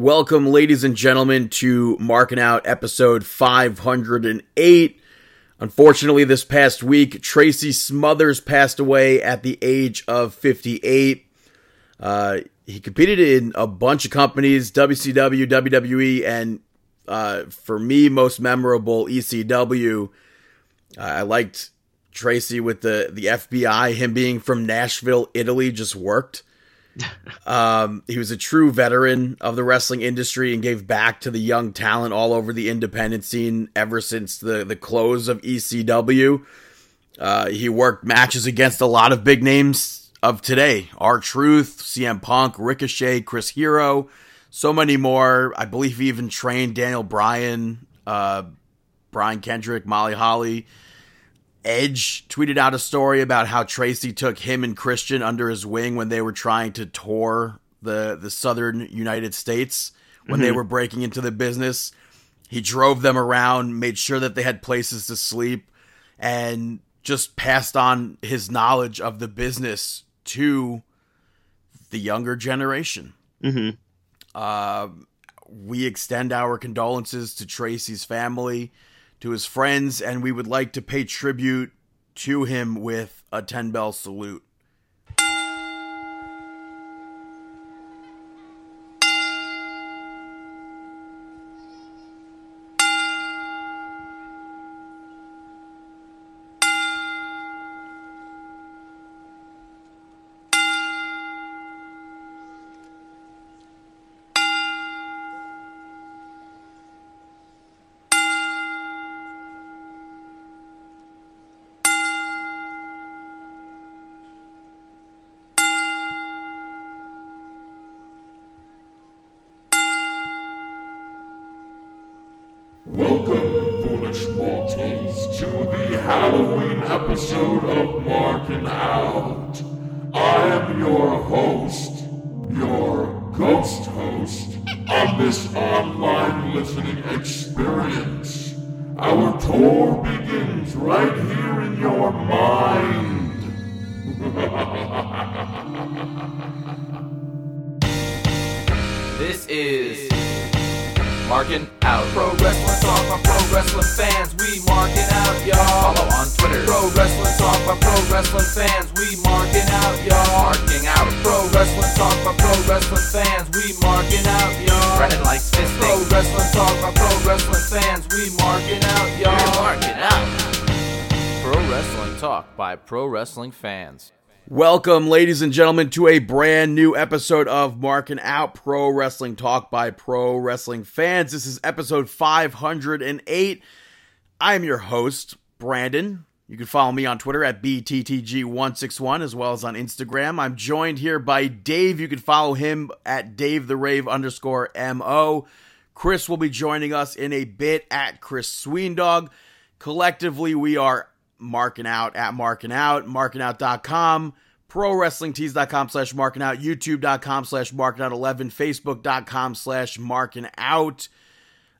Welcome, ladies and gentlemen, to Marking Out episode 508. Unfortunately, this past week, Tracy Smothers passed away at the age of 58. Uh, he competed in a bunch of companies WCW, WWE, and uh, for me, most memorable, ECW. Uh, I liked Tracy with the, the FBI, him being from Nashville, Italy, just worked um, he was a true veteran of the wrestling industry and gave back to the young talent all over the independent scene ever since the, the close of ECW. Uh, he worked matches against a lot of big names of today R-Truth, CM Punk, Ricochet, Chris Hero, so many more. I believe he even trained Daniel Bryan, uh, Brian Kendrick, Molly Holly. Edge tweeted out a story about how Tracy took him and Christian under his wing when they were trying to tour the the southern United States when mm-hmm. they were breaking into the business. He drove them around, made sure that they had places to sleep, and just passed on his knowledge of the business to the younger generation. Mm-hmm. Uh, we extend our condolences to Tracy's family to his friends, and we would like to pay tribute to him with a 10 bell salute. By pro wrestling fans. Welcome, ladies and gentlemen, to a brand new episode of Marking Out Pro Wrestling Talk by Pro Wrestling Fans. This is episode 508. I am your host, Brandon. You can follow me on Twitter at BTTG161 as well as on Instagram. I'm joined here by Dave. You can follow him at Dave the Rave underscore MO. Chris will be joining us in a bit at Chris Sweendog. Collectively, we are marking out at marking out, markingout.com, prowrestlingtees.com slash marking out, youtube.com slash marking out 11, facebook.com slash marking out.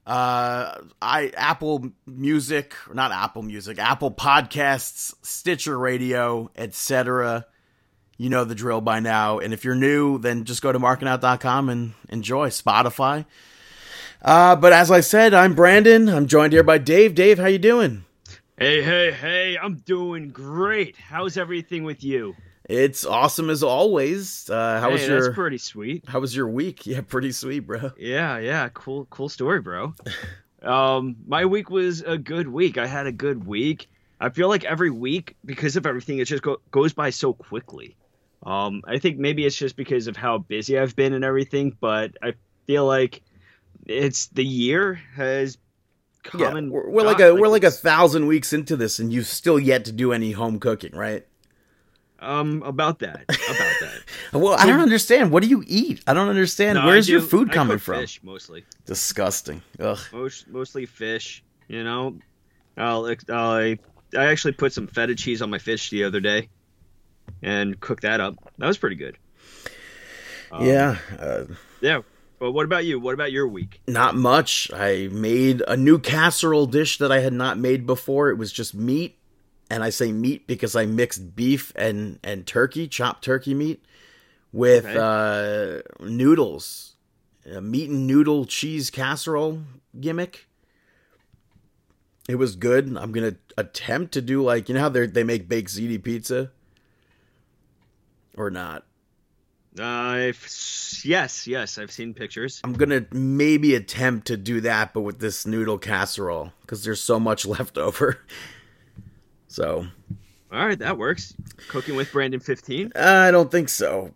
Uh, I Apple Music, not Apple Music, Apple Podcasts, Stitcher Radio, etc. You know the drill by now. And if you're new, then just go to markingout.com and enjoy Spotify. Uh, but as I said, I'm Brandon. I'm joined here by Dave. Dave, how you doing? Hey, hey, hey, I'm doing great. How's everything with you? It's awesome as always. Uh, how hey, was your? That's pretty sweet. How was your week? Yeah, pretty sweet, bro. Yeah, yeah, cool, cool story, bro. um, my week was a good week. I had a good week. I feel like every week, because of everything, it just go, goes by so quickly. Um, I think maybe it's just because of how busy I've been and everything, but I feel like it's the year has common. Yeah, we're, we're like a like we're like a thousand weeks into this, and you've still yet to do any home cooking, right? Um, about that, about that. well, I don't understand. What do you eat? I don't understand. No, Where's your food coming from? Fish mostly. Disgusting. Ugh. Most, mostly fish. You know, I'll, I'll I I actually put some feta cheese on my fish the other day, and cooked that up. That was pretty good. Um, yeah. Uh, yeah. But what about you? What about your week? Not much. I made a new casserole dish that I had not made before. It was just meat, and I say meat because I mixed beef and and turkey, chopped turkey meat, with okay. uh, noodles. a meat and noodle cheese casserole gimmick. It was good. I'm gonna attempt to do like you know how they they make baked ziti pizza, or not. Uh, yes, yes, I've seen pictures. I'm gonna maybe attempt to do that, but with this noodle casserole because there's so much left over. So, all right, that works. Cooking with Brandon 15. I don't think so.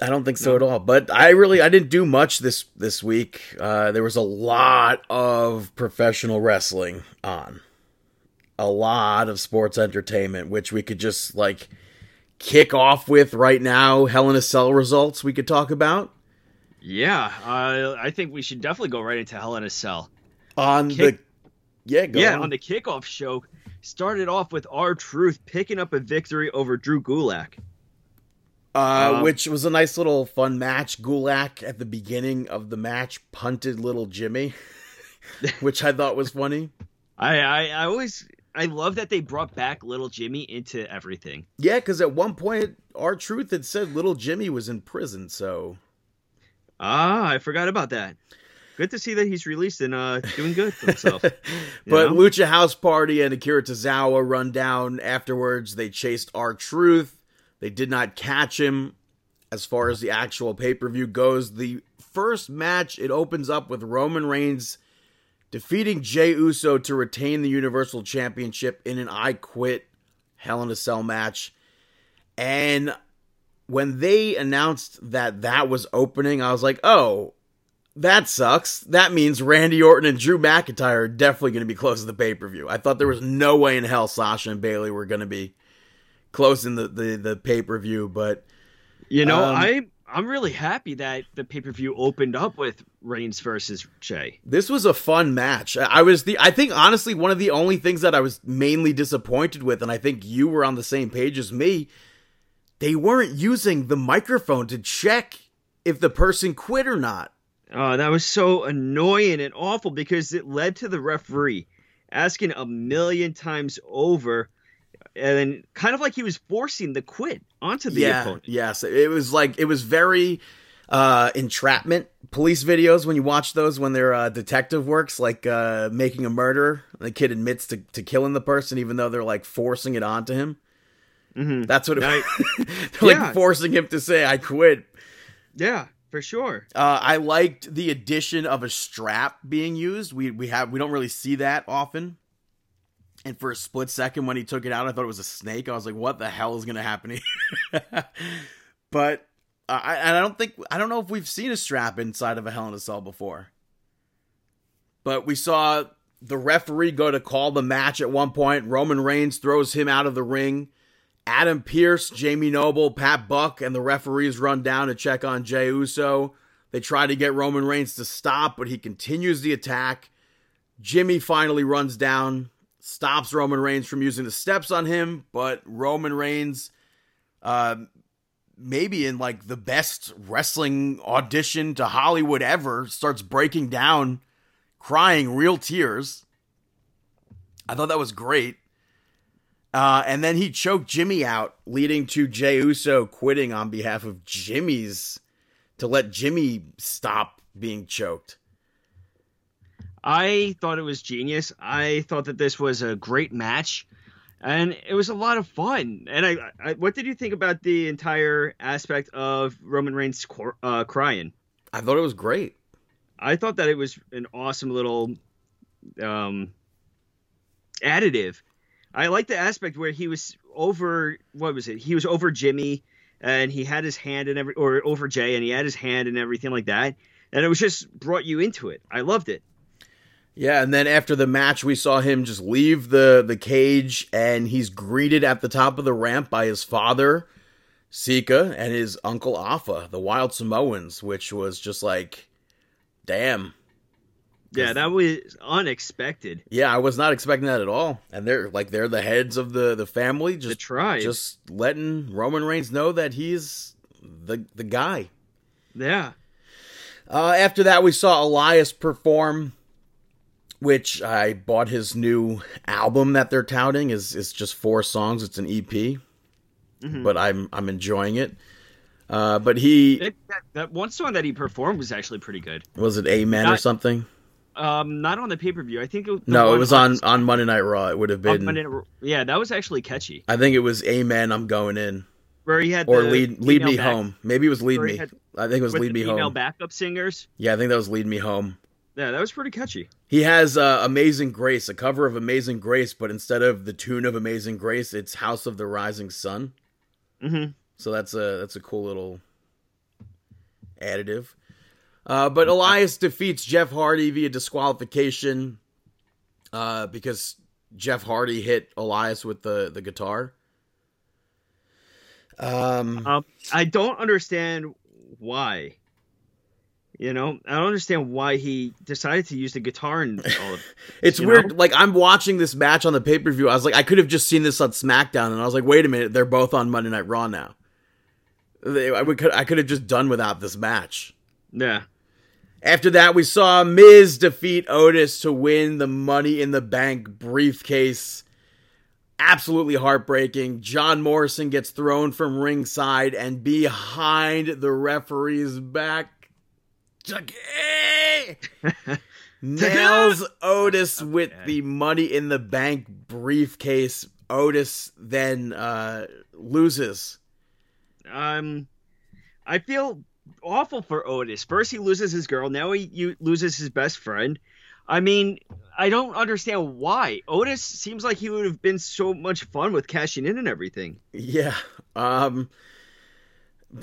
I don't think so no. at all. But I really I didn't do much this this week. Uh, there was a lot of professional wrestling on, a lot of sports entertainment, which we could just like kick off with right now. Hell in a Cell results we could talk about. Yeah, uh, I think we should definitely go right into Hell in a Cell. On Kick- the yeah, yeah, on. on the kickoff show, started off with R-Truth picking up a victory over Drew Gulak. Uh, um, which was a nice little fun match. Gulak at the beginning of the match punted little Jimmy, which I thought was funny. I, I, I always I love that they brought back little Jimmy into everything. Yeah, because at one point R-Truth had said little Jimmy was in prison. So ah, I forgot about that. Good to see that he's released and uh, doing good for himself. but know? Lucha House Party and Akira Tozawa run down afterwards. They chased R-Truth. they did not catch him as far as the actual pay per view goes. The first match, it opens up with Roman Reigns defeating Jey Uso to retain the Universal Championship in an I Quit Hell in a Cell match. And when they announced that that was opening, I was like, oh, that sucks. That means Randy Orton and Drew McIntyre are definitely going to be close to the pay per view. I thought there was no way in hell Sasha and Bayley were going to be closing the the, the pay per view. But you know, um, I I'm really happy that the pay per view opened up with Reigns versus Jey. This was a fun match. I was the I think honestly one of the only things that I was mainly disappointed with, and I think you were on the same page as me. They weren't using the microphone to check if the person quit or not. Oh, that was so annoying and awful because it led to the referee asking a million times over and then kind of like he was forcing the quit onto the yeah, opponent. Yes, it was like it was very uh, entrapment police videos when you watch those when their uh, detective works like uh, making a murder. The kid admits to, to killing the person even though they're like forcing it onto him. Mm-hmm. That's what it, I, they're yeah. like forcing him to say I quit. Yeah, for sure. Uh, I liked the addition of a strap being used. We we have we don't really see that often. And for a split second, when he took it out, I thought it was a snake. I was like, "What the hell is going to happen here?" but I, I don't think I don't know if we've seen a strap inside of a Hell in a Cell before. But we saw the referee go to call the match at one point. Roman Reigns throws him out of the ring. Adam Pearce, Jamie Noble, Pat Buck, and the referees run down to check on Jey Uso. They try to get Roman Reigns to stop, but he continues the attack. Jimmy finally runs down stops Roman Reigns from using the steps on him, but Roman Reigns, uh, maybe in like the best wrestling audition to Hollywood ever, starts breaking down, crying real tears. I thought that was great. Uh, and then he choked Jimmy out, leading to Jey Uso quitting on behalf of Jimmy's to let Jimmy stop being choked. I thought it was genius. I thought that this was a great match, and it was a lot of fun. And I, I what did you think about the entire aspect of Roman Reigns uh, crying? I thought it was great. I thought that it was an awesome little um, additive. I like the aspect where he was over. What was it? He was over Jimmy, and he had his hand and every, or over Jey, and he had his hand and everything like that. And it was just brought you into it. I loved it. Yeah, and then after the match, we saw him just leave the the cage, and he's greeted at the top of the ramp by his father, Sika, and his uncle Afa, the Wild Samoans, which was just like, damn. Yeah, that was unexpected. Yeah, I was not expecting that at all. And they're like they're the heads of the the family, just the tribe, just letting Roman Reigns know that he's the the guy. Yeah. Uh, after that, we saw Elias perform which I bought his new album that they're touting is is just four songs. It's an EP, mm-hmm. but I'm I'm enjoying it. Uh, but he It, that, that one song that he performed was actually pretty good. was it Amen or something? Um, not on the pay per view. I think it, No, it was on on Monday Night Raw. It would have been. Monday- yeah, that was actually catchy. I think it was Amen. I'm going in Where he had or lead lead me back- home. Maybe it was lead me. had- I think it was lead me female home. backup singers. Yeah, I think that was lead me home. Yeah, that was pretty catchy. He has uh, Amazing Grace, a cover of Amazing Grace, but instead of the tune of Amazing Grace, it's House of the Rising Sun. Mm-hmm. So that's a that's a cool little additive. Uh, but Elias defeats Jeff Hardy via disqualification uh, because Jeff Hardy hit Elias with the, the guitar. Um, Um, I don't understand why. You know, I don't understand why he decided to use the guitar and all of it's weird. know? Like I'm watching this match on the pay per view. I was like, I could have just seen this on SmackDown, and I was like, wait a minute, they're both on Monday Night Raw now. They, I, would, I could have just done without this match. Yeah. After that, we saw Miz defeat Otis to win the Money in the Bank briefcase. Absolutely heartbreaking. John Morrison gets thrown from ringside and behind the referee's back. Chucky nails Otis with Okay. the Money in the Bank briefcase. Otis then uh, loses. Um, I feel awful for Otis. First, he loses his girl. Now he you, loses his best friend. I mean, I don't understand why. Otis seems like he would have been so much fun with cashing in and everything. Yeah. Um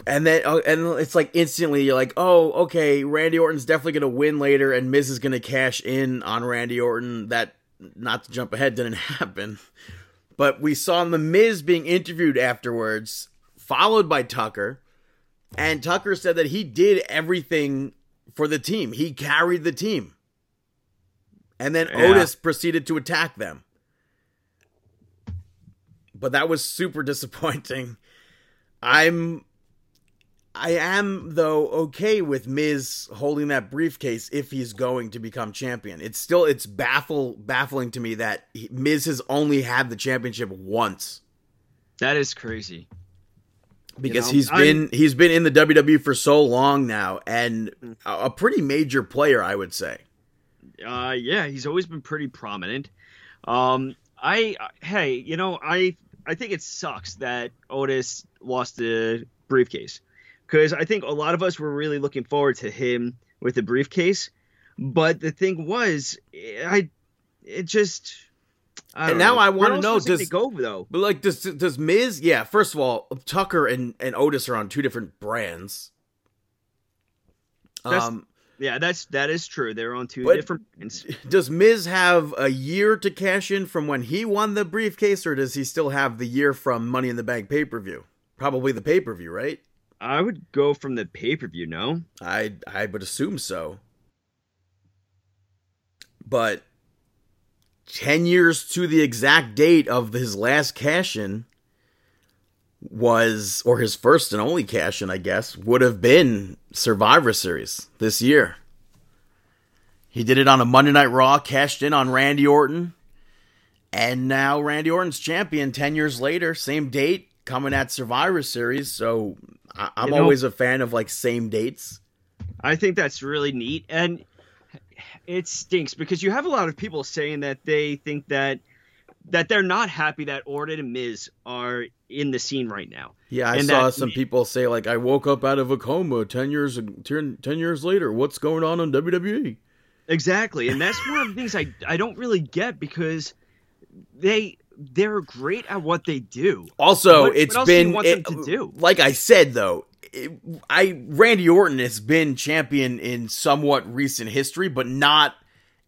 and then oh, and it's like instantly you're like, "Oh, okay, Randy Orton's definitely going to win later and Miz is going to cash in on Randy Orton." That not to jump ahead didn't happen. But we saw the Miz being interviewed afterwards, followed by Tucker, and Tucker said that he did everything for the team. He carried the team. And then Yeah. Otis proceeded to attack them but that was super disappointing. I'm I am though okay with Miz holding that briefcase if he's going to become champion. It's still it's baffle baffling to me that he, Miz has only had the championship once That is crazy. because know, he's I'm- been he's been in the WWE for so long now and a, a pretty major player I would say. Uh, yeah, he's always been pretty prominent. Um, I hey, you know, I I think it sucks that Otis lost the briefcase because I think a lot of us were really looking forward to him with the briefcase. But the thing was, I it just. I And now know. I wanna know, does- go though? But like does does Miz yeah, first of all, Tucker and, and Otis are on two different brands. That's- Um Yeah, that's that is true. They're on two different. brands. Does Miz have a year to cash in from when he won the briefcase, or does he still have the year from Money in the Bank pay per view? Probably the pay per view, right? I would go from the pay per view. No, I I would assume so. But ten years to the exact date of his last cash in was, or his first and only cash in, I guess, would have been Survivor Series this year. He did it on a Monday Night Raw, cashed in on Randy Orton, and now Randy Orton's champion 10 years later, same date, coming at Survivor Series. So I- I'm You know- always a fan of like same dates. I think that's really neat, and it stinks because you have a lot of people saying that they think that that they're not happy that Orton and Miz are in the scene right now. Yeah, I And saw that- some people say like I woke up out of a coma 10 years 10, 10 years later. What's going on on E?" WWE? Exactly, and that's one of the things I I don't really get because they they're great at what they do. Also, What- what it's you been it- them to do? like I said though, it, I Randy Orton has been champion in somewhat recent history, but not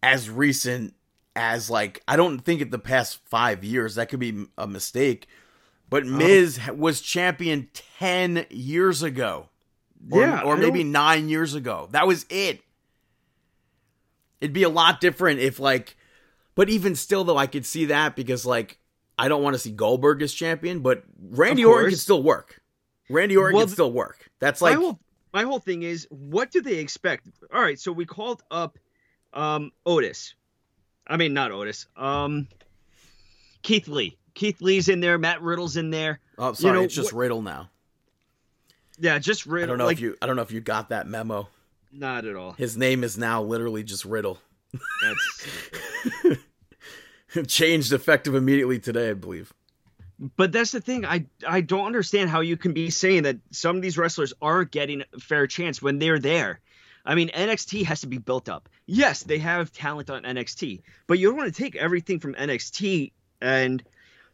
as recent as like I don't think in the past 5 years. That could be a mistake. But Oh. Miz was champion 10 years ago. Or, Yeah, or maybe 9 years ago. That was it. It'd be a lot different if like but even still though I could see that because like I don't want to see Goldberg as champion, but Randy Orton can still work. Randy Orton Well, can still work. That's my like whole my whole thing is what do they expect? All right, so we called up um Otis. I mean not Otis. Um Keith Lee. Keith Lee's in there, Matt Riddle's in there. oh sorry, know, it's just what- Riddle now. Yeah, just Riddle. I don't know like, if you I don't know if you got that memo. Not at all. His name is now literally just Riddle. That's. Changed effective immediately today, I believe. But that's the thing. I I don't understand how you can be saying that some of these wrestlers aren't getting a fair chance when they're there. I mean, NXT has to be built up. Yes, they have talent on NXT, but you don't want to take everything from NXT and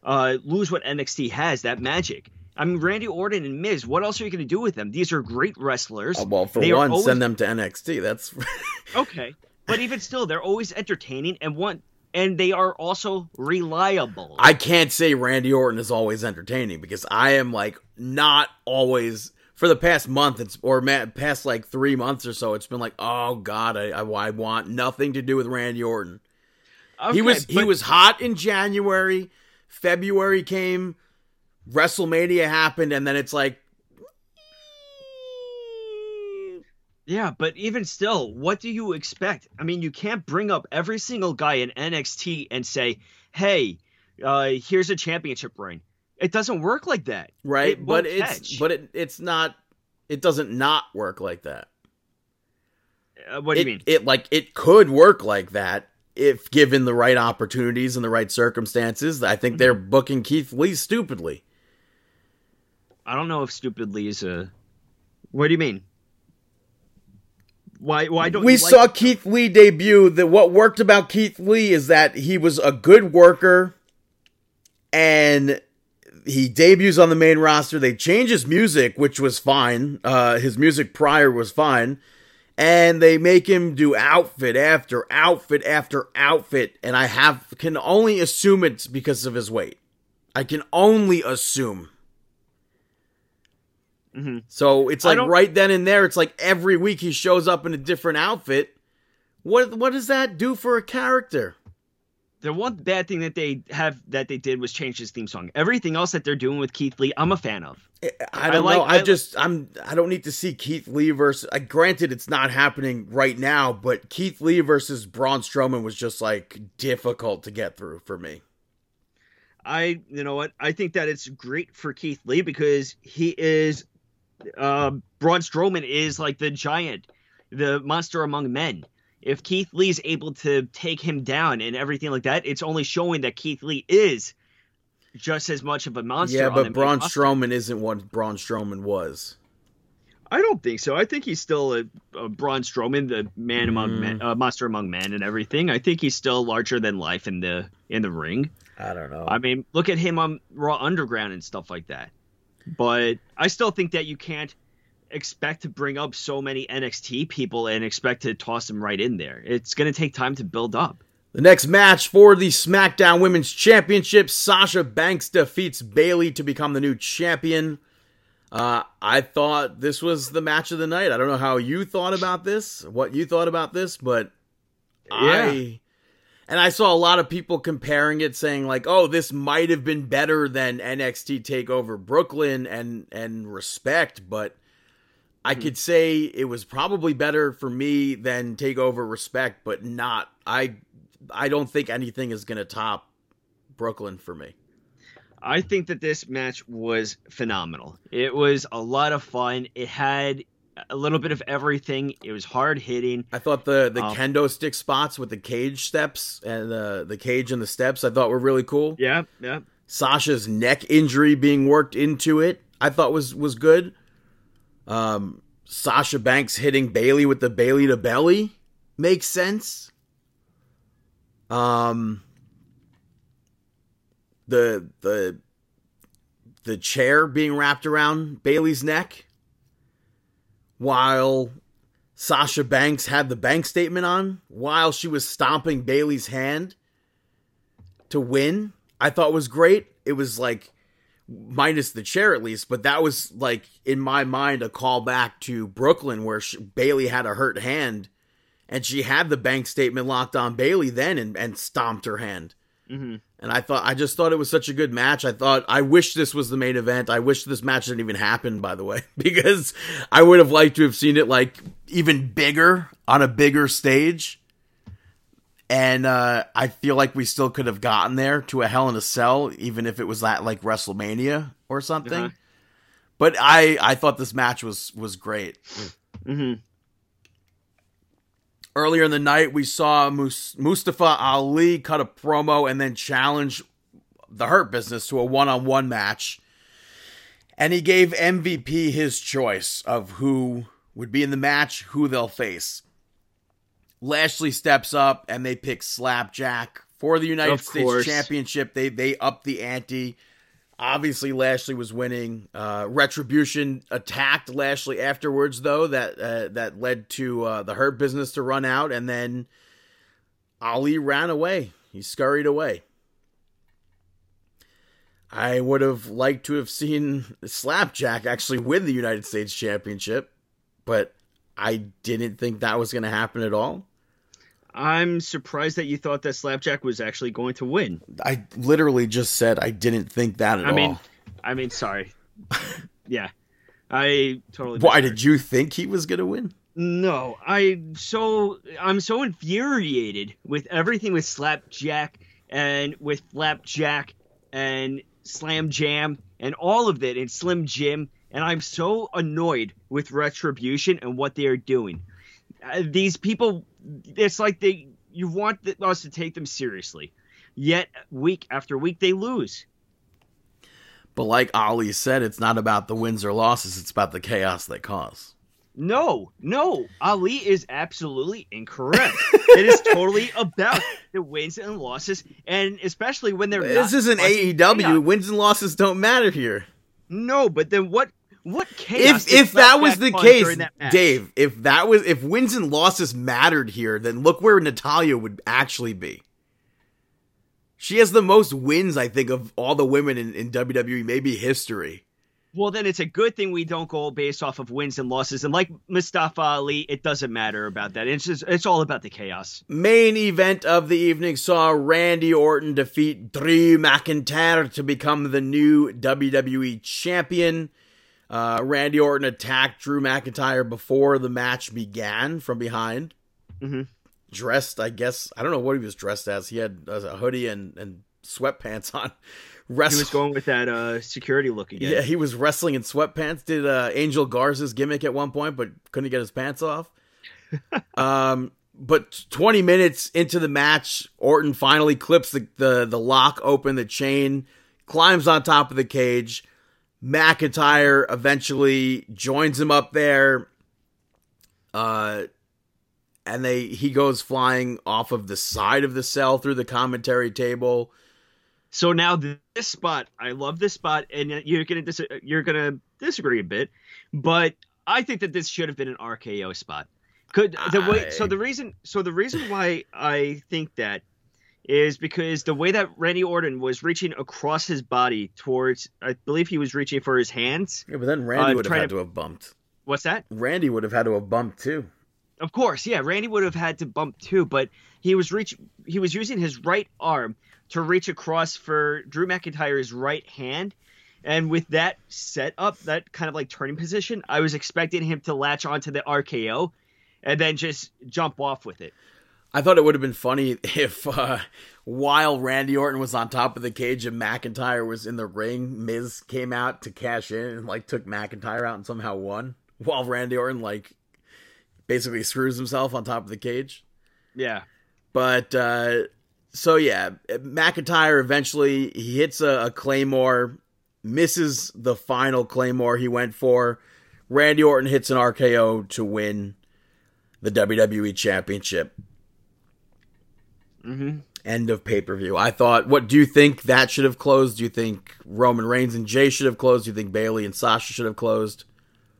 uh, lose what NXT has, that magic. I mean, Randy Orton and Miz, what else are you going to do with them? These are great wrestlers. Uh, well, for They one, always- send them to NXT. That's Okay, but even still, they're always entertaining and one, and they are also reliable. I can't say Randy Orton is always entertaining because I am like not always for the past month it's or ma- past like three months or so. It's been like, oh god, I I, I want nothing to do with Randy Orton. Okay, he was he was hot in January. February came, WrestleMania happened, and then it's like, Yeah, but even still, what do you expect? I mean, you can't bring up every single guy in NXT and say, "Hey, uh, here's a championship ring." It doesn't work like that. right? It but it's catch. but it it's not. It doesn't not work like that. Uh, what do it, you mean? It like it could work like that if given the right opportunities and the right circumstances. I think they're Mm-hmm. booking Keith Lee stupidly. I don't know if stupidly is a. What do you mean? Why? Why don't we like- saw Keith Lee debut. That what worked about Keith Lee is that he was a good worker, and he debuts on the main roster. They change his music, which was fine. Uh, his music prior was fine, and they make him do outfit after outfit after outfit. And I have can only assume it's because of his weight. I can only assume. Mhm. So it's like right then and there, it's like every week he shows up in a different outfit. What what does that do for a character? The one bad thing that they have that they did was change his theme song. Everything else that they're doing with Keith Lee, I'm a fan of. I- I don't like- know. I, I- just I'm I don't need to see Keith Lee versus. Uh, granted, it's not happening right now, but Keith Lee versus Braun Strowman was just like difficult to get through for me. I, you know what? I think that it's great for Keith Lee because he is, uh, Braun Strowman is like the giant, the monster among men. If Keith Lee's able to take him down and everything like that, it's only showing that Keith Lee is just as much of a monster. yeah, but Braun. Strowman isn't what Braun Strowman was. I don't think so. I think he's still a, a Braun Strowman, the man among Mm. men, uh, monster among men, and everything. I think he's still larger than life in the in the ring. I don't know. I mean, look at him on Raw Underground and stuff like that. But I still think that you can't expect to bring up so many NXT people and expect to toss them right in there. It's going to take time to build up. The next match for the SmackDown Women's Championship, Sasha Banks defeats Bayley to become the new champion. Uh, I thought this was the match of the night. I don't know how you thought about this, what you thought about this, but I and I saw a lot of people comparing it, saying like, "Oh, this might have been better than NXT Takeover Brooklyn and and Respect," but I hmm. could say it was probably better for me than Takeover Respect, but not. I I don't think anything is going to top Brooklyn for me. I think that this match was phenomenal. It was a lot of fun. It had a little bit of everything. It was hard hitting. I thought the the Um, kendo stick spots with the cage steps and the the cage and the steps I thought were really cool. Yeah, yeah. Sasha's neck injury being worked into it, I thought was was good. Um, Sasha Banks hitting Bayley with the Bayley to belly makes sense. Um, the the the chair being wrapped around Bayley's neck while Sasha Banks had the bank statement on while she was stomping Bayley's hand to win, I thought was great. It was like minus the chair at least, but that was like in my mind a callback to Brooklyn where she, Bayley had a hurt hand and she had the bank statement locked on Bayley then and, and stomped her hand. Hmm And I thought, I just thought it was such a good match. I thought, I wish this was the main event. I wish this match didn't even happen, by the way, because I would have liked to have seen it like even bigger on a bigger stage. And uh, I feel like we still could have gotten there to a Hell in a Cell, even if it was at like WrestleMania or something. Uh-huh. But I I thought this match was was great. hmm Earlier in the night, we saw Mustafa Ali cut a promo and then challenge the Hurt Business to a one on one match. And he gave MVP his choice of who would be in the match, who they'll face. Lashley steps up and they pick Slapjack for the United Of States course. Championship. They they up the ante. Obviously, Lashley was winning. Uh, Retribution attacked Lashley afterwards, though. That uh, that led to uh, the Hurt Business to run out, and then Ali ran away. He scurried away. I would have liked to have seen Slapjack actually win the United States Championship, but I didn't think that was going to happen at all. I'm surprised that you thought that Slapjack was actually going to win. I literally just said I didn't think that at I all. mean, I mean, sorry. yeah, I totally. Why did you think he was going to win? No, I so I'm so infuriated with everything with Slapjack and with Flapjack and Slam Jam and all of it and Slim Jim and I'm so annoyed with Retribution and what they are doing. Uh, these people, it's like they you want us to take them seriously, yet week after week they lose. But like Ali said, it's not about the wins or losses, it's about the chaos they cause. No, no, Ali is absolutely incorrect. it is totally about the wins and losses, and especially when they're This isn't AEW. chaos. Wins and losses don't matter here. No, but then what? What chaos? If if that was the case, during that match? Dave, if that was if wins and losses mattered here, then look where Natalya would actually be. She has the most wins, I think, of all the women in, in WWE, maybe history. Well, then it's a good thing we don't go based off of wins and losses. And like Mustafa Ali, it doesn't matter about that. It's just it's all about the chaos. Main event of the evening saw Randy Orton defeat Drew McIntyre to become the new WWE champion. Uh, Randy Orton attacked Drew McIntyre before the match began from behind. Mhm. Dressed, I guess, I don't know what he was dressed as. He had a hoodie and, and sweatpants on. He Wrestling. was going with that uh, security look again. Yeah, he was wrestling in sweatpants. Did uh, Angel Garza's gimmick at one point, but couldn't get his pants off. um, but 20 minutes into the match, Orton finally clips the, the the lock open, the chain, climbs on top of the cage. McIntyre eventually joins him up there. Uh, and they he goes flying off of the side of the cell through the commentary table. So now this spot, I love this spot, and you're gonna dis- you're gonna disagree a bit, but I think that this should have been an RKO spot. Could the way? So the reason, so the reason why I think that is because the way that Randy Orton was reaching across his body towards, I believe he was reaching for his hands. Yeah, but then Randy Uh, would have had to- to have bumped. What's that? Randy would have had to have bumped too. Of course, yeah. Randy would have had to bump too, but he was reach he was using his right arm to reach across for Drew McIntyre's right hand. And with that set up, that kind of like turning position, I was expecting him to latch onto the RKO and then just jump off with it. I thought it would have been funny if, uh, while Randy Orton was on top of the cage and McIntyre was in the ring, Miz came out to cash in and like took McIntyre out and somehow won, while Randy Orton like basically screws himself on top of the cage. Yeah. But uh, so yeah, McIntyre eventually he hits a, a claymore, misses the final claymore he went for. Randy Orton hits an RKO to win the WWE Championship. Hmm End of pay per view. I thought, what do you think that should have closed? Do you think Roman Reigns and Jay should have closed? Do you think Bayley and Sasha should have closed?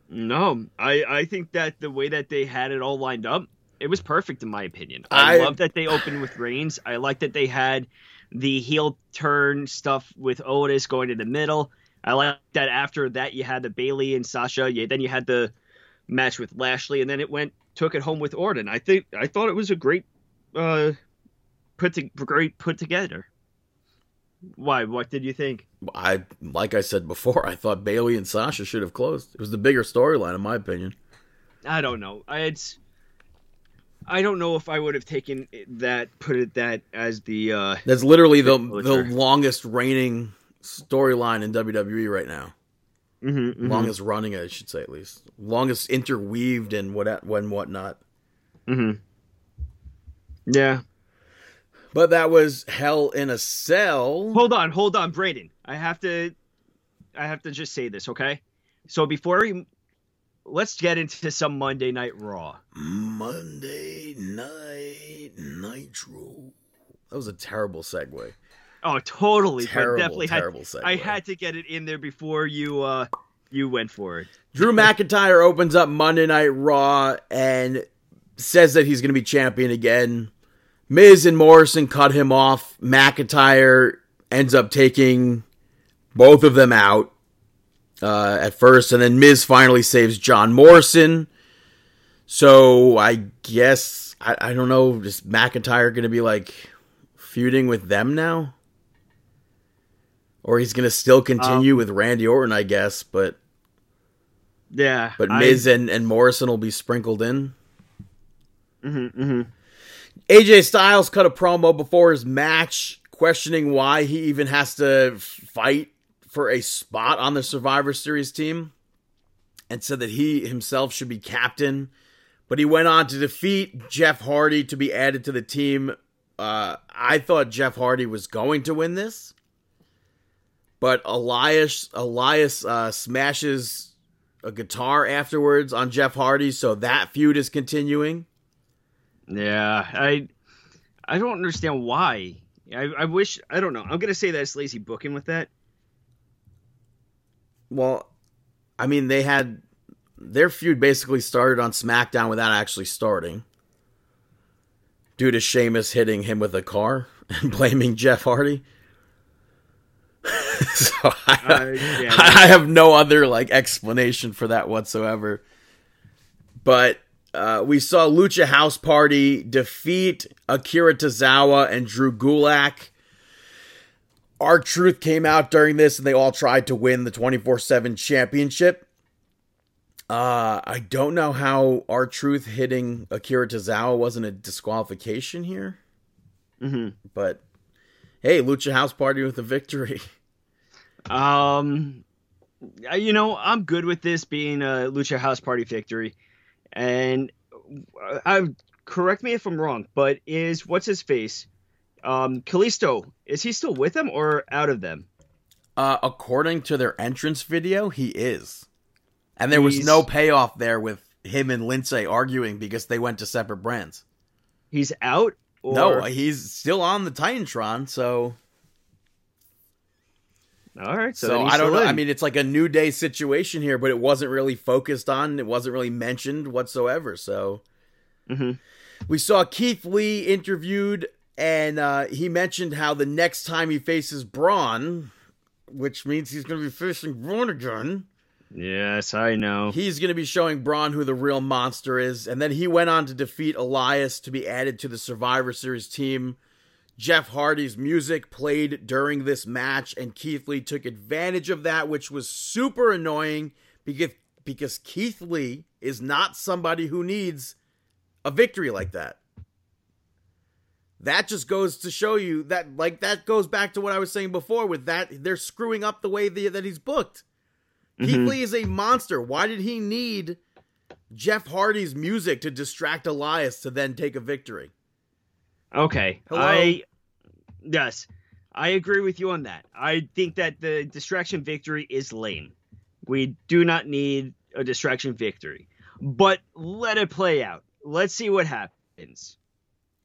No, I, I think that the way that they had it all lined up, it was perfect in my opinion. I, I- love that they opened with Reigns. I like that they had the heel turn stuff with Otis going to the middle. I like that after that you had the Bayley and Sasha. Yeah, then you had the match with Lashley, and then it went took it home with Orton. I think I thought it was a great uh put to great put together. Why? What did you think? I like I said before, I thought Bayley and Sasha should have closed. It was the bigger storyline, in my opinion. I don't know. I it's I don't know if I would have taken that put it that as the uh That's literally the the longest reigning storyline in WWE right now. Mm-hmm, longest running, I should say at least, longest interweaved and what when whatnot. Mm-hmm. Yeah. But that was Hell in a Cell. Hold on, hold on, Brayden. I have to, I have to just say this, okay? So before we, let's get into some Monday Night Raw. Monday Night Nitro. That was a terrible segue. Oh, totally. Terrible, definitely terrible had, segue. I had to get it in there before you, uh, you went for it. Drew McIntyre opens up Monday Night Raw and says that he's going to be champion again. Miz and Morrison cut him off. McIntyre ends up taking both of them out uh, at first, and then Miz finally saves John Morrison. So I guess I, I don't know. Is McIntyre going to be like feuding with them now? Or he's going to still continue with Randy Orton, I guess, but Yeah. but I- Miz and, and Morrison will be sprinkled in. Mhm, mhm. AJ Styles cut a promo before his match, questioning why he even has to fight for a spot on the Survivor Series team, and said that he himself should be captain. But he went on to defeat Jeff Hardy to be added to the team. Uh, I thought Jeff Hardy was going to win this, but Elias Elias uh, smashes a guitar afterwards on Jeff Hardy, so that feud is continuing. Yeah, I I don't understand why. I, I wish I don't know. I'm gonna say that's lazy booking with that. Well, I mean, they had their feud basically started on SmackDown without actually starting, due to Sheamus hitting him with a car and blaming Jeff Hardy. so I, Uh, yeah. I have no other like explanation for that whatsoever. But uh, we saw Lucha House Party defeat Akira Tozawa and Drew Gulak. R-Truth came out during this and they all tried to win the 24 7 championship. Uh, I don't know how R-Truth hitting Akira Tozawa wasn't a disqualification here, hmm but hey, Lucha House Party with a victory. Um, you know, I'm good with this being a Lucha House Party victory, and uh, I correct me if I'm wrong, but is what's his face, um, Kalisto? Is he still with them or out of them? Uh, according to their entrance video, he is. And there was no payoff there with him and Lince arguing because they went to separate brands. He's out. Or... No, he's still on the Titantron, so All right. So, so, I don't know. in. I mean, it's like a new day situation here, but it wasn't really focused on. It wasn't really mentioned whatsoever. So Mhm. we saw Keith Lee interviewed, and uh, he mentioned how the next time he faces Braun, which means he's going to be facing Braun again. Yes, I know. He's going to be showing Braun who the real monster is, and then he went on to defeat Elias to be added to the Survivor Series team. Jeff Hardy's music played during this match, and Keith Lee took advantage of that, which was super annoying because because Keith Lee is not somebody who needs a victory like that. That just goes to show you that, like, that goes back to what I was saying before with that they're screwing up the way the, that he's booked. Keith Mhm. Lee is a monster. Why did he need Jeff Hardy's music to distract Elias to then take a victory? Okay. Hello? I yes, I agree with you on that. I think that the distraction victory is lame. We do not need a distraction victory. But let it play out. Let's see what happens.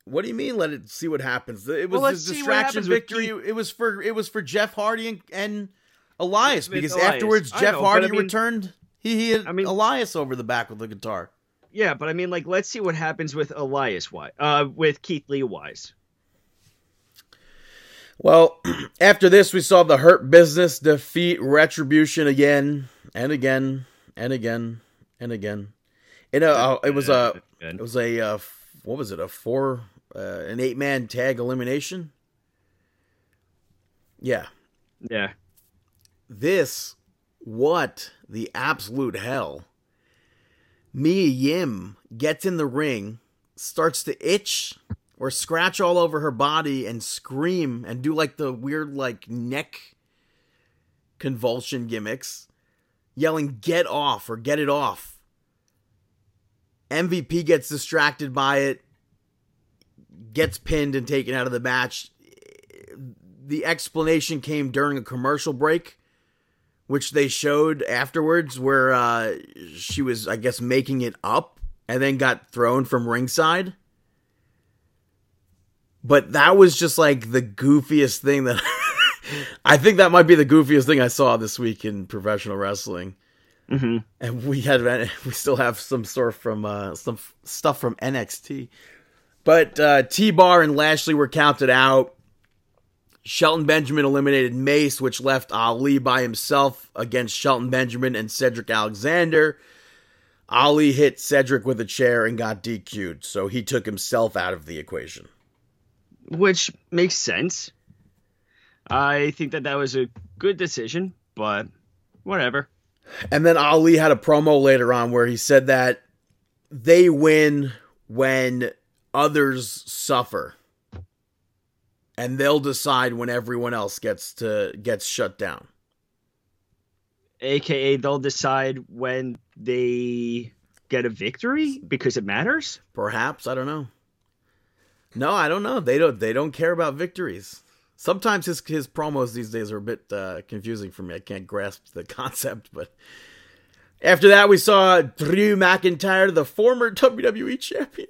What do you mean? Let it see what happens. It was Well, a distraction victory. Keith- It was for it was for Jeff Hardy and, and Elias because Elias. afterwards Jeff know, Hardy I mean- returned. He, he I mean- Elias over the back with the guitar. Yeah, but I mean like let's see what happens with Elias wise. Uh with Keith Lee wise. Well, after this, we saw the Hurt Business defeat Retribution again and again and again and again. In a, uh, it was a It was a uh, what was it? A four, uh, an eight man tag elimination. Yeah, Yeah. this what the absolute hell. Mia Yim gets in the ring, starts to itch or scratch all over her body and scream and do like the weird like neck convulsion gimmicks. yelling "Get off" or "Get it off." MVP gets distracted by it, gets pinned and taken out of the match. The explanation came during a commercial break, which they showed afterwards, where uh, she was, I guess, making it up and then got thrown from ringside. But that was just like the goofiest thing that I think that might be the goofiest thing I saw this week in professional wrestling. Mm-hmm. And we had we still have some sort from uh, some stuff from NXT, but uh, T Bar and Lashley were counted out. Shelton Benjamin eliminated Mace, which left Ali by himself against Shelton Benjamin and Cedric Alexander. Ali hit Cedric with a chair and got DQ'd, so he took himself out of the equation. Which makes sense. I think that that was a good decision, but whatever. And then Ali had a promo later on where he said that they win when others suffer. And they'll decide when everyone else gets to gets shut down. AKA they'll decide when they get a victory because it matters. Perhaps, I don't know. No, I don't know. They don't they don't care about victories. Sometimes his his promos these days are a bit uh, confusing for me. I can't grasp the concept, but after that we saw Drew McIntyre, the former WWE champion,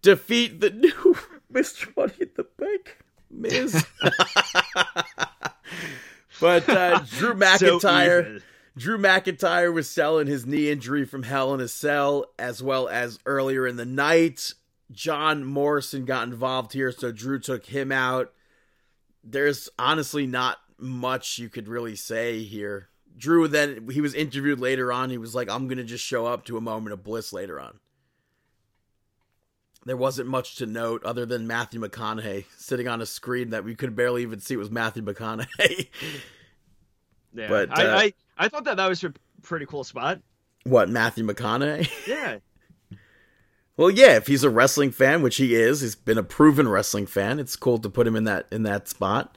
defeat the new Mr. Money in the Bank, Miz. but uh, Drew McIntyre, So Drew McIntyre was selling his knee injury from Hell in a Cell, as well as earlier in the night. John Morrison got involved here, so Drew took him out. There's honestly not much you could really say here. Drew then he was interviewed later on. He was like, "I'm gonna just show up to a moment of bliss later on." There wasn't much to note other than Matthew McConaughey sitting on a screen that we could barely even see It was Matthew McConaughey. Yeah, But, I, uh, I I thought that that was a pretty cool spot. what Matthew McConaughey? Yeah, Well, yeah, if he's a wrestling fan, which he is, he's been a proven wrestling fan. It's cool to put him in that in that spot.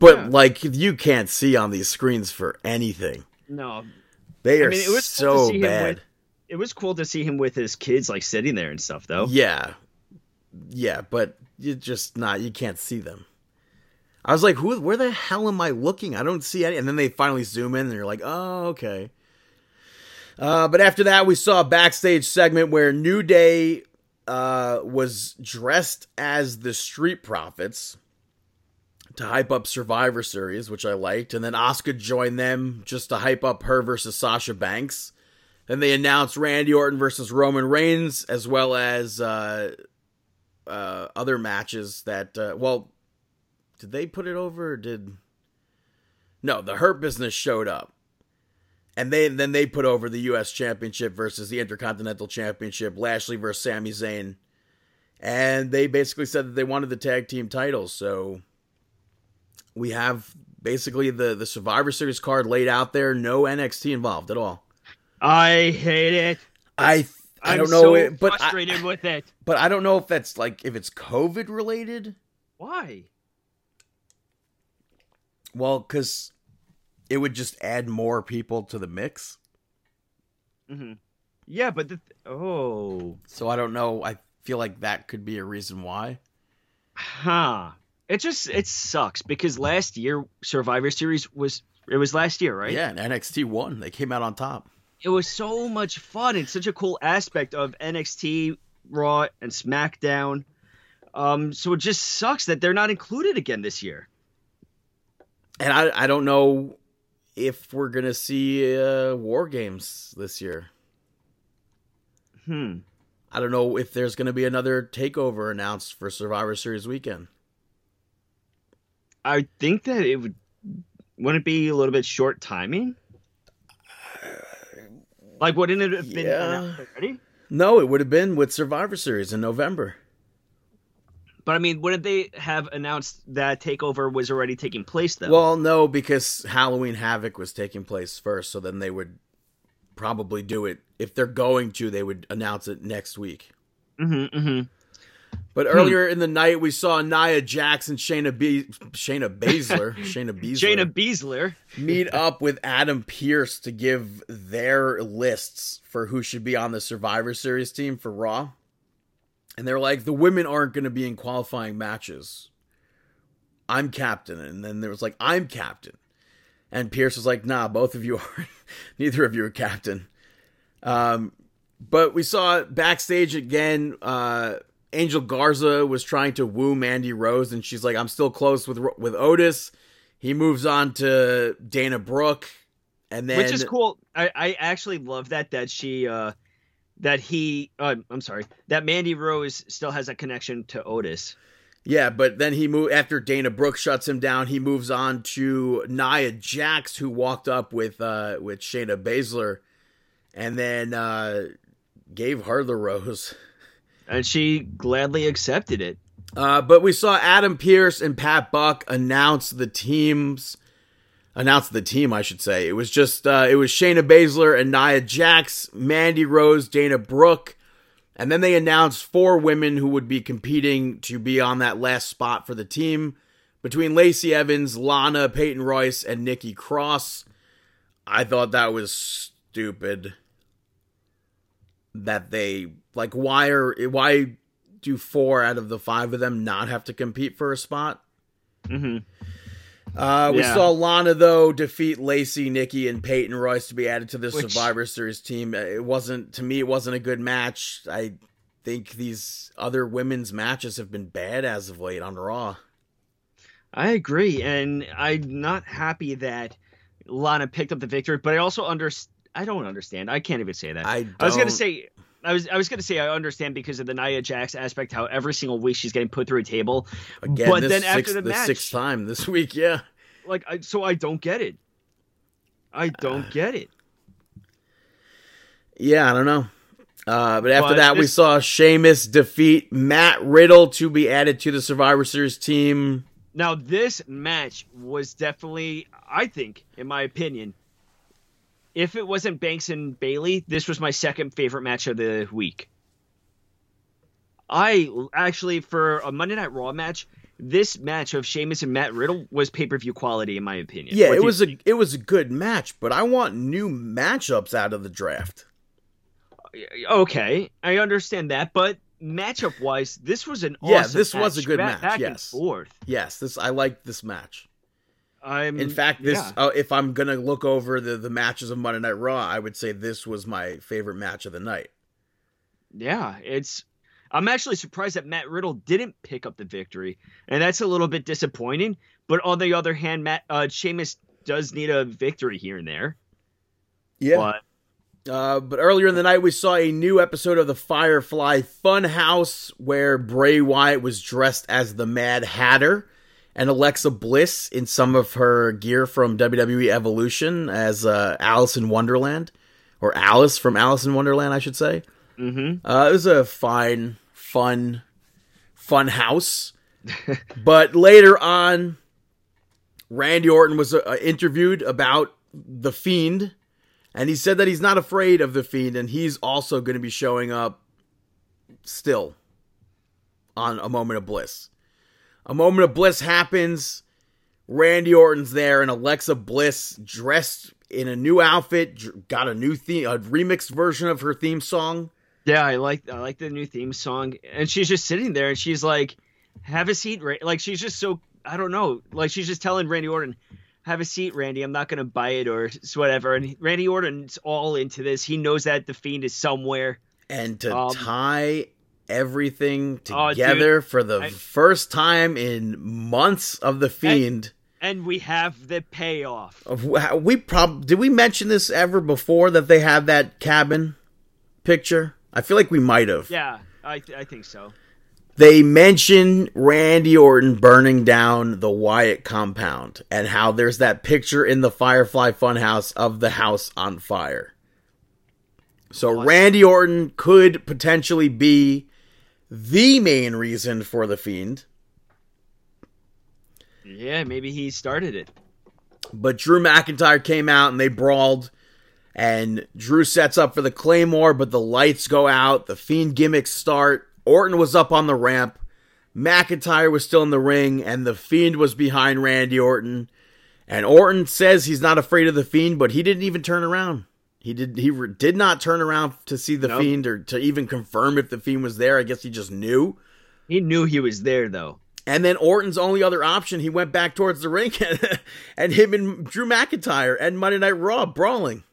But Yeah. like you can't see on these screens for anything. no, They I are mean, it was so bad. with- it was cool to see him with his kids like sitting there and stuff though. Yeah. Yeah, but you just not you can't see them. I was like, who where the hell am I looking? I don't see any and then they finally zoom in and you're like, oh, okay. Uh, but after that we saw a backstage segment where New Day uh, was dressed as the Street Profits to hype up Survivor Series, which I liked, and then Asuka joined them just to hype up her versus Sasha Banks. Then they announced Randy Orton versus Roman Reigns, as well as uh, uh, other matches that. Uh, well, did they put it over? Did no? The Hurt Business showed up, and they then they put over the U.S. Championship versus the Intercontinental Championship. Lashley versus Sami Zayn, and they basically said that they wanted the tag team titles. So we have basically the the Survivor Series card laid out there. No NXT involved at all. I hate it. I I I'm don't know so it, but I, frustrated with it. but I don't know if that's like if it's COVID related. Why? Well, because it would just add more people to the mix. hmm Yeah, but the th- oh, So I don't know. I feel like that could be a reason why. huh. It just it sucks because last year Survivor Series was it was last year, right? Yeah, and NXT won. They came out on top. It was so much fun. It's such a cool aspect of NXT, Raw, and SmackDown. Um, so it just sucks that they're not included again this year. And I I don't know if we're gonna see uh, War Games this year. Hmm. I don't know if there's gonna be another takeover announced for Survivor Series weekend. I think that it would wouldn't it be a little bit short timing. Like, wouldn't it have been Yeah. already? No, it would have been with Survivor Series in November. But I mean, wouldn't they have announced that takeover was already taking place though? Well, no, because Halloween Havoc was taking place first, so then they would probably do it. If they're going to, they would announce it next week. hmm hmm But earlier in the night, we saw Nia Jackson, and Shayna Be- Shayna Baszler, Shayna Baszler, Shayna Beasler. meet up with Adam Pearce to give their lists for who should be on the Survivor Series team for Raw. And they're like, the women aren't going to be in qualifying matches. I'm captain. And then there was like, I'm captain. And Pearce was like, nah, both of you are. Neither of you are captain. Um, but we saw backstage again. Uh, Angel Garza was trying to woo Mandy Rose, and she's like, "I'm still close with with Otis." He moves on to Dana Brooke, and then which is cool. I, I actually love that that she uh that he uh, I'm sorry that Mandy Rose still has a connection to Otis. Yeah, but then he moved after Dana Brooke shuts him down. He moves on to Nia Jax, who walked up with uh with Shayna Baszler, and then uh gave her the rose. And she gladly accepted it. Uh, but we saw Adam Pearce and Pat Buck announce the teams. Announce the team, I should say. It was just uh, it was Shayna Baszler and Nia Jax, Mandy Rose, Dana Brooke, and then they announced four women who would be competing to be on that last spot for the team between Lacey Evans, Lana, Peyton Royce, and Nikki Cross. I thought that was stupid. That they like why are why do four out of the five of them not have to compete for a spot? Mm-hmm. Uh, we Yeah. saw Lana though defeat Lacey, Nikki, and Peyton Royce to be added to the Which- Survivor Series team. Uh, It wasn't to me. It wasn't a good match. I think these other women's matches have been bad as of late on Raw. I agree, and I'm not happy that Lana picked up the victory, but I also under I don't understand. I can't even say that. I I was gonna say I was I was gonna say I understand because of the Nia Jax aspect, how every single week she's getting put through a table. Again, but this then after sixth, the match, sixth time this week. Yeah, like I, so I don't get it. I don't Uh, get it. yeah. I don't know. Uh, but after But that, we saw Sheamus defeat Matt Riddle to be added to the Survivor Series team. Now this match was definitely, I think, in my opinion, if it wasn't Banks and Bayley, this was my second favorite match of the week. I actually for a Monday Night Raw match, this match of Sheamus and Matt Riddle was pay per view quality in my opinion. Yeah, What it was a think? it was a good match, but I want new matchups out of the draft. okay. I understand that, but matchup wise, this was an awesome Yeah, awesome this was a good back, match, Back yes. and forth. Yes, this I like this match. I'm In fact, this yeah. uh, if I'm gonna look over the the matches of Monday Night Raw, I would say this was my favorite match of the night. Yeah, it's. I'm actually surprised that Matt Riddle didn't pick up the victory, and that's a little bit disappointing. But on the other hand, Matt uh, Sheamus does need a victory here and there. Yeah. But Uh, but earlier in the night, we saw a new episode of the Firefly Funhouse where Bray Wyatt was dressed as the Mad Hatter and Alexa Bliss in some of her gear from WWE Evolution as uh, Alice in Wonderland, or Alice from Alice in Wonderland, I should say. mhm. Uh, it was a fine, fun, fun house. but later on, Randy Orton was uh, interviewed about the Fiend, and he said that he's not afraid of the Fiend, and he's also going to be showing up still on a moment of bliss. A moment of bliss happens. Randy Orton's there, and Alexa Bliss dressed in a new outfit, got a new theme, a remixed version of her theme song. yeah, I like I like the new theme song, and she's just sitting there, and she's like, "Have a seat, Ra-" like she's just so I don't know, like she's just telling Randy Orton, "Have a seat, Randy. I'm not gonna buy it or whatever." And Randy Orton's all into this. He knows that the fiend is somewhere. and to Um, tie everything Oh, together for the I- first time in months of the fiend. and we have the payoff. of we prob did we mention this ever before that they have that cabin picture? I feel like we might have. Yeah, I th- I think so. they mention randy orton burning down the wyatt compound and how there's that picture in the firefly funhouse of the house on fire. So randy orton could potentially be the main reason for the fiend Yeah, maybe he started it. But Drew McIntyre came out and they brawled. And Drew sets up for the Claymore, but the lights go out. The Fiend gimmicks start. Orton was up on the ramp. McIntyre was still in the ring, and the Fiend was behind Randy Orton. And Orton says he's not afraid of the Fiend, but he didn't even turn around. He did. He re- did not turn around to see the Nope. Fiend or to even confirm if the Fiend was there. I guess he just knew. He knew he was there though. And then Orton's only other option, he went back towards the ring, and him and Drew McIntyre and Monday Night Raw brawling.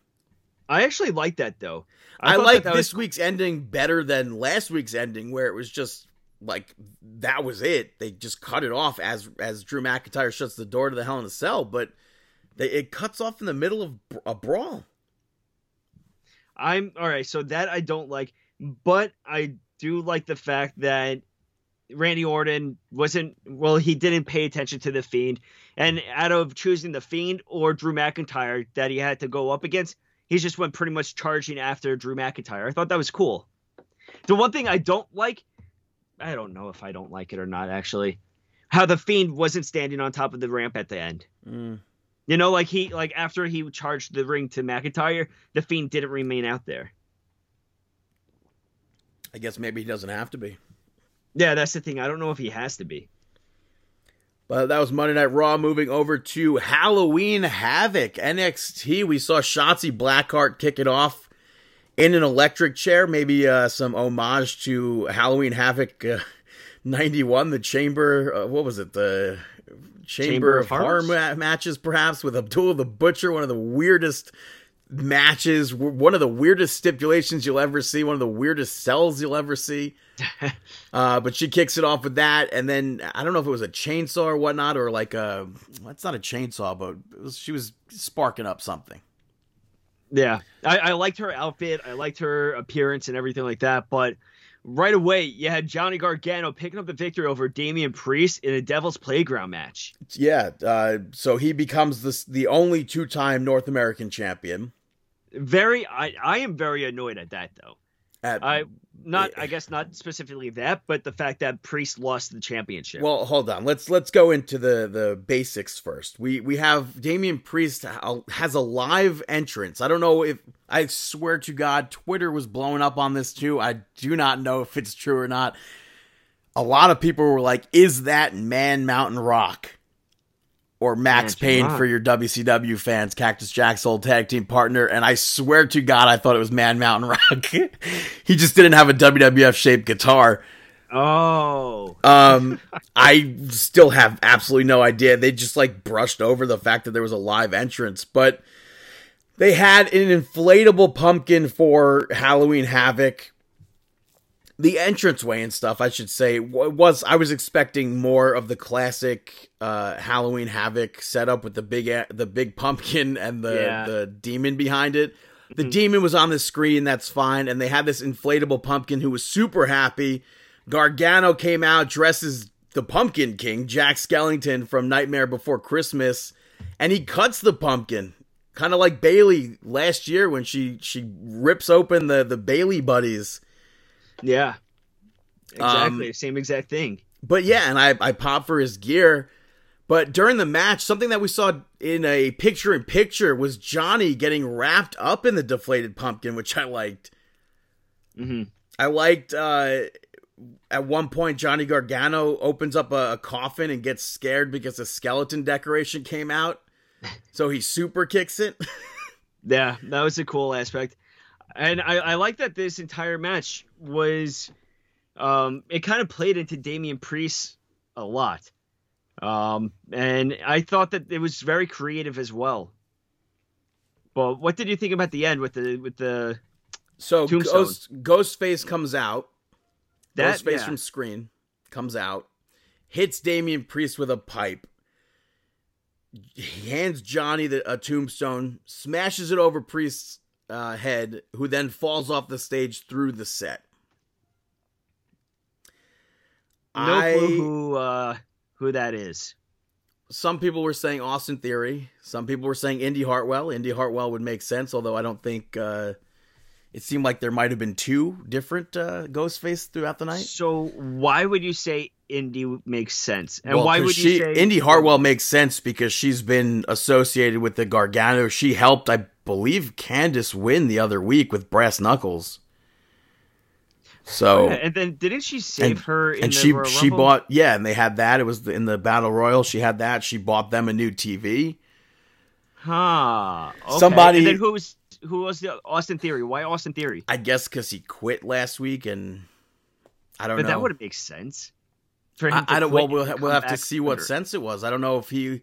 I actually like that though. I, thought like that that this was- week's ending better than last week's ending, where it was just like that was it. They just cut it off as as Drew McIntyre shuts the door to the Hell in a Cell, but they, it cuts off in the middle of a brawl. I'm all right. So that I don't like, but I do like the fact that Randy Orton wasn't well. He didn't pay attention to the Fiend, and out of choosing the Fiend or Drew McIntyre that he had to go up against, he just went pretty much charging after Drew McIntyre. I thought that was cool. The one thing I don't like, I don't know if I don't like it or not actually, how the Fiend wasn't standing on top of the ramp at the end. Mm. You know, like he like after he charged the ring to McIntyre, the Fiend didn't remain out there. I guess maybe he doesn't have to be. Yeah, that's the thing. I don't know if he has to be. But that was Monday Night Raw. Moving over to Halloween Havoc NXT. We saw Shotzi Blackheart kick it off in an electric chair. Maybe uh, some homage to Halloween Havoc uh, 91, the Chamber. Uh, what was it? The Chamber, Chamber of, Horror ma- matches, perhaps, with Abdullah the Butcher. One of the weirdest matches. One of the weirdest stipulations you'll ever see. One of the weirdest cells you'll ever see. Uh, but she kicks it off with that, and then I don't know if it was a chainsaw or whatnot, or like a. That's not a chainsaw, but it was, she was sparking up something. Yeah, I, I liked her outfit. I liked her appearance and everything like that. But right away, you had Johnny Gargano picking up the victory over Damian Priest in a Devil's Playground match. Yeah, uh, so he becomes this the only two time North American champion. Very, I, I am very annoyed at that though. At, I not, I guess not specifically that, but the fact that Priest lost the championship. Well, hold on. Let's let's go into the the basics first. We we have Damian Priest has a live entrance. I don't know if I swear to God, Twitter was blowing up on this too. I do not know if it's true or not. A lot of people were like, "Is that Man Mountain Rock?" Or Maxx Payne for your WCW fans, Cactus Jack's old tag team partner, and I swear to God, I thought it was Man Mountain Rock. he just didn't have a WWF shaped guitar. oh, Um, I still have absolutely no idea. They just like brushed over the fact that there was a live entrance, but they had an inflatable pumpkin for Halloween Havoc. The entranceway and stuff, I should say, was I was expecting more of the classic uh, Halloween Havoc setup with the big the big pumpkin and the Yeah. the demon behind it. The demon was on the screen, that's fine, and they had this inflatable pumpkin who was super happy. Gargano came out dressed as the Pumpkin King, Jack Skellington from Nightmare Before Christmas, and he cuts the pumpkin, kind of like Bayley last year when she she rips open the the Bayley buddies. Yeah, Um, exactly, same exact thing. But yeah, and I I pop for his gear. But during the match, something that we saw in a picture in picture was Johnny getting wrapped up in the deflated pumpkin, which I liked. hmm I liked uh at one point Johnny Gargano opens up a, a coffin and gets scared because a skeleton decoration came out. So he super kicks it. Yeah, that was a cool aspect, and I, I like that this entire match was, um, it kind of played into Damian Priest a lot, um, and I thought that it was very creative as well. But what did you think about the end with the with the So Tombstone. Ghost Ghostface comes out. that? Ghostface yeah. from screen comes out, hits Damian Priest with a pipe. He hands Johnny the, a tombstone, smashes it over Priest's uh, head, who then falls off the stage through the set. no I- clue who uh, who that is. some people were saying Austin Theory. Some people were saying Indi Hartwell. Indi Hartwell would make sense, although I don't think uh, it seemed like there might have been two different uh, Ghostface throughout the night. So why would you say Indi makes sense, and Well, why would she, you say Indi Hartwell makes sense because she's been associated with the Gargano. She helped, I believe, Candice win the other week with brass knuckles. So and then didn't she save and, her? In and the she Royal she bought yeah, and they had that. It was in the battle royal. She had that. She bought them a new TV. Huh. Okay. Somebody- And then who was who was the Austin Theory? Why Austin Theory? I guess because he quit last week, and I don't But know. that would make sense. I, I don't. Well, we'll, ha- we'll have to see what sense it was. I don't know if he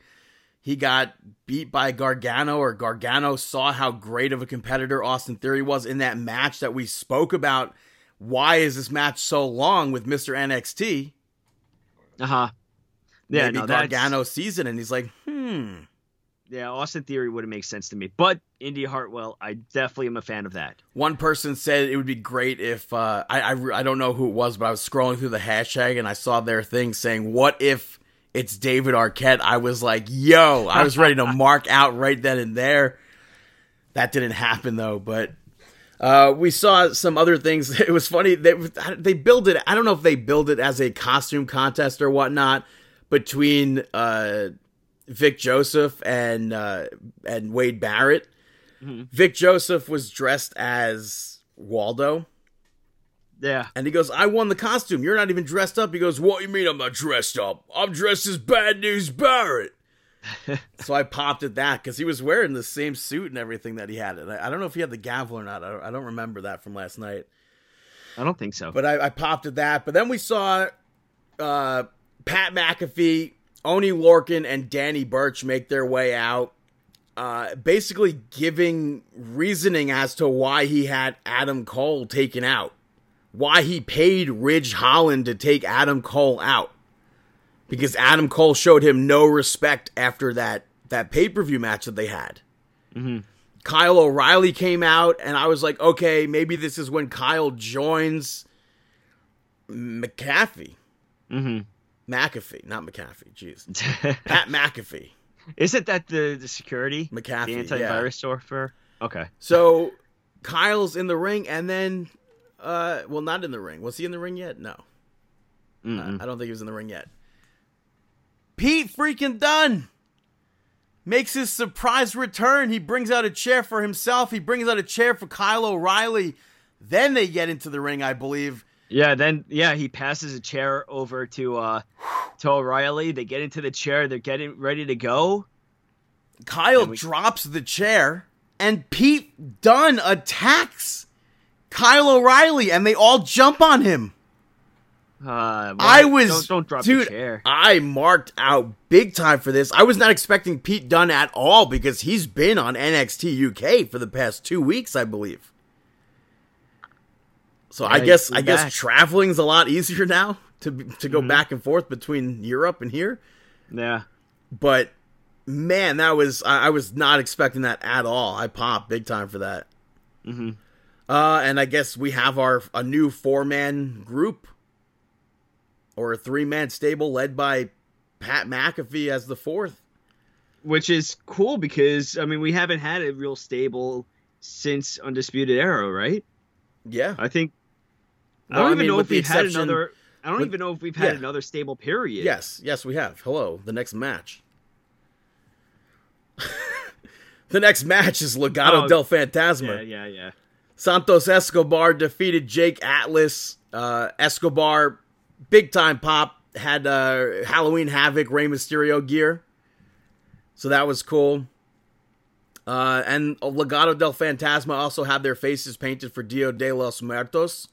he got beat by Gargano or Gargano saw how great of a competitor Austin Theory was in that match that we spoke about. Why is this match so long with Mister NXT? Uh huh. Yeah, Maybe no, that's, Gargano sees it and he's like, hmm. Yeah, Austin Theory would have made sense to me, but Indi Hartwell, I definitely am a fan of that. One person said it would be great if uh, I, I I don't know who it was, but I was scrolling through the hashtag and I saw their thing saying, "What if it's David Arquette?" I was like, "Yo!" I was ready to mark out right then and there. That didn't happen though, but uh, we saw some other things. It was funny. They they build it. I don't know if they build it as a costume contest or whatnot between uh, Vic Joseph and uh, and Wade Barrett. Vic Joseph was dressed as Waldo, Yeah, and he goes, "I won the costume. You're not even dressed up." He goes, "What you mean I'm not dressed up? I'm dressed as Bad News Barrett." so I popped at that because he was wearing the same suit and everything that he had. And I, I don't know if he had the gavel or not. I don't, I don't remember that from last night. I don't think so. But I, I popped at that. But then we saw uh, Pat McAfee, Oney Lorcan, and Danny Burch make their way out, uh, basically giving reasoning as to why he had Adam Cole taken out, why he paid Ridge Holland to take Adam Cole out, because Adam Cole showed him no respect after that that pay per view match that they had. Kyle O'Reilly came out, and I was like, okay, maybe this is when Kyle joins McAfee. hmm McAfee, not McAfee. Jeez, Pat McAfee. Isn't that the, the security? McAfee, the yeah. antivirus software? Okay. So Kyle's in the ring, and then, uh, well, not in the ring. Was he in the ring yet? No, Mm-mm. I don't think he was in the ring yet. Pete freaking Dunn makes his surprise return. He brings out a chair for himself. He brings out a chair for Kyle O'Reilly. Then they get into the ring, I believe. Yeah, then yeah, he passes a chair over to uh to O'Reilly. They get into the chair. They're getting ready to go. Kyle we- drops the chair, and Pete Dunne attacks Kyle O'Reilly, and they all jump on him. Uh, well, I was, don't, don't drop dude. the chair. I marked out big time for this. I was not expecting Pete Dunne at all because he's been on NXT UK for the past two weeks, I believe. So I guess I guess back. traveling's a lot easier now to to Mm-hmm. go back and forth between Europe and here. Yeah. But man, that was I, I was not expecting that at all. I popped big time for that. hmm Uh, and I guess we have our a new four man group or a three man stable led by Pat McAfee as the fourth. Which is cool because I mean we haven't had a real stable since Undisputed Era, right? Yeah, I think. I don't I even mean, know if we've had another. I don't with- even know if we've had yeah. another stable period. yes, yes, we have. Hello, the next match. the next match is Legado Oh, del Fantasma. Yeah, yeah, yeah. Santos Escobar defeated Jake Atlas. Uh, Escobar, big time pop, had uh, Halloween Havoc Rey Mysterio gear. So that was cool. Uh, and Legado del Fantasma also had their faces painted for Dio de los Muertos.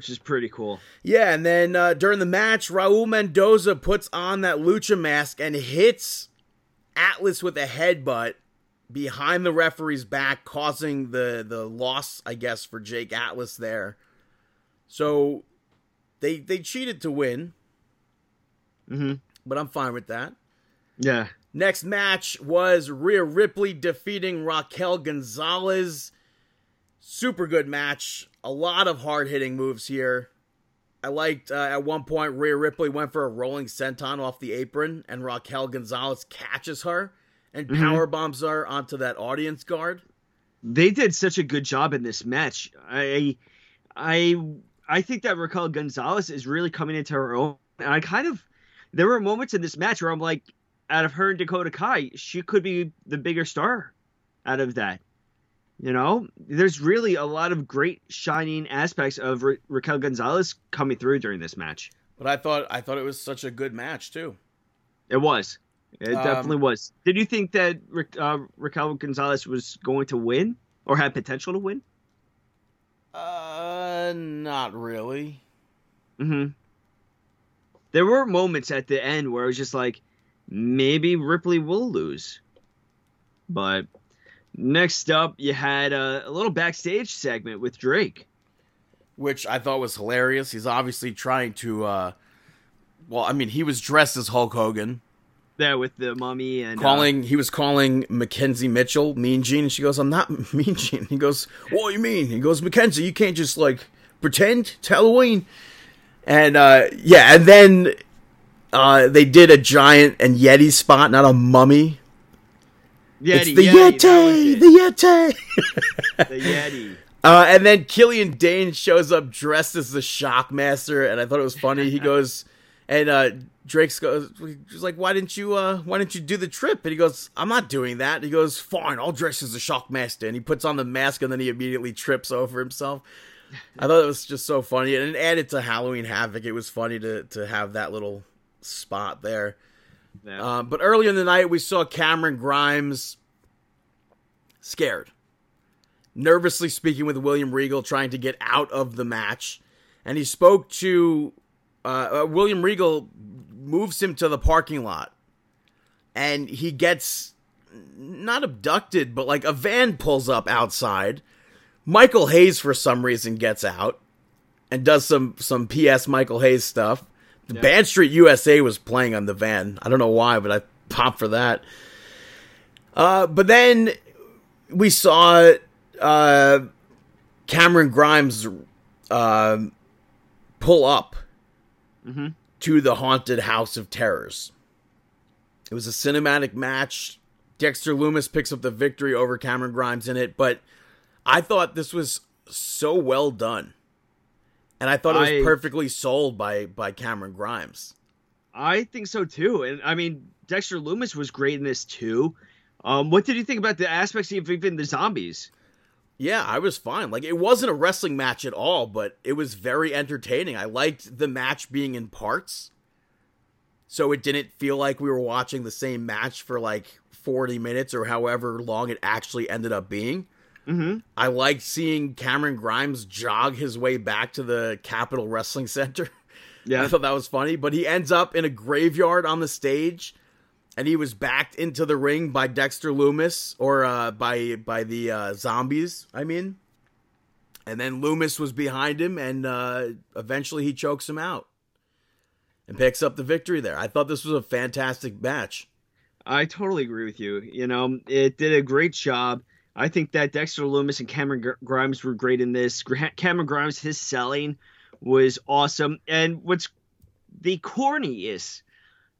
Which is pretty cool. Yeah, and then uh, during the match, Raul Mendoza puts on that lucha mask and hits Atlas with a headbutt behind the referee's back, causing the the loss, I guess, for Jake Atlas there. So they they cheated to win, hmm but I'm fine with that. Yeah. Next match was Rhea Ripley defeating Raquel Gonzalez. Super good match. A lot of hard hitting moves here. I liked uh, at one point Rhea Ripley went for a rolling senton off the apron, and Raquel Gonzalez catches her and power bombs her onto that audience guard. they did such a good job in this match. I, I, I think that Raquel Gonzalez is really coming into her own. And I kind of, there were moments in this match where I'm like, out of her and Dakota Kai, she could be the bigger star out of that. You know, there's really a lot of great shining aspects of Ra- Raquel Gonzalez coming through during this match. But I thought I thought it was such a good match too. It was. It Um, definitely was. Did you think that uh, Raquel Gonzalez was going to win or had potential to win? Uh, not really. hmm There were moments at the end where it was just like, maybe Ripley will lose. But next up, you had a, a little backstage segment with Drake. which I thought was hilarious. He's obviously trying to. uh Well, I mean, he was dressed as Hulk Hogan, There with the mummy and uh, calling. he was calling Mackenzie Mitchell Mean Gene, and she goes, "I'm not Mean Gene." He goes, "What do you mean?" He goes, "Mackenzie, you can't just like pretend it's Halloween." And uh yeah, and then uh they did a giant and Yeti spot, not a mummy. Yeti, it's the Yeti, Yeti, the Yeti. the Yeti. Uh, and then Killian Dain shows up dressed as the Shockmaster, and I thought it was funny. He goes, and uh, Drake's goes, he's like, "Why didn't you? Uh, why didn't you do the trip?" And he goes, "I'm not doing that." he goes, "Fine, I'll dress as the Shockmaster." And he puts on the mask, and then he immediately trips over himself. I thought it was just so funny, and it added to Halloween Havoc. It was funny to to have that little spot there. Yeah. Um, but earlier in the night, we saw Cameron Grimes scared, nervously speaking with William Regal, trying to get out of the match. And he spoke to uh, uh, William Regal, moves him to the parking lot, and he gets not abducted, but like a van pulls up outside. Michael Hayes, for some reason, gets out and does some some PS Michael Hayes stuff. Yeah. Badstreet USA was playing on the van. I don't know why, but I popped for that. Uh, but then we saw uh, Cameron Grimes uh, pull up Mhm. to the haunted House of Terrors. It was a cinematic match. Dexter Lumis picks up the victory over Cameron Grimes in it, but I thought this was so well done. And I thought it was I- perfectly sold by by Cameron Grimes. I think so too. And I mean, Dexter Lumis was great in this too. Um, what did you think about the aspects of even the zombies? Yeah, I was fine. Like it wasn't a wrestling match at all, but it was very entertaining. I liked the match being in parts. So it didn't feel like we were watching the same match for like 40 minutes or however long it actually ended up being. Mm-hmm. I liked seeing Cameron Grimes jog his way back to the Capitol Wrestling Center. Yeah. I thought that was funny, but he ends up in a graveyard on the stage, and he was backed into the ring by Dexter Lumis or uh, by by the uh, zombies. I mean, and then Lumis was behind him, and uh, eventually he chokes him out and picks up the victory there. I thought this was a fantastic match. I totally agree with you. You know, it did a great job. I think that Dexter Lumis and Cameron Grimes were great in this. Cameron Grimes, his selling was awesome. And what's the corniest,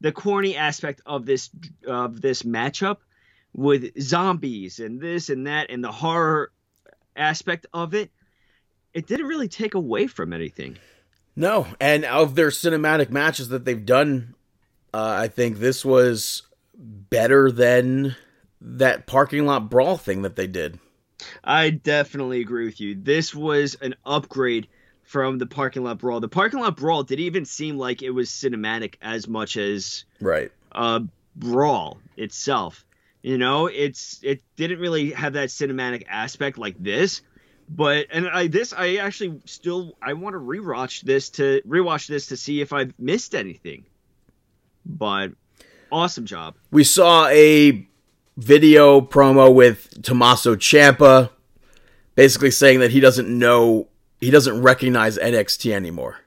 the corny aspect of this of this matchup with zombies and this and that and the horror aspect of it, it didn't really take away from anything. No, and of their cinematic matches that they've done, uh, I think this was better than that parking lot brawl thing that they did. I definitely agree with you. This was an upgrade from the parking lot brawl. The parking lot brawl didn't even seem like it was cinematic as much as Right. uh brawl itself. You know, it's it didn't really have that cinematic aspect like this. But and I this I actually still I want to rewatch this to rewatch this to see if I've missed anything. But awesome job. We saw a video promo with Tommaso Ciampa basically saying that he doesn't know, he doesn't recognize NXT anymore.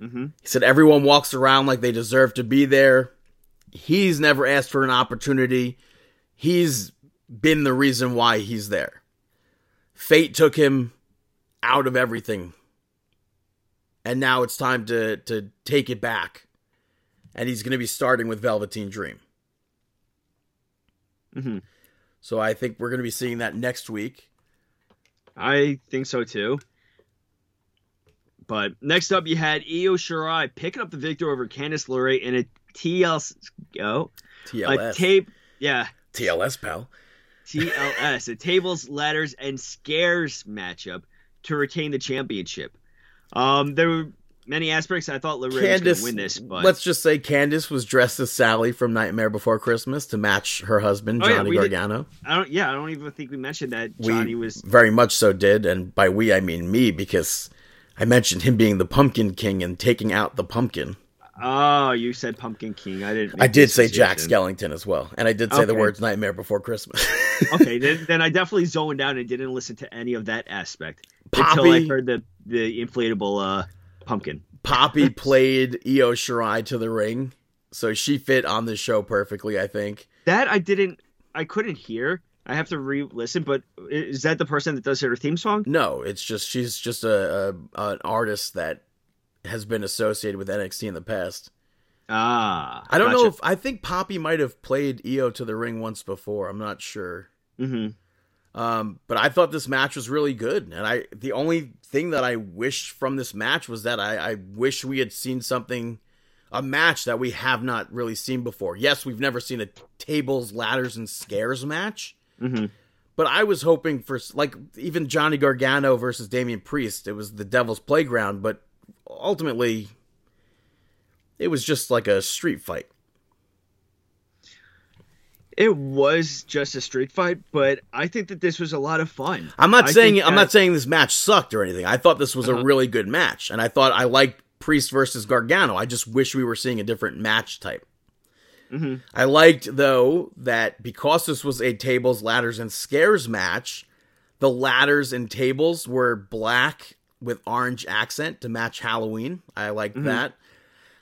Mhm. He said everyone walks around like they deserve to be there. He's never asked for an opportunity. He's been the reason why he's there. Fate took him out of everything. And now it's time to to take it back. And he's going to be starting with Velveteen Dream. Mhm. So I think we're going to be seeing that next week. I think so too. But next up, you had Io Shirai picking up the victory over Candice LeRae in a TLS, oh, a TLS. tape, yeah, TLS, pal. TLS, a tables, ladders, and scares matchup to retain the championship. Um, there were many aspects. I thought Lorraine was going to win this, but let's just say Candice was dressed as Sally from Nightmare Before Christmas to match her husband Oh, yeah, Johnny did- Gargano. I don't. Yeah, I don't even think we mentioned that We Johnny was. very much so did, and by we I mean me because I mentioned him being the Pumpkin King and taking out the pumpkin. Oh, you said Pumpkin King. I didn't. I did say Jack. Skellington as well, and I did say the words Nightmare Before Christmas. okay, then, then I definitely zoned out and didn't listen to any of that aspect until I heard the the inflatable uh, pumpkin. Poppy played Io Shirai to the ring, so she fit on the show perfectly. I think. That I didn't. I couldn't hear. I have to re-listen. But is that the person that does her theme song? No, it's just she's just a, a an artist that has been associated with NXT in the past. Ah, I don't know if I think Poppy might have played Io to the ring once before. I'm not sure. hmm Um, but I thought this match was really good, and I the only thing that I wished from this match was that I, I wish we had seen something, a match that we have not really seen before. Yes, we've never seen a tables, ladders, and scares match, hmm but I was hoping for like even Johnny Gargano versus Damian Priest. It was the Devil's Playground, but ultimately, it was just like a street fight. It was just a street fight, but I think that this was a lot of fun. I'm not I saying I'm that- not saying this match sucked or anything. I thought this was Uh-huh. a really good match, and I thought I liked Priest versus Gargano. I just wish we were seeing a different match type. Mhm. I liked though that because this was a tables, ladders, and scares match, the ladders and tables were black with orange accent to match Halloween. I liked Mhm. that.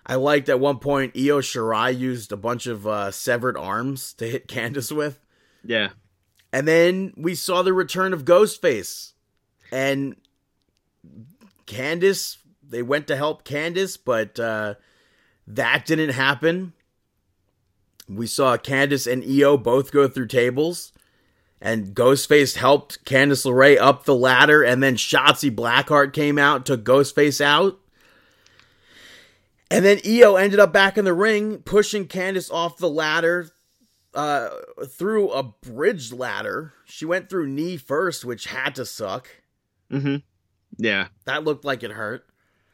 I liked at one point Io Shirai used a bunch of uh, severed arms to hit Candice with. Yeah. And then we saw the return of Ghostface. And Candice, they went to help Candice, but uh, that didn't happen. We saw Candice and Io both go through tables. And Ghostface helped Candice LeRae up the ladder. And then Shotzi Blackheart came out, took Ghostface out. And then Io ended up back in the ring, pushing Candice off the ladder uh, through a bridge ladder. She went through knee first, which had to suck. hmm Yeah. That looked like it hurt.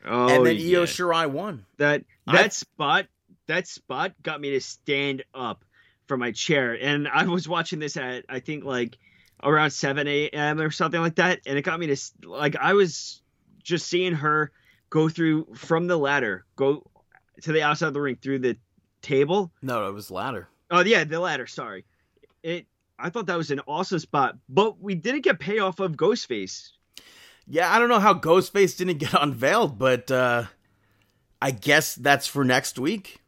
Oh, and then yeah. Io Shirai won. that I- that spot that spot got me to stand up from my chair and i was watching this at i think like around 7 a.m or something like that and it got me to like i was just seeing her go through from the ladder go to the outside of the ring through the table No, it was ladder. oh yeah the ladder sorry it i thought that was an awesome spot but we didn't get payoff of ghostface Yeah, I don't know how Ghostface didn't get unveiled, but uh, I guess that's for next week.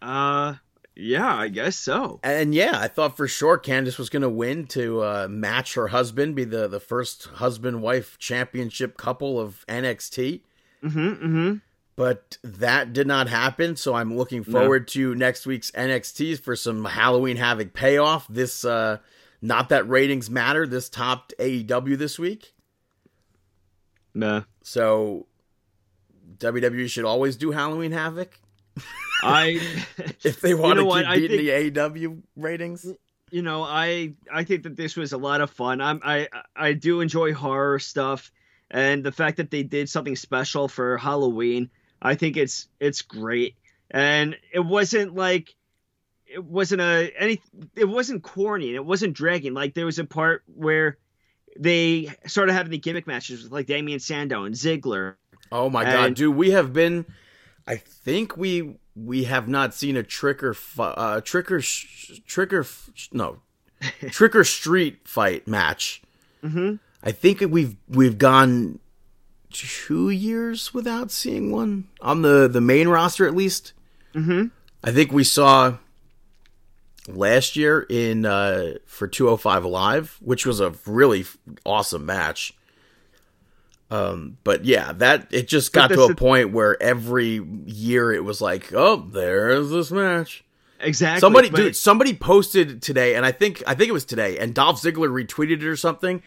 uh yeah i guess so And yeah, I thought for sure Candice was going to win to uh, match her husband, be the, the first husband wife championship couple of NXT. mm-hmm mm-hmm but that did not happen. So I'm looking No. forward to next week's NXT for some Halloween Havoc payoff. This, uh, not that ratings matter. This topped AEW this week, nah so WWE should always do Halloween Havoc i if they want know to what? keep I beating the AW ratings. you know i i think that this was a lot of fun i'm i i do enjoy horror stuff and the fact that they did something special for halloween i think it's it's great and it wasn't like it wasn't a any it wasn't corny and it wasn't dragging like there was a part where they started having the gimmick matches with like Damien Sandow and Ziggler. Oh my god, dude, we have been. I think we we have not seen a tricker fu- uh tricker sh- tricker f- no tricker street fight match. Mm-hmm. I think we've we've gone two years without seeing one on the the main roster at least. Mm-hmm. I think we saw last year in uh for 205 live which was a really awesome match um but yeah that it just got to a point where every year it was like oh there's this match Exactly. somebody dude somebody posted today and i think i think it was today and dolph ziggler retweeted it or something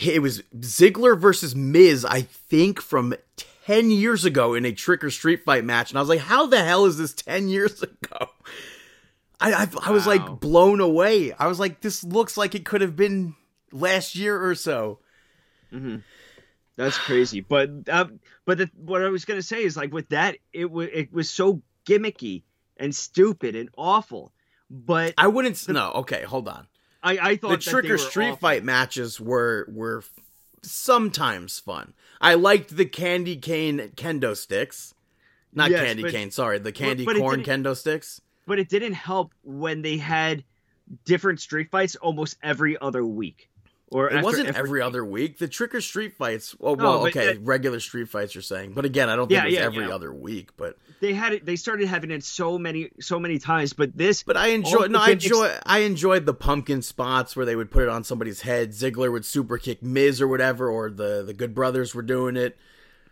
it was ziggler versus miz i think from 10 years ago in a trick or street fight match and i was like how the hell is this 10 years ago I I, I was Wow. like blown away. I was like, this looks like it could have been last year or so. That's crazy. But um, but the, what I was gonna say is like with that, it was it was so gimmicky and stupid and awful. But I wouldn't. s no, okay, hold on. I, I thought The trick or street fight matches were were sometimes fun. I liked the candy cane kendo sticks. Not Yes, candy but- cane, sorry, the candy but it corn kendo sticks. but it didn't help when they had different street fights almost every other week. Or It wasn't every, other week. The trick or street fights. Oh, No, well, okay, that- regular street fights. You're saying, but again, I don't think Yeah, it was yeah, every yeah. other week. But They had it. They started having it so many, so many times. But this, but I All enjoy. No, I enjoy. I enjoyed the pumpkin spots where they would put it on somebody's head. Ziggler would super kick Miz or whatever, or the the Good Brothers were doing it.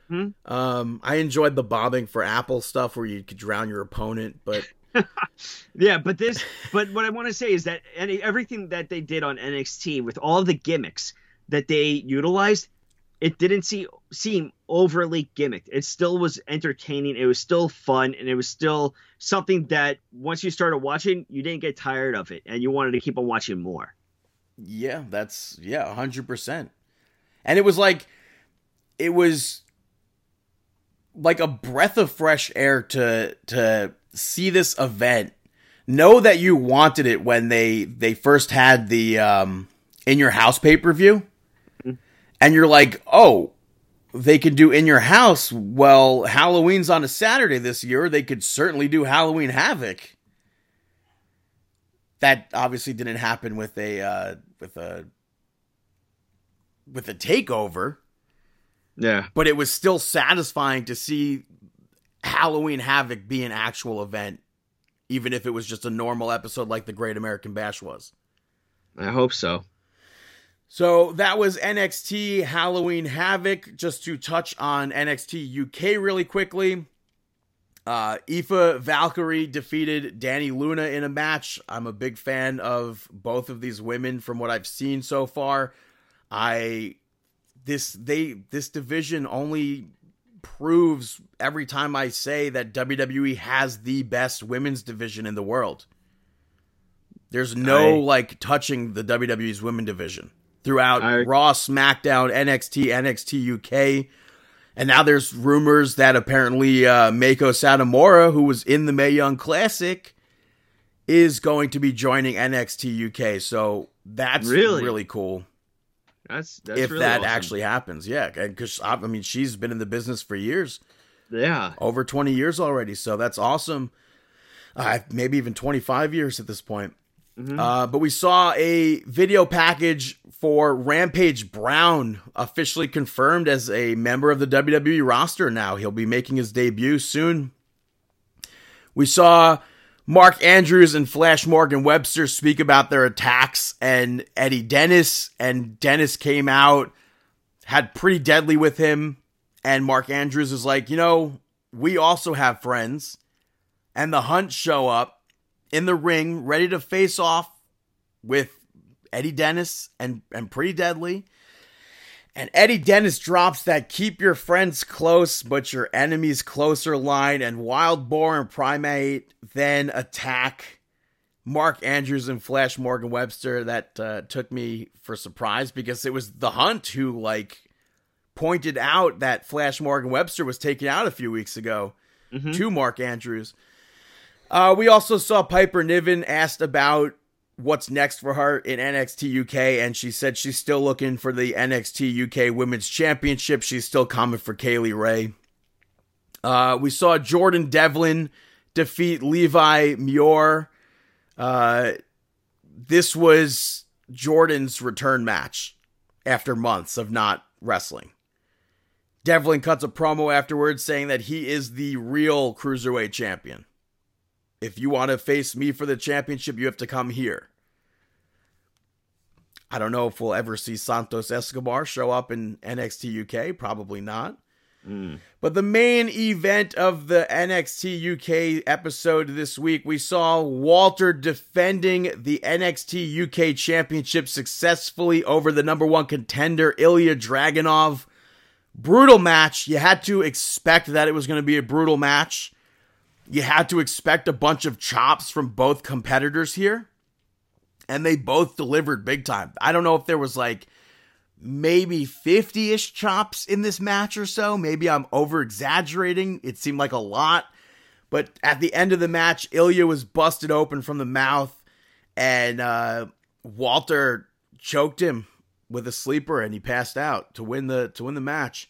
Hmm? Um, I enjoyed the bobbing for apple stuff where you could drown your opponent, but yeah. But this, but what I want to say is that any everything that they did on NXT with all the gimmicks that they utilized, it didn't see, seem overly gimmicked. It still was entertaining. It was still fun, and it was still something that once you started watching, you didn't get tired of it, and you wanted to keep on watching more. Yeah, that's yeah, hundred percent. And it was like it was like a breath of fresh air to to see this event. Know that you wanted it when they they first had the um in your house pay per view, and you're like, oh, they could do in your house. Well, Halloween's on a Saturday this year. They could certainly do Halloween Havoc. That obviously didn't happen with a uh, with a with a takeover, Yeah. but it was still satisfying to see Halloween Havoc be an actual event, even if it was just a normal episode like the Great American Bash was. I hope so. So that was NXT Halloween Havoc. Just to touch on NXT UK really quickly. Uh, Aoife Valkyrie defeated Dani Luna in a match. I'm a big fan of both of these women from what I've seen so far. I this they this division only proves every time I say that WWE has the best women's division in the world. There's no I- like touching the WWE's women division throughout I- Raw, SmackDown, NXT, NXT UK. And now there's rumors that apparently uh, Meiko Satomura, who was in the Mae Young Classic, is going to be joining NXT UK. So that's Really? really cool That's that's if really that awesome. actually happens. Yeah, because I mean she's been in the business for years, yeah. over twenty years already. So that's awesome. Uh, maybe even twenty five years at this point. Mm-hmm. Uh, but we saw a video package for Rampage Brown officially confirmed as a member of the WWE roster. Now he'll be making his debut soon. We saw Mark Andrews and Flash Morgan Webster speak about their attacks and Eddie Dennis. And Dennis came out, had pretty deadly with him. And Mark Andrews is like, you know, we also have friends. And the Hunt show up in the ring, ready to face off with Eddie Dennis and, and Pretty Deadly. And Eddie Dennis drops that keep your friends close, but your enemies closer line. And Wild Boar and Primate then attack Mark Andrews and Flash Morgan Webster. That uh, took me for surprise because it was the Hunt who, like, pointed out that Flash Morgan Webster was taken out a few weeks ago to Mark Andrews. Uh, we also saw Piper Niven asked about what's next for her in NXT UK, and she said she's still looking for the NXT UK Women's Championship. She's still coming for Kay Lee Ray. Uh, we saw Jordan Devlin defeat Levi Muir. Uh, this was Jordan's return match after months of not wrestling. Devlin cuts a promo afterwards saying that he is the real cruiserweight champion. If you want to face me for the championship, you have to come here. I don't know if we'll ever see Santos Escobar show up in NXT UK. Probably not. Mm. But the main event of the NXT UK episode this week, we saw Walter defending the NXT UK championship successfully over the number one contender, Ilya Dragunov. Brutal match. You had to expect that it was going to be a brutal match. You had to expect a bunch of chops from both competitors here. And they both delivered big time. I don't know if there was like maybe 50 ish chops in this match or so. Maybe I'm over exaggerating. It seemed like a lot. But at the end of the match, Ilya was busted open from the mouth, and uh, Walter choked him with a sleeper, and he passed out to win the to win the match.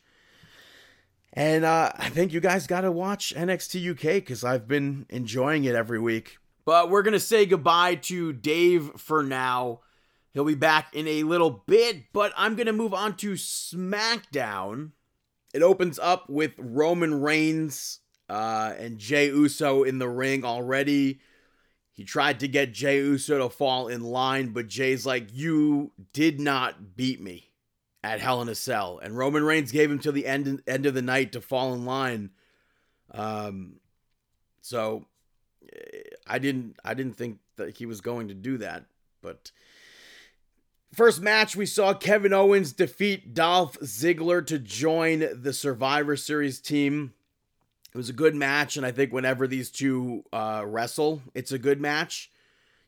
And uh, I think you guys got to watch NXT UK because I've been enjoying it every week. But we're gonna say goodbye to Dave for now. He'll be back in a little bit, but I'm going to move on to SmackDown. It opens up with Roman Reigns uh, and Jey Uso in the ring already. He tried to get Jey Uso to fall in line, but Jey's like, You did not beat me at Hell in a Cell. And Roman Reigns gave him till the end, end of the night to fall in line. Um, so I didn't I didn't think that he was going to do that, but First match, we saw Kevin Owens defeat Dolph Ziggler to join the Survivor Series team. It was a good match, and I think whenever these two uh, wrestle, it's a good match.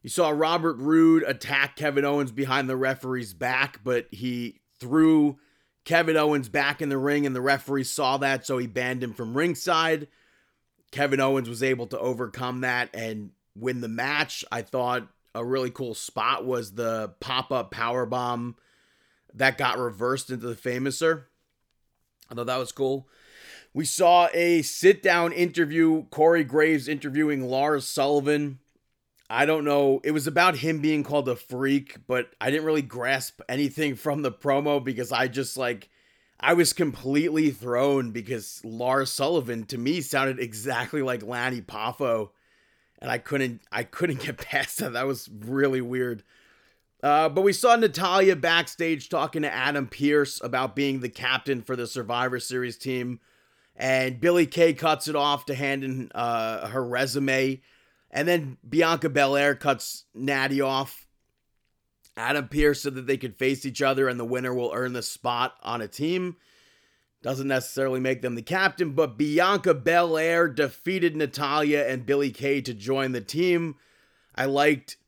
You saw Robert Roode attack Kevin Owens behind the referee's back, but he threw Kevin Owens back in the ring, and the referee saw that, so he banned him from ringside. Kevin Owens was able to overcome that and win the match. I thought a really cool spot was the pop-up power bomb that got reversed into the famouser. I thought that was cool. We saw a sit-down interview, Corey Graves interviewing Lars Sullivan. I don't know. It was about him being called a freak, but I didn't really grasp anything from the promo because I just like I was completely thrown because Lars Sullivan to me sounded exactly like Lanny Poffo and I couldn't I couldn't get past that. That was really weird. Uh, but we saw Natalya backstage talking to Adam Pearce about being the captain for the Survivor Series team, and Billy Kay cuts it off to hand in uh, her resume, and then Bianca Belair cuts Natty off. Adam Pearce so that they could face each other, and the winner will earn the spot on a team. Doesn't necessarily make them the captain, but Bianca Belair defeated Natalya and Billy Kay to join the team. I liked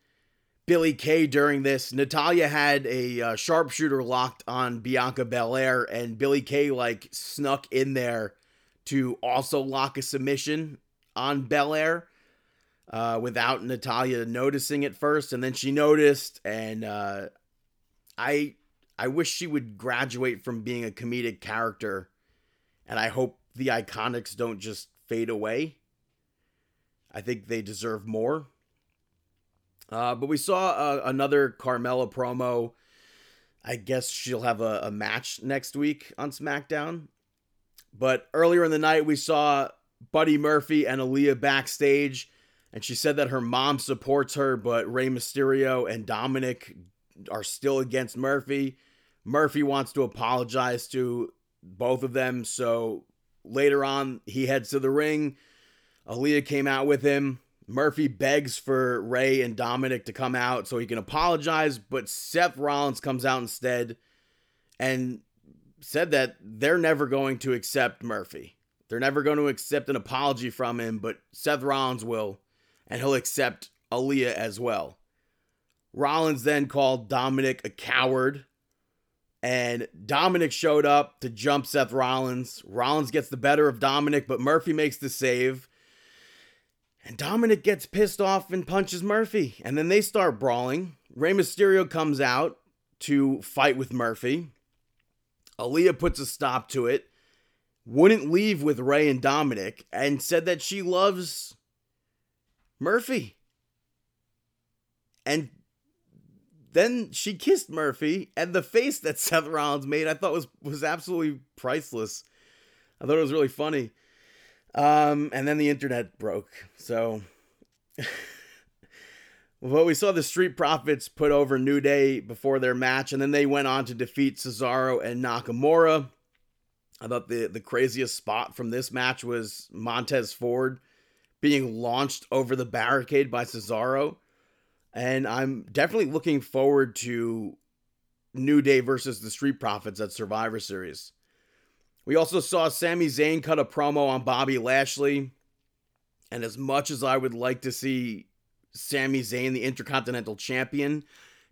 Billy Kay during this. Natalya had a uh, sharpshooter locked on Bianca Belair, and Billy Kay like snuck in there to also lock a submission on Belair uh, without Natalya noticing it first, and then she noticed, and uh, I I wish she would graduate from being a comedic character, and I hope the iconics don't just fade away. I think they deserve more. Uh, but we saw uh, another Carmella promo. I guess she'll have a, a match next week on SmackDown. But earlier in the night, we saw Buddy Murphy and Aaliyah backstage, and she said that her mom supports her, but Rey Mysterio and Dominic are still against Murphy. Murphy wants to apologize to both of them. So later on, he heads to the ring. Aaliyah came out with him. Murphy begs for Rey and Dominic to come out so he can apologize, but Seth Rollins comes out instead and said that they're never going to accept Murphy. They're never going to accept an apology from him, but Seth Rollins will, and he'll accept Aaliyah as well. Rollins then called Dominic a coward and Dominic showed up to jump Seth Rollins. Rollins gets the better of Dominic, but Murphy makes the save. And Dominic gets pissed off and punches Murphy. And then they start brawling. Rey Mysterio comes out to fight with Murphy. Aaliyah puts a stop to it. Wouldn't leave with Rey and Dominic and said that she loves Murphy. And then she kissed Murphy, and the face that Seth Rollins made, I thought was was absolutely priceless. I thought it was really funny. Um, and then the internet broke. So, well, we saw the Street Profits put over New Day before their match, and then they went on to defeat Cesaro and Nakamura. I thought the the craziest spot from this match was Montez Ford being launched over the barricade by Cesaro. And I'm definitely looking forward to New Day versus the Street Profits at Survivor Series. We also saw Sami Zayn cut a promo on Bobby Lashley. And as much as I would like to see Sami Zayn, the Intercontinental Champion,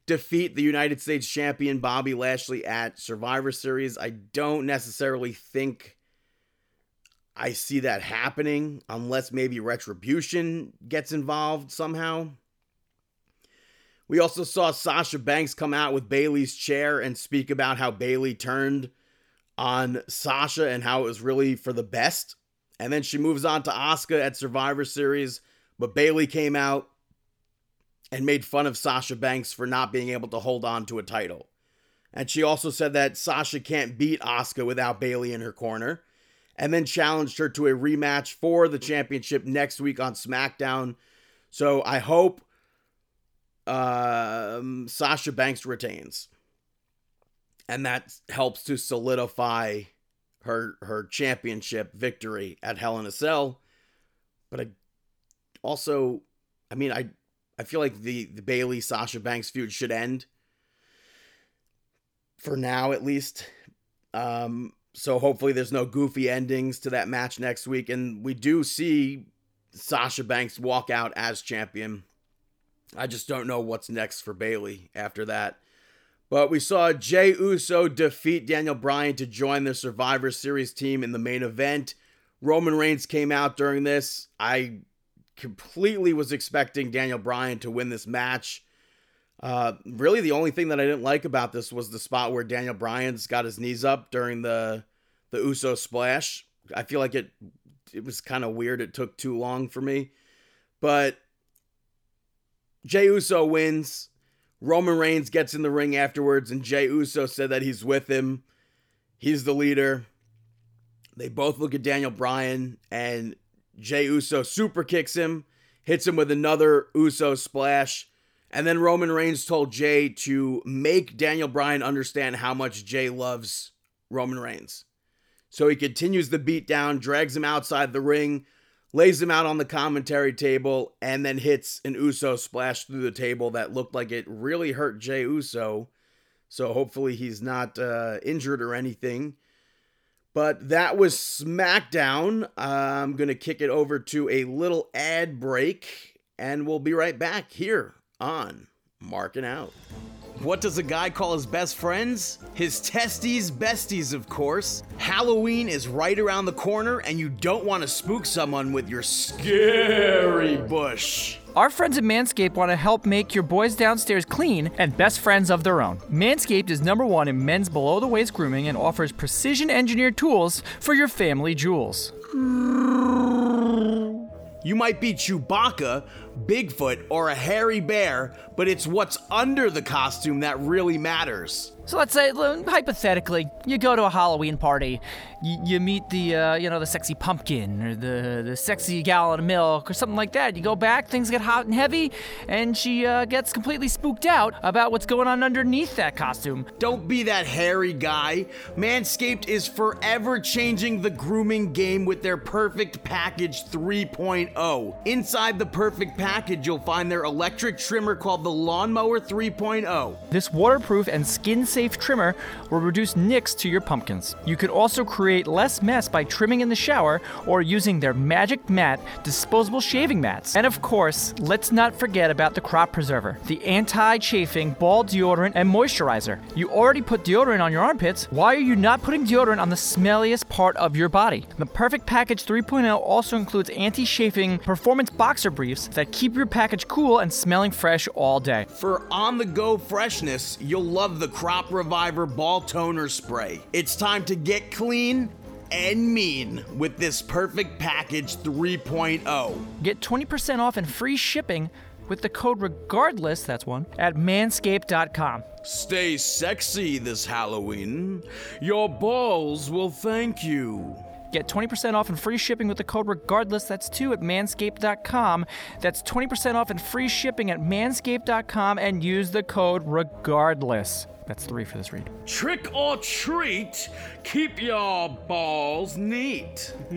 defeat the United States Champion Bobby Lashley at Survivor Series, I don't necessarily think I see that happening unless maybe Retribution gets involved somehow. We also saw Sasha Banks come out with Bayley's chair and speak about how Bayley turned on Sasha and how it was really for the best. And then she moves on to Asuka at Survivor Series, but Bayley came out and made fun of Sasha Banks for not being able to hold on to a title. And she also said that Sasha can't beat Asuka without Bayley in her corner, and then challenged her to a rematch for the championship next week on SmackDown. So I hope um, Sasha Banks retains, and that helps to solidify her her championship victory at Hell in a Cell. But I also, I mean, I I feel like the the Bayley Sasha Banks feud should end for now at least. Um, so hopefully there's no goofy endings to that match next week, and we do see Sasha Banks walk out as champion. I just don't know what's next for Bayley after that. But we saw Jey Uso defeat Daniel Bryan to join the Survivor Series team in the main event. Roman Reigns came out during this. I completely was expecting Daniel Bryan to win this match. Uh, really, the only thing that I didn't like about this was the spot where Daniel Bryan's got his knees up during the the Uso splash. I feel like it it was kind of weird. It took too long for me, but Jey Uso wins. Roman Reigns gets in the ring afterwards, and Jey Uso said that he's with him. He's the leader. They both look at Daniel Bryan, and Jey Uso super kicks him, hits him with another Uso splash. And then Roman Reigns told Jey to make Daniel Bryan understand how much Jey loves Roman Reigns. So he continues the beatdown, drags him outside the ring, lays him out on the commentary table, and then hits an Uso splash through the table that looked like it really hurt Jey Uso. So hopefully he's not uh, injured or anything. But that was SmackDown. I'm going to kick it over to a little ad break, and we'll be right back here on Marking Out. What does a guy call his best friends? His testies, besties, of course. Halloween is right around the corner, and you don't want to spook someone with your scary bush. Our friends at Manscaped want to help make your boys downstairs clean and best friends of their own. Manscaped is number one in men's below the waist grooming and offers precision engineered tools for your family jewels. You might be Chewbacca, Bigfoot, or a hairy bear, but it's what's under the costume that really matters. So let's say, hypothetically, you go to a Halloween party, you, you meet the, uh, you know, the sexy pumpkin or the the sexy gallon of milk or something like that. You go back, things get hot and heavy, and she uh, gets completely spooked out about what's going on underneath that costume. Don't be that hairy guy. Manscaped is forever changing the grooming game with their Perfect Package 3.0. Inside the Perfect Package, you'll find their electric trimmer called the Lawnmower 3.0. This waterproof and skin safe trimmer will reduce nicks to your pumpkins. You could also create less mess by trimming in the shower or using their Magic Mat disposable shaving mats. And of course, let's not forget about the Crop Preserver, the anti chafing ball deodorant and moisturizer. You already put deodorant on your armpits. Why are you not putting deodorant on the smelliest part of your body? The Perfect Package 3.0 also includes anti chafing performance boxer briefs that keep your package cool and smelling fresh all day. For on the go freshness, you'll love the Crop Reviver Ball Toner Spray. It's time to get clean and mean with this Perfect Package oh. 3.0. Get 20% off and free shipping with the code regardless, that's one, at manscaped.com. Stay sexy this Halloween. Your balls will thank you. Get 20% off and free shipping with the code regardless, that's two at manscaped.com. That's 20% off and free shipping at manscaped.com and use the code regardless. That's three for this read. Trick or treat, keep your balls neat.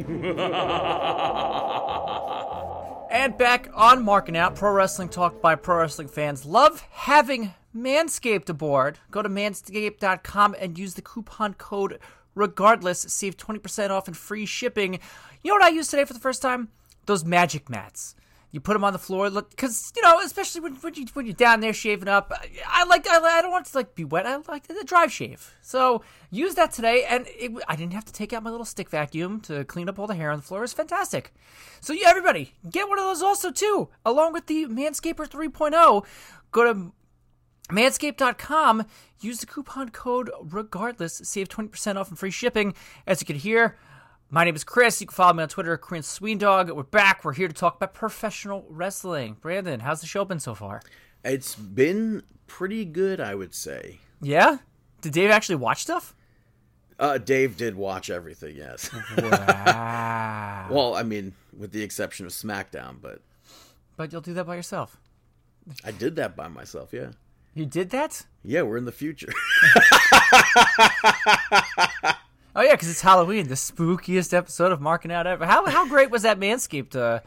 And back on Marking Out, Pro Wrestling Talk by Pro Wrestling fans. Love having Manscaped aboard. Go to manscaped.com and use the coupon code regardless. Save 20% off and free shipping. You know what I used today for the first time? those magic mats. You put them on the floor, because you know, especially when when, you, when you're down there shaving up. I, like I, I don't want to like be wet. I like the dry shave. So use that today, and it, I didn't have to take out my little stick vacuum to clean up all the hair on the floor. It's fantastic. So yeah, everybody get one of those also too, along with the Manscaper 3.0. Go to manscaped.com. Use the coupon code regardless. Save 20% off and free shipping. As you can hear, my name is Chris. You can follow me on Twitter, Korean Dog. We're back. We're here to talk about professional wrestling. Brandon, how's the show been so far? It's been pretty good, I would say. Yeah? Did Dave actually watch stuff? Uh, Dave did watch everything, yes. Wow. well, I mean, with the exception of SmackDown, but but you'll do that by yourself. I did that by myself, yeah. You did that? Yeah, we're in the future. Oh yeah, because it's Halloween, the spookiest episode of Marking Out ever. How how great was that Manscaped uh,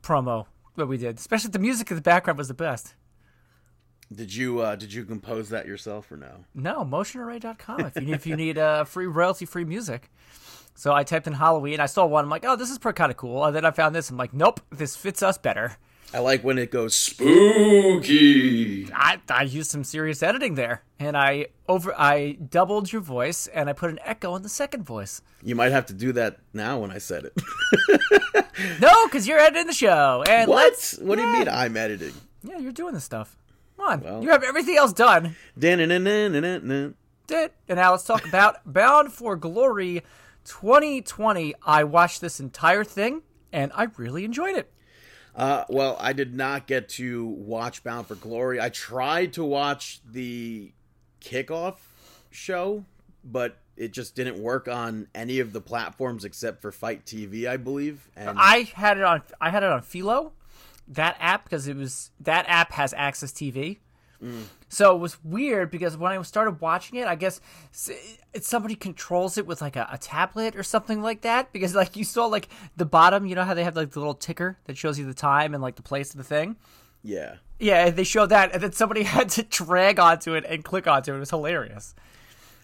promo that we did? Especially the music in the background was the best. did you uh did you compose that yourself or no? No, motionarray.com if you need if you need uh, free royalty free music. So I typed in Halloween. I saw one. I'm like, oh, this is pretty kind of cool. And then I found this. I'm like, nope, this fits us better. I like when it goes spooky. I, I used some serious editing there, and I over I doubled your voice, and I put an echo in the second voice. You might have to do that now when I said it. No, because you're editing the show. And what? What do you mean I'm editing? Yeah, you're doing this stuff. Come on, Well. you have everything else done. Did and now let's talk about Bound for Glory 2020. I watched this entire thing, and I really enjoyed it. Uh, well, I did not get to watch Bound for Glory. I tried to watch the kickoff show, but it just didn't work on any of the platforms except for Fite TV, I believe. And I had it on I had it on Philo, that app because it was that app has AXS TV. So it was weird because when I started watching it, I guess somebody controls it with like a, a tablet or something like that. Because like you saw like the bottom, you know how they have like the little ticker that shows you the time and like the place of the thing. yeah, Yeah, they showed that, and then somebody had to drag onto it and click onto it. It was hilarious.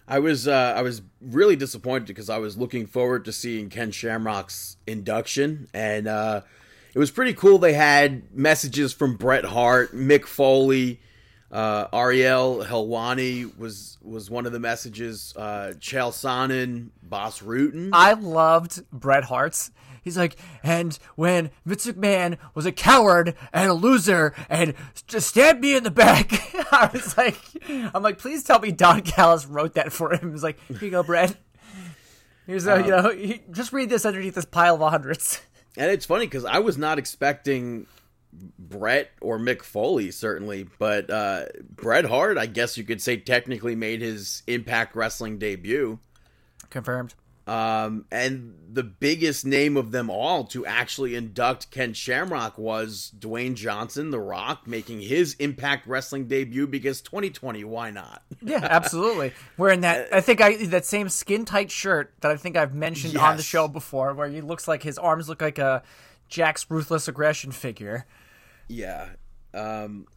I was uh, I was really disappointed because I was looking forward to seeing Ken Shamrock's induction, and uh, it was pretty cool. They had messages from Bret Hart, Mick Foley, uh, Ariel Helwani was was one of the messages. Uh, Chael Sonnen, Bas Rutten. I loved Bret Hart's. He's like, and when Vince McMahon was a coward and a loser and just stabbed me in the back, I was like, I'm like, please tell me Don Callis wrote that for him. He's like, here you go, Bret. Here's a, you know, he, just read this underneath this pile of hundreds. And it's funny because I was not expecting Bret or Mick Foley, certainly, but uh, Bret Hart, I guess you could say, technically made his Impact Wrestling debut. Confirmed. Um, and the biggest name of them all to actually induct Ken Shamrock was Dwayne Johnson, The Rock, making his Impact Wrestling debut because 2020, why not? Yeah, absolutely. Wearing that, I think I that same skin tight shirt that I think I've mentioned on the show before, where he looks like his arms look like a Jack's ruthless aggression figure. Yeah. Um,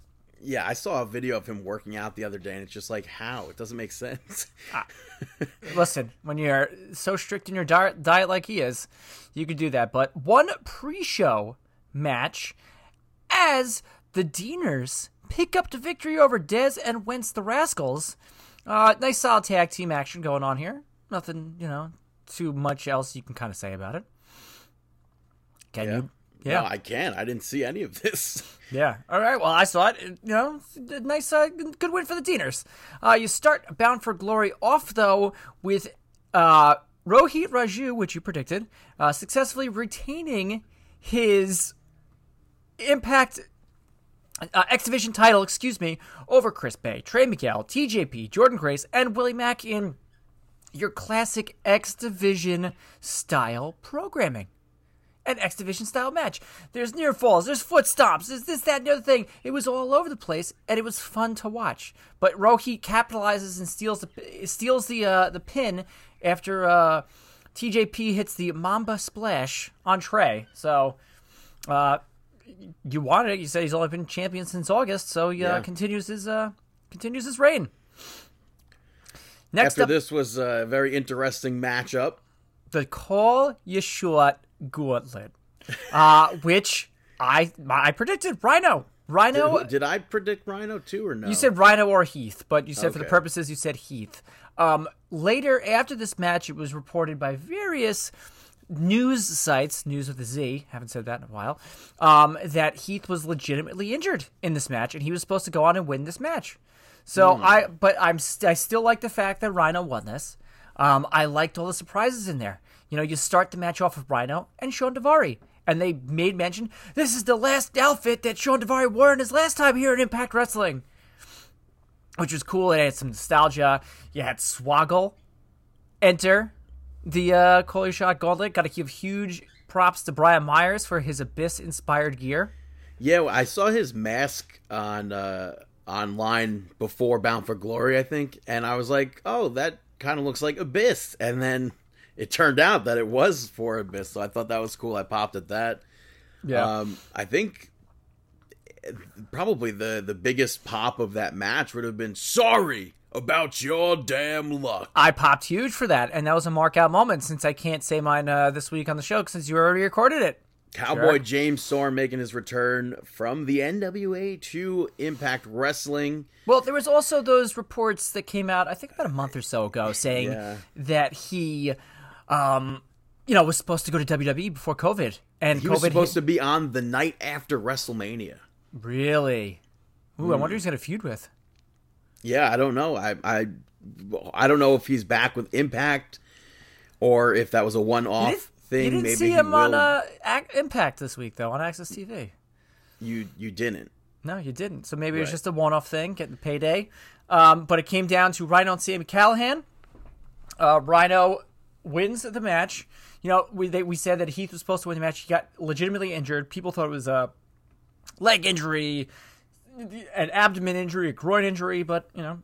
yeah, I saw a video of him working out the other day, and it's just like, how? It doesn't make sense. Listen, when you're so strict in your diet, diet like he is, you could do that. But one pre-show match as the Deaners pick up the victory over Dez and Wentz the Rascalz. Uh, nice solid tag team action going on here. Nothing, you know, too much else you can kind of say about it. Can Yeah. you? Yeah. No, I can't. I didn't see any of this. Yeah. All right. Well, I saw it. You know, nice, uh, good win for the Deaners. Uh, you start Bound for Glory off though with uh, Rohit Raju, which you predicted, uh, successfully retaining his Impact uh, X Division title, excuse me, over Chris Bey, Trey Miguel, TJP, Jordynne Grace, and Willie Mack in your classic X Division style programming an X Division style match. There's near falls, there's foot stomps, there's this, that, and the other thing. It was all over the place, and it was fun to watch. But Rohit capitalizes and steals the steals the uh, the pin after uh, TJP hits the Mamba Splash on Trey. So. Uh, you wanted it. You said he's only been champion since August, so he uh, Yeah. continues his uh, continues his reign. Next After up, this was a very interesting matchup. the Call Your Shot Gauntlet. uh, which I I predicted Rhino. Rhino. Did, did I predict Rhino too or no? You said Rhino or Heath, but you said for the purposes you said Heath. Um, later, after this match, it was reported by various news sites, news with a Z, haven't said that in a while, um, that Heath was legitimately injured in this match, and he was supposed to go on and win this match. So I, but I'm, st- I still like the fact that Rhino won this. Um, I liked all the surprises in there. You know, you start the match off with Rhino and Shawn Daivari. And they made mention this is the last outfit that Shawn Daivari wore in his last time here at Impact Wrestling which was cool. And it had some nostalgia. You had Swoggle enter the uh, Call Your Shot Gauntlet. Got to give huge props to Brian Myers for his Abyss inspired gear. Yeah, I saw his mask on uh online before Bound for Glory, I think, and I was like, "Oh, that kind of looks like Abyss." And then it turned out that it was for Abyss, so I thought that was cool. I popped at that. Um, I think probably the the biggest pop of that match would have been "Sorry about your damn luck." I popped huge for that, and that was a mark out moment since I can't say mine uh, this week on the show since you already recorded it. Cowboy Sure. James Storm making his return from the NWA to Impact Wrestling. Well, there was also those reports that came out, I think about a month or so ago, saying Yeah. that he, um, you know, was supposed to go to WWE before COVID, and He COVID was supposed hit. to be on the night after WrestleMania. Really? Ooh, Hmm. I wonder who's gonna feud with. Yeah, I don't know. I I I don't know if he's back with Impact or if that was a one-off You didn't, thing. you didn't Maybe see him will. on uh, Ac- Impact this week though on AXS TV. You you didn't. No, you didn't. So maybe it was just a one-off thing, getting the payday. Um, but it came down to Rhino and Sami Callihan. Uh, Rhino wins the match. You know, we they, we said that Heath was supposed to win the match. He got legitimately injured. People thought it was a leg injury, an abdomen injury, a groin injury. But you know,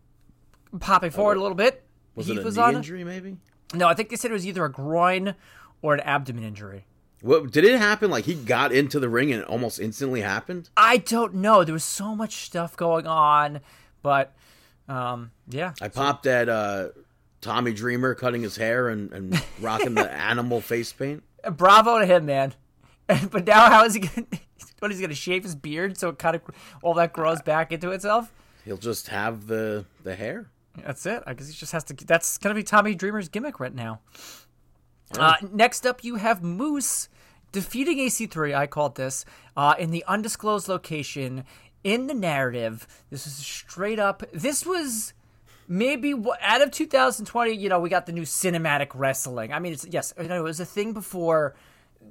popping forward a little bit, Was Heath it a was knee on. injury? Maybe. No, I think they said it was either a groin or an abdomen injury. What did it happen? Like he got into the ring and it almost instantly happened. I don't know. There was so much stuff going on, but um, yeah. I popped at uh, Tommy Dreamer cutting his hair and, and rocking the animal face paint. Bravo to him, man. but now, how is he going? What is he going to shave his beard so it kind of all that grows back into itself? He'll just have the the hair. That's it. I guess he just has to. That's going to be Tommy Dreamer's gimmick right now. Uh, next up, you have Moose defeating EC3. I called this uh, in the undisclosed location in the narrative. This is straight up. This was maybe out of 2020. You know, we got the new cinematic wrestling. I mean, it's yes, I know it was a thing before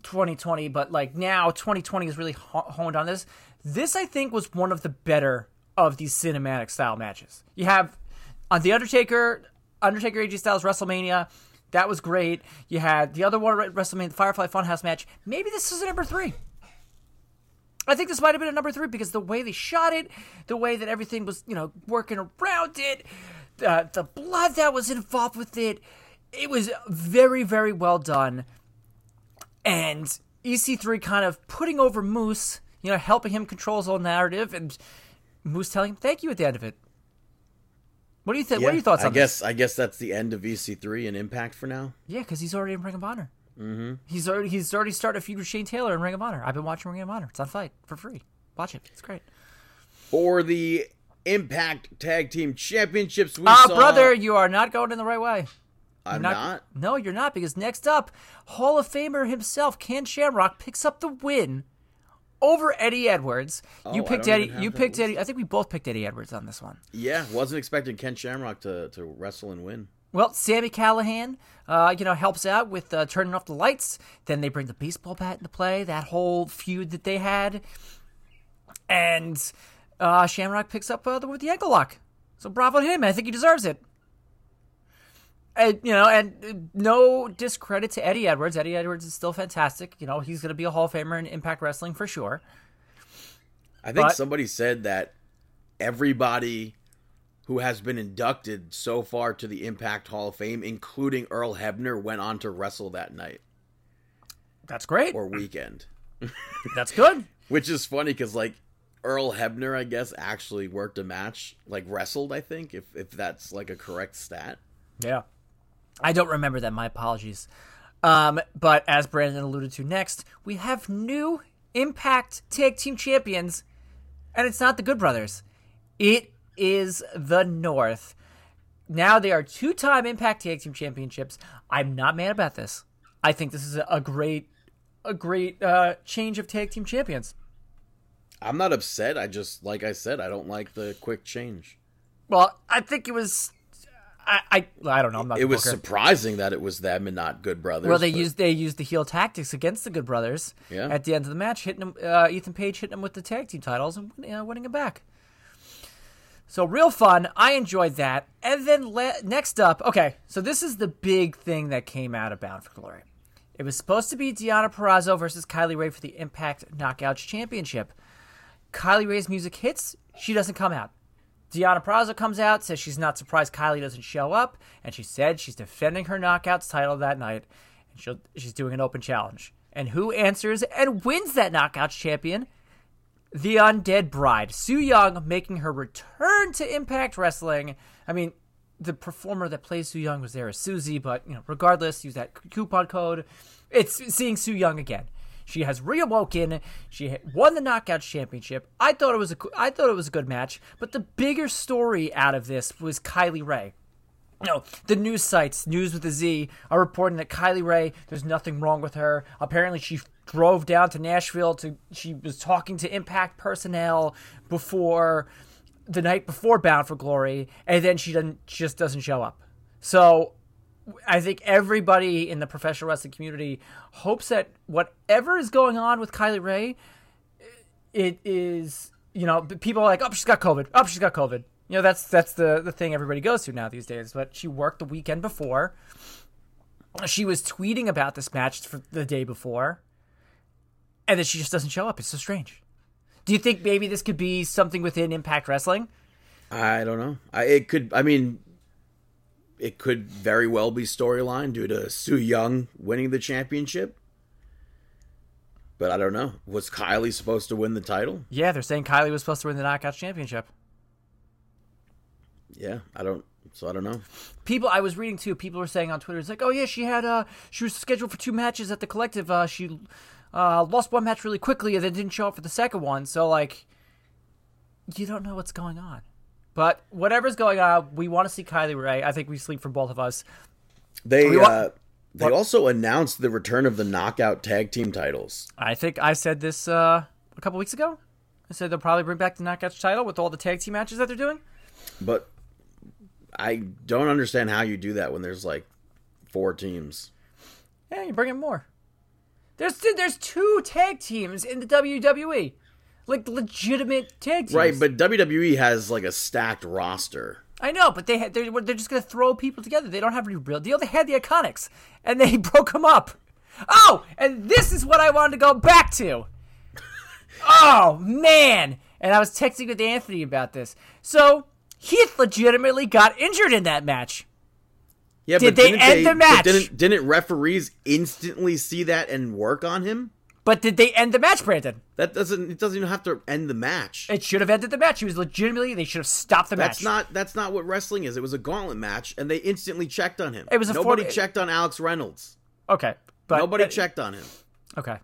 2020, but like now 2020 is really honed on this. This I think was one of the better of these cinematic style matches. You have on the Undertaker, Undertaker AJ Styles WrestleMania. That was great. You had the other one at WrestleMania, the Firefly Funhouse match. Maybe this is a number three. I think this might have been a number three because the way they shot it, the way that everything was, you know, working around it, uh, the blood that was involved with it, it was very, very well done. And EC3 kind of putting over Moose, you know, helping him control his whole narrative, and Moose telling him thank you at the end of it. What do you think? what are your thoughts I on guess this? I guess that's the end of EC3 and Impact for now. Yeah, because he's already in Ring of Honor. Mm-hmm. He's already he's already started a feud with Shane Taylor in Ring of Honor. I've been watching Ring of Honor. It's on Fite for free. Watch it. It's great. For the Impact Tag Team Championships, we Ah, saw. brother, you are not going in the right way. I'm You're not. No, you're not. Because next up, Hall of Famer himself, Ken Shamrock, picks up the win over Eddie Edwards. you Oh, I picked Eddie. You picked list. Eddie. I think we both picked Eddie Edwards on this one. Yeah, wasn't expecting Ken Shamrock to, to wrestle and win. Well, Sami Callihan, uh, you know, helps out with uh, turning off the lights. Then they bring the baseball bat into play. That whole feud that they had, and uh, Shamrock picks up uh, the, with the ankle lock. So bravo to him. I think he deserves it. And you know, and uh, no discredit to Eddie Edwards. Eddie Edwards is still fantastic. You know, he's going to be a Hall of Famer in Impact Wrestling for sure. I think But- somebody said that everybody who has been inducted so far to the Impact Hall of Fame, including Earl Hebner, went on to wrestle that night That's great. or weekend. That's good. Which is funny because like Earl Hebner, I guess, actually worked a match, like wrestled. I think if if that's like a correct stat. Yeah. I don't remember that. My apologies. Um, but as Brandon alluded to next, we have new Impact Tag Team Champions, and it's not the Good Brothers. It is the North. Now they are two-time Impact Tag Team Championships. I'm not mad about this. I think this is a, a great, a great uh, change of tag team champions. I'm not upset. I just, like I said, I don't like the quick change. Well, I think it was. I I, I don't know. I'm not. It was booker. surprising that it was them and not Good Brothers. Well, they but- used they used the heel tactics against the Good Brothers. Yeah. At the end of the match, hitting them, uh, Ethan Page hitting them with the tag team titles and uh, winning them back. So real fun. I enjoyed that. And then le- next up, okay. So this is the big thing that came out of Bound for Glory. It was supposed to be Deonna Purrazzo versus Kylie Rae for the Impact Knockouts Championship. Kylie Rae's music hits. She doesn't come out. Deonna Purrazzo comes out, says she's not surprised Kylie doesn't show up, and she said she's defending her Knockouts title that night, and she'll, she's doing an open challenge. And who answers and wins that Knockouts champion? The Undead Bride, Su Yung, making her return to Impact Wrestling. I mean, the performer that plays Su Yung was there as Susie, but you know, regardless, use that coupon code. It's seeing Su Yung again. She has reawoken. She won the Knockouts Championship. I thought it was a I thought it was a good match, but the bigger story out of this was Kylie Rae. No, the news sites, News with a Z, are reporting that Kylie Rae, there's nothing wrong with her. Apparently, she drove down to Nashville to. She was talking to Impact personnel before the night before Bound for Glory, and then she doesn't she just doesn't show up. So I think everybody in the professional wrestling community hopes that whatever is going on with Kylie Rae, it is you know people are like, oh, she's got COVID. Oh, she's got COVID. You know that's that's the the thing everybody goes through now these days. But she worked the weekend before. She was tweeting about this match for the day before, and then she just doesn't show up. It's so strange. Do you think maybe this could be something within Impact Wrestling? I don't know. I, it could. I mean, it could very well be storyline due to Su Yung winning the championship. But I don't know. Was Kylie supposed to win the title? Yeah, they're saying Kylie was supposed to win the Knockouts Championship. Yeah, I don't. So I don't know. people I was reading too. People were saying on Twitter, it's like, oh yeah, she had uh, she was scheduled for two matches at the collective. Uh, she uh, lost one match really quickly and then didn't show up for the second one. So like, you don't know what's going on. But whatever's going on, we want to see Kylie Rae. I think we sleep for both of us. They uh, they also announced the return of the knockout tag team titles. I think I said this uh, a couple weeks ago. I said they'll probably bring back the knockout title with all the tag team matches that they're doing. But I don't understand how you do that when there's like four teams. Yeah, you bring in more. There's there's two tag teams in the WWE, like legitimate tag teams. Right, but WWE has like a stacked roster. I know, but they had, they're they're just gonna throw people together. They don't have any real deal. They had the Iconics, and they broke them up. Oh, and this is what I wanted to go back to. oh man! And I was texting with Anthony about this. So Heath legitimately got injured in that match. Yeah, Did but they end the but match? Didn't didn't referees instantly see that and work on him? But did they end the match, Brandon? That doesn't. It doesn't even have to end the match. It should have ended the match. He was legitimately. They should have stopped the That's match. not. That's not what wrestling is. It was a gauntlet match, and they instantly checked on him. It was a nobody forty- checked on Alex Reynolds. okay. But nobody checked on him. Okay.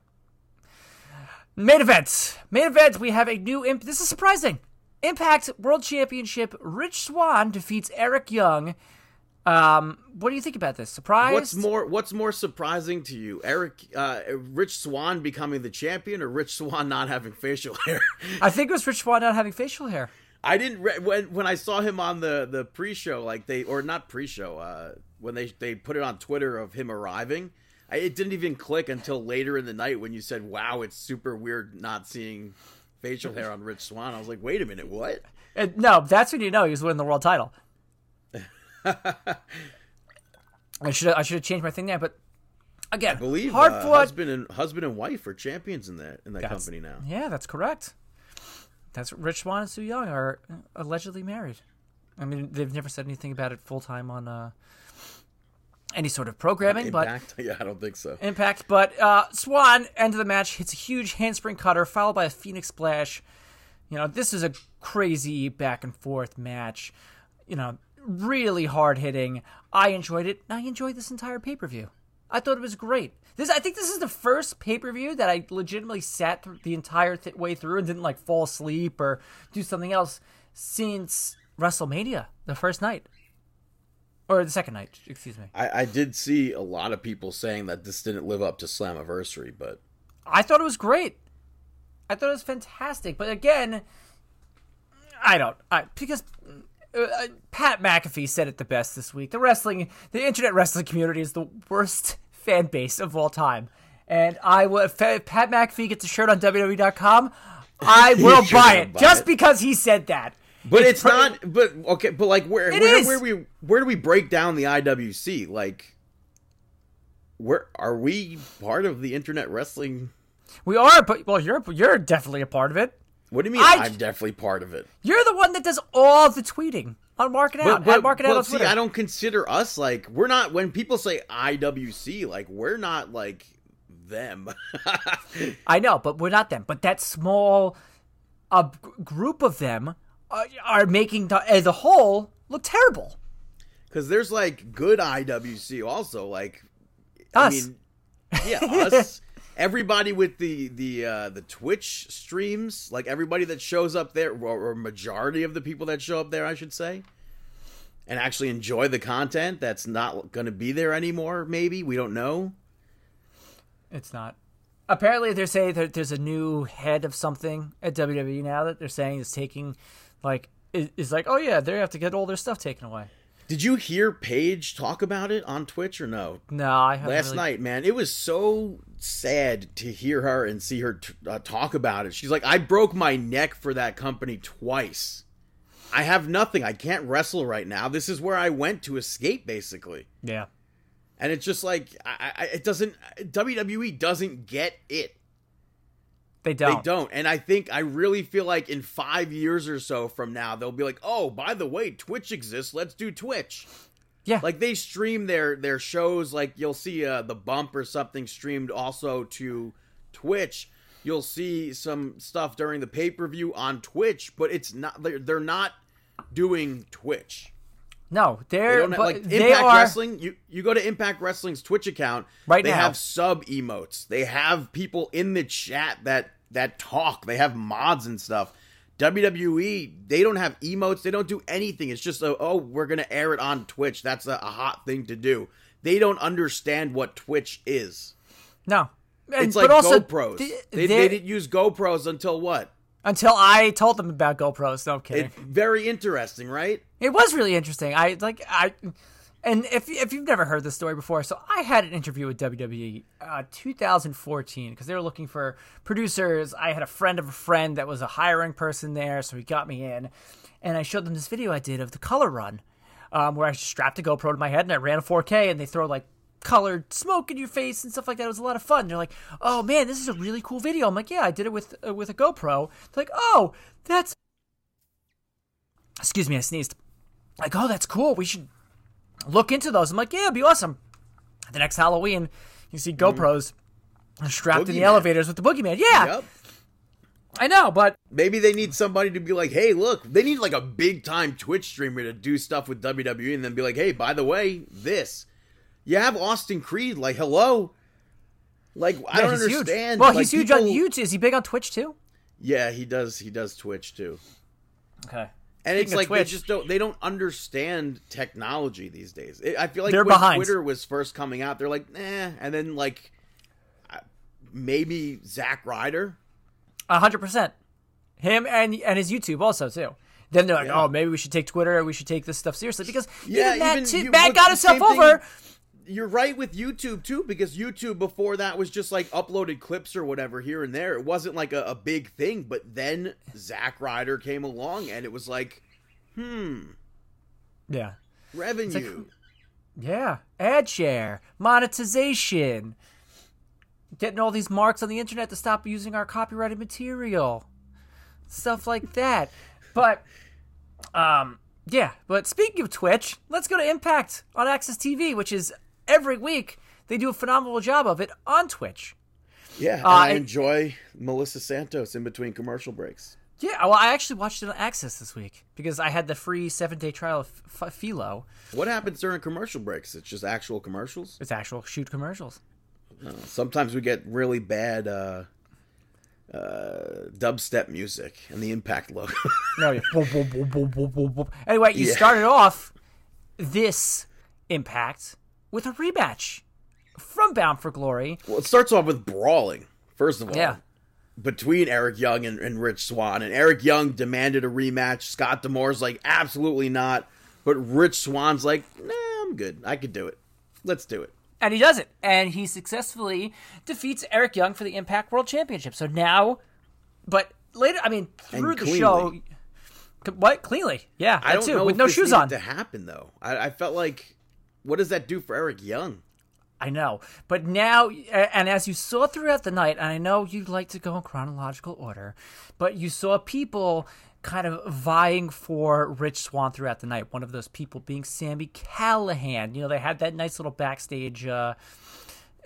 Main events. Main events. We have a new. Imp- this is surprising. Impact World Championship. Rich Swann defeats Eric Young. Um, what do you think about this? Surprise? What's more? What's more surprising to you, Eric? Uh, Rich Swann becoming the champion, or Rich Swann not having facial hair? I think it was Rich Swann not having facial hair. I didn't re- when when I saw him on the the pre-show, like they or not pre-show, uh, when they they put it on Twitter of him arriving. I, it didn't even click until later in the night when you said, "Wow, it's super weird not seeing facial hair on Rich Swann." I was like, "Wait a minute, what?" Uh, no, that's when you know he was winning the world title. I should I should have changed my thing there, but again, I believe hard uh, fought. husband and husband and wife are champions in that in that That's- company now. Yeah, that's correct. That's Rich Swann and Su Yung are allegedly married. I mean, they've never said anything about it full time on uh, any sort of programming, but Impact? yeah, I don't think so. Impact. But uh, Swann, end of the match, hits a huge handspring cutter, followed by a Phoenix Splash. You know, this is a crazy back and forth match. You know, really hard hitting. I enjoyed it. I enjoyed this entire pay per view. I thought it was great. This, I think, this is the first pay per view that I legitimately sat through the entire th- way through and didn't like fall asleep or do something else since WrestleMania, the first night or the second night. Excuse me. I, I did see a lot of people saying that this didn't live up to Slammiversary, but I thought it was great. I thought it was fantastic. But again, I don't. I, because uh, uh, Pat McAfee said it the best this week. The wrestling, the internet wrestling community is the worst fan base of all time. And I will. If Pat McAfee gets a shirt on WWE.com, I will sure buy it buy just it. because he said that. but it's, pro- not. But okay, but like where where, where we where do we break down the IWC? Like, where are we part of the internet wrestling? We are, but well, you're you're definitely a part of it. What do you mean? I- I'm definitely part of it. You're the one that does all the tweeting on Markin' Out. But, but, Markin' Out but on see, Twitter. I don't consider us like we're not. When people say IWC, like we're not like them. I know, but we're not them. But that small uh, group of them uh, are making the, as a whole look terrible. Because there's like good IWC also. Like, Us. I mean, yeah, us. Everybody with the the uh, the Twitch streams, like everybody that shows up there, or, or majority of the people that show up there, I should say, and actually enjoy the content that's not going to be there anymore. Maybe we don't know. It's not. Apparently, they're saying that there's a new head of something at WWE now that they're saying is taking, like, is, like, oh yeah, they have to get all their stuff taken away. Did you hear Paige talk about it on Twitch or no? No, I haven't last really- night, man. It was so sad to hear her and see her t- uh, talk about it. She's like, I broke my neck for that company twice. I have nothing. I can't wrestle right now. This is where I went to escape, basically. Yeah, And it's just like, I, I, it doesn't, WWE doesn't get it. they don't. They don't. And I think, I really feel like in five years or so from now, they'll be like, oh, by the way, Twitch exists. Let's do Twitch. Yeah, like they stream their their shows like you'll see uh the bump or something streamed also to twitch. You'll see some stuff during the pay-per-view on twitch but it's not they're, they're not doing twitch. No, they they're don't have, like they impact are. wrestling you you go to impact wrestling's twitch account Right they now. have sub emotes. They have people in the chat that that talk. They have mods and stuff WWE, they don't have emotes. They don't do anything. It's just a, oh, we're gonna air it on Twitch. That's a, a hot thing to do. They don't understand what Twitch is. No, and, It's like but also GoPros. th- they, they're- didn't use GoPros until what? until I told them about GoPros. No I'm kidding. It's very interesting, right? It was really interesting. I like I, and if if you've never heard this story before, so I had an interview with WWE, uh, 2014, because they were looking for producers. I had a friend of a friend that was a hiring person there, so he got me in, and I showed them this video I did of the color run, um, where I strapped a GoPro to my head and I ran a 4K, and they throw like colored smoke in your face and stuff like that. It was a lot of fun. They're like, "Oh man, this is a really cool video." I'm like, "Yeah, I did it with uh, with a GoPro." They're like, "Oh, that's." Excuse me, I sneezed. Like, oh, that's cool. We should look into those. I'm like, yeah, it'd be awesome. The next Halloween, you see mm-hmm. GoPros strapped in the elevators with the boogeyman. Yeah, Yep. I know, but Maybe they need somebody to be like, hey, look, they need like a big time Twitch streamer to do stuff with WWE and then be like, hey, by the way, this. You have Austin Creed, like, hello. Like, I don't understand. Huge. Well, like, he's huge people- on YouTube. Is he big on Twitch too? Yeah, he does. He does Twitch too. Okay. And it's like they just don't they don't understand technology these days. It- I feel like when behind. Twitter was first coming out, they're like, nah, and then like uh, maybe Zack Ryder. A hundred percent. Him and and his YouTube also too. Then they're like, Yeah. oh, maybe we should take Twitter. We should take this stuff seriously because Yeah, even Matt, even too, you- Matt got himself same thing- over. You're right with YouTube too, because YouTube before that was just like uploaded clips or whatever here and there. It wasn't like a, a big thing, but then Zack Ryder came along and it was like, hmm, Yeah. revenue. Yeah, ad share, monetization, getting all these marks on the internet to stop using our copyrighted material, stuff like that. But, um, yeah. But speaking of Twitch, let's go to Impact on AXS TV, which is every week they do a phenomenal job of it on Twitch. yeah, and Uh, I and- enjoy Melissa Santos in between commercial breaks. Yeah, well, I actually watched it on AXS this week because I had the free seven day trial of F- Philo. What happens during commercial breaks? It's just actual commercials. It's actual shoot commercials. Sometimes we get really bad uh, uh, dubstep music and the impact logo. No, yeah. Boom, boom, boom. Anyway, you Yeah. started off this Impact with a rematch from Bound for Glory. well, it starts off with brawling. First of all, Yeah. between Eric Young and, and Rich Swann, and Eric Young demanded a rematch. Scott D'Amore's like, absolutely not. But Rich Swann's like, nah, I'm good. I could do it. Let's do it. And he does it. And he successfully defeats Eric Young for the Impact World Championship. So now, but later, I mean, through the show. What? Cleanly. Yeah, I don't too. know with no shoes on. to happen though. I, I felt like, what does that do for Eric Young? I know. But now, and as you saw throughout the night, and I know you'd like to go in chronological order, but you saw people kind of vying for Rich Swann throughout the night. One of those people being Sami Callihan. You know, they had that nice little backstage uh,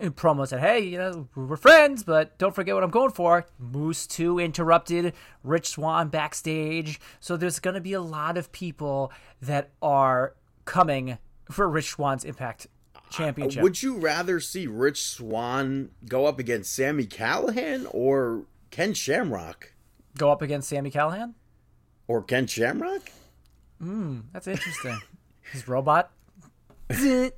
promo said, hey, you know, we're friends, but don't forget what I'm going for. Moose 2 interrupted Rich Swann backstage. So there's going to be a lot of people that are coming for Rich Swann's Impact Championship. Would you rather see Rich Swann go up against Sami Callihan or Ken Shamrock? go up against Sami Callihan? Or Ken Shamrock? Hmm, that's interesting. His robot. I,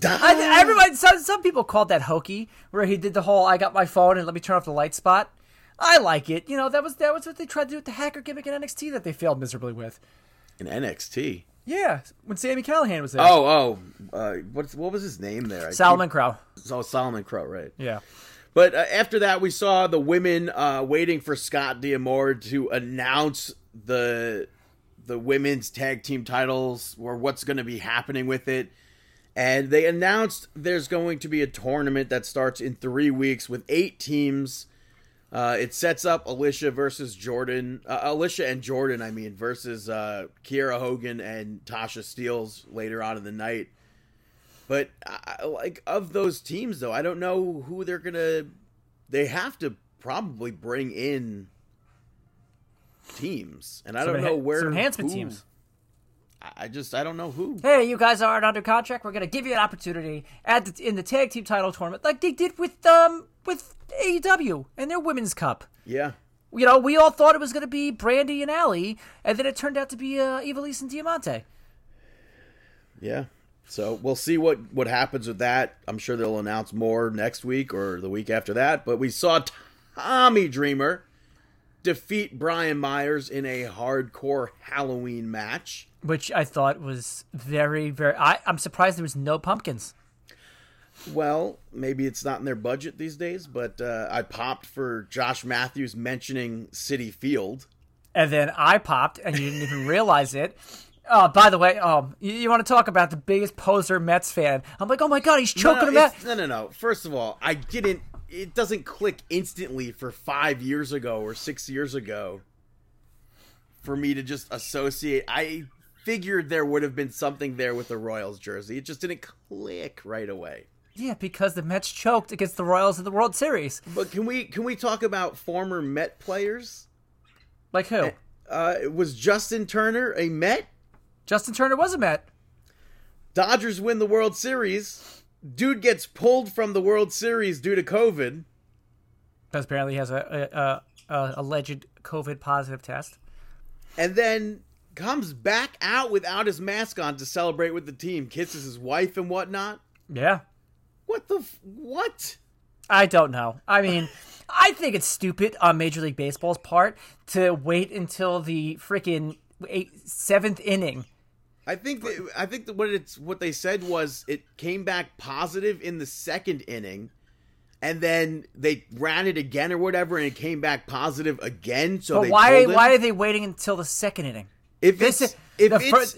Die. everybody, some, some people called that hokey, where he did the whole "I got my phone and let me turn off the light spot." I like it. You know, that was that was what they tried to do with the hacker gimmick in NXT that they failed miserably with. In NXT. Yeah, when Sami Callihan was there. Oh, oh, uh, what's what was his name there? I Solomon Crowe. keep- oh, Solomon Crowe, right? Yeah. But uh, after that, we saw the women uh, waiting for Scott D'Amore to announce the the women's tag team titles or what's going to be happening with it. And they announced there's going to be a tournament that starts in three weeks with eight teams. Uh, it sets up Alisha versus Jordynne, uh, Alisha and Jordynne, I mean, versus uh, Kiera Hogan and Tasha Steeles later on in the night. But I, like of those teams, though, I don't know who they're gonna. They have to probably bring in teams, and I Some don't know enha- where some enhancement who- teams. I- just I don't know who. Hey, you guys aren't under contract. We're gonna give you an opportunity at the, in the tag team title tournament, like they did with um with AEW and their women's cup. Yeah, You know, we all thought it was gonna be Brandi and Allie, and then it turned out to be uh, Ivelisse and Diamante. yeah. So we'll see what what happens with that. I'm sure they'll announce more next week or the week after that. But we saw Tommy Dreamer defeat Brian Myers in a hardcore Halloween match. Which I thought was very, very. I, I'm surprised there was no pumpkins. Well, maybe it's not in their budget these days, but uh, I popped for Josh Matthews mentioning Citi Field. And then I popped, and you didn't even realize it. Oh, by the way, um, you, you want to talk about the biggest poser Mets fan? I'm like, oh my god, he's choking him no, out. no, no, no. First of all, I didn't. It doesn't click instantly for five years ago or six years ago for me to just associate. I figured there would have been something there with the Royals jersey. It just didn't click right away. Yeah, because the Mets choked against the Royals in the World Series. But can we can we talk about former Met players? Like who? Uh, was Justin Turner a Met? Justin Turner was a Met. Dodgers win the World Series. Dude gets pulled from the World Series due to COVID. Because apparently he has a, a, a, a alleged COVID positive test. and then comes back out without his mask on to celebrate with the team, kisses his wife and whatnot. Yeah. What the f- what? I don't know. I mean, I think it's stupid on Major League Baseball's part to wait until the freaking seventh inning. I think that, I think that what it's what they said was it came back positive in the second inning, and then they ran it again or whatever, and it came back positive again. So But they why? Why are they waiting until the second inning? If This it's if it's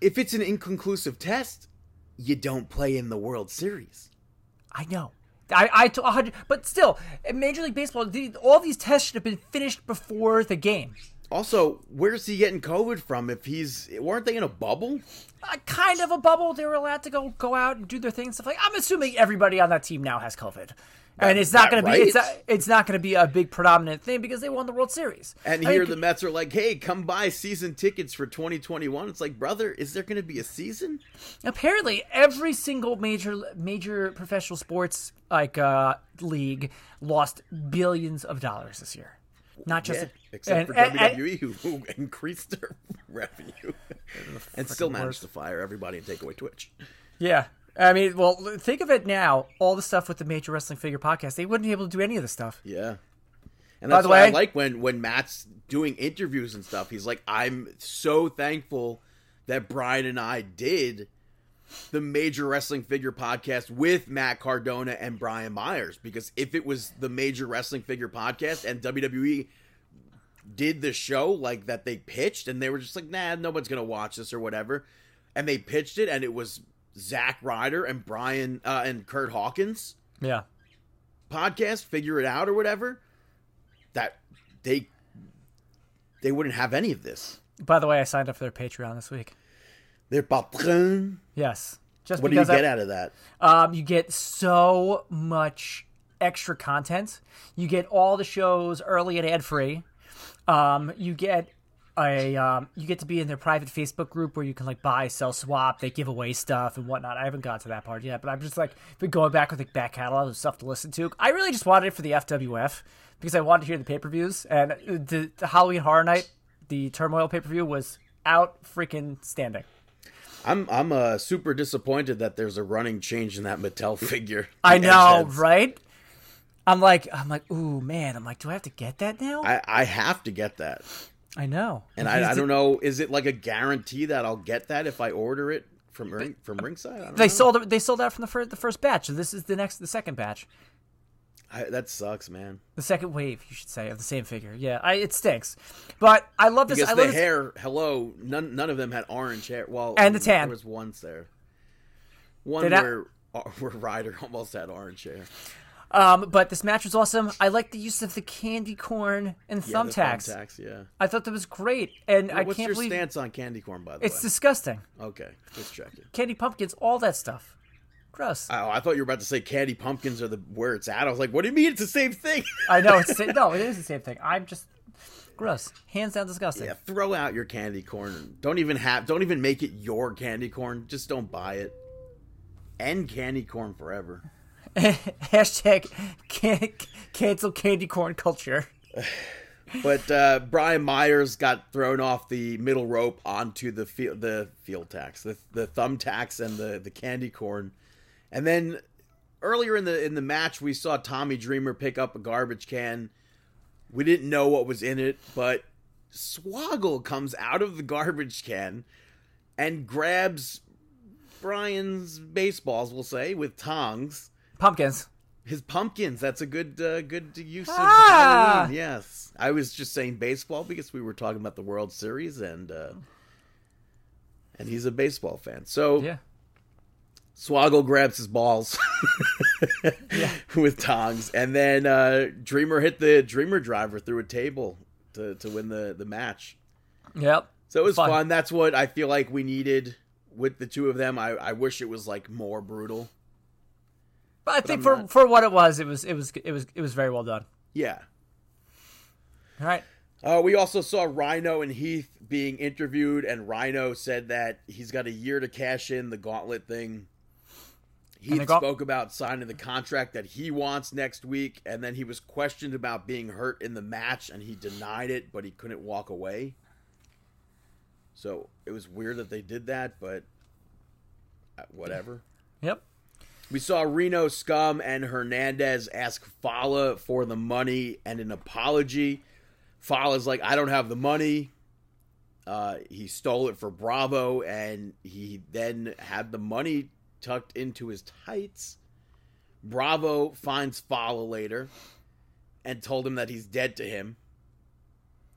if it's an inconclusive test, you don't play in the World Series. I know. I, I, t- but still, Major League Baseball, all these tests should have been finished before the game. Also, where's he getting COVID from? If he's weren't they in a bubble? Uh, kind of a bubble. They were allowed to go go out and do their thing stuff like. I'm assuming everybody on that team now has COVID, and it's not that going to be it's right? not, it's not going to be a big predominant thing because they won the World Series. And I here mean, the Mets are like, "Hey, come buy season tickets for 2021." It's like, brother, is there going to be a season? apparently every single major major professional sports like uh, league lost billions of dollars this year. Not just Yeah, except and- for and- and- WWE, who, who increased their revenue and still managed to fire everybody and take away Twitch. Yeah. I mean, well, think of it now. All the stuff with the Major Wrestling Figure podcast, they wouldn't be able to do any of this stuff. Yeah. And By that's the why I like when when Matt's doing interviews and stuff. He's like, "I'm so thankful that Brian and I did the Major Wrestling Figure podcast with Matt Cardona and Brian Myers because if it was the Major Wrestling Figure podcast and WWE did the show like that they pitched and they were just like, "Nah, nobody's going to watch this or whatever." And they pitched it and it was Zack Ryder and Brian uh, and Kurt Hawkins Yeah. podcast, figure it out or whatever, that they they wouldn't have any of this. By the way, I signed up for their Patreon this week. Their patron. Yes. Just What do you get I, out of that? Um, you get so much extra content. You get all the shows early and ad free. Um, you get a um, you get to be in their private Facebook group where you can like buy, sell, swap. They give away stuff and whatnot. I haven't got to that part yet, but I'm just like been going back with the back catalog of stuff to listen to. I really just wanted it for the FWF because I wanted to hear the pay per views and the, the Halloween Horror Night, the Turmoil pay per view was out freaking standing. I'm I'm uh, super disappointed that there's a running change in that Mattel figure. I know, right? I'm like, I'm like, ooh, man. I'm like, do I have to get that now? I, I, have to get that, I know. and I, I don't know. Is it like a guarantee that I'll get that if I order it from ring, from ringside? I don't They know. sold. They sold out from the first the first batch. So this is the next, the second batch, I, that sucks, man. the second wave, you should say, of the same figure. Yeah, I, it stinks, but I love this. Because I the love this- hair, hello, none none of them had orange hair. Well, And the tan. There was once there. One Did I- where where Ryder almost had orange hair. Um, but this match was awesome. I like the use of the candy corn and Yeah, the thumbtacks. thumbtacks, yeah. I thought that was great, and I can't your believe stance on candy corn, by the it's way? It's disgusting. Okay, just checking. Candy pumpkins, all that stuff, gross. Oh, I thought you were about to say candy pumpkins are the where it's at. I was like, what do you mean it's the same thing? I know it's the same, no, it is the same thing. I'm just gross, hands down disgusting. yeah, throw out your candy corn. Don't even have. Don't even make it your candy corn. Just don't buy it. End candy corn forever. Hashtag can- cancel candy corn culture. But uh, Brian Myers got thrown off the middle rope onto the field, the field tax, the the tax, and the the candy corn, and then earlier in the in the match we saw Tommy Dreamer pick up a garbage can. We didn't know what was in it, but Swoggle comes out of the garbage can and grabs Brian's baseballs, we'll say, with tongs. Pumpkins. His pumpkins. That's a good uh, good use of Ah! Halloween. Yes, I was just saying baseball because we were talking about the World Series and uh, and he's a baseball fan. So Yeah. Swoggle grabs his balls with tongs, and then uh, Dreamer hit the Dreamer driver through a table to to win the the match. Yep. So it was Fun. fun. That's what I feel like we needed with the two of them. I, I wish it was like more brutal. But I think I'm for not- for what it was, it was it was it was it was very well done. Yeah. All right. Uh, we also saw Rhino and Heath being interviewed, and Rhino said that he's got a year to cash in the gauntlet thing. The gaunt- spoke about signing the contract that he wants next week, and then he was questioned about being hurt in the match, and he denied it, but he couldn't walk away. So it was weird that they did that, but uh, whatever. Yep. We saw Reno Scum and Hernandez ask Fallah for the money and an apology. Fallah's like, I don't have the money. Uh, he stole it for Bravo, and he then had the money tucked into his tights. Bravo finds Fallah later and told him that he's dead to him.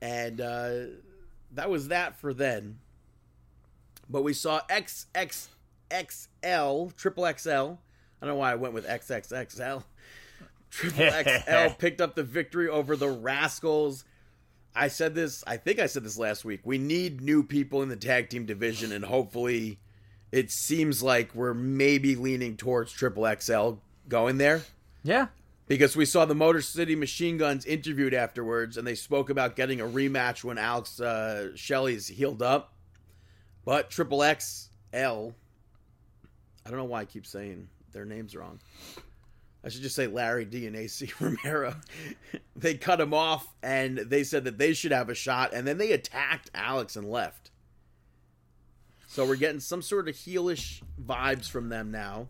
And uh, that was that for then. But we saw XXXL, triple XL. I don't know why I went with XXXL. Triple XL picked up the victory over the Rascalz. I said this. I think I said this last week. We need new people in the tag team division, and hopefully, it seems like we're maybe leaning towards Triple XL going there Yeah. because we saw the Motor City Machine Guns interviewed afterwards, and they spoke about getting a rematch when Alex uh, Shelley's healed up. But Triple XL, I don't know why I keep saying their names wrong. I should just say Larry D and Acey Romero. they cut him off, and they said that they should have a shot, and then they attacked Alex and left. So we're getting some sort of heelish vibes from them now.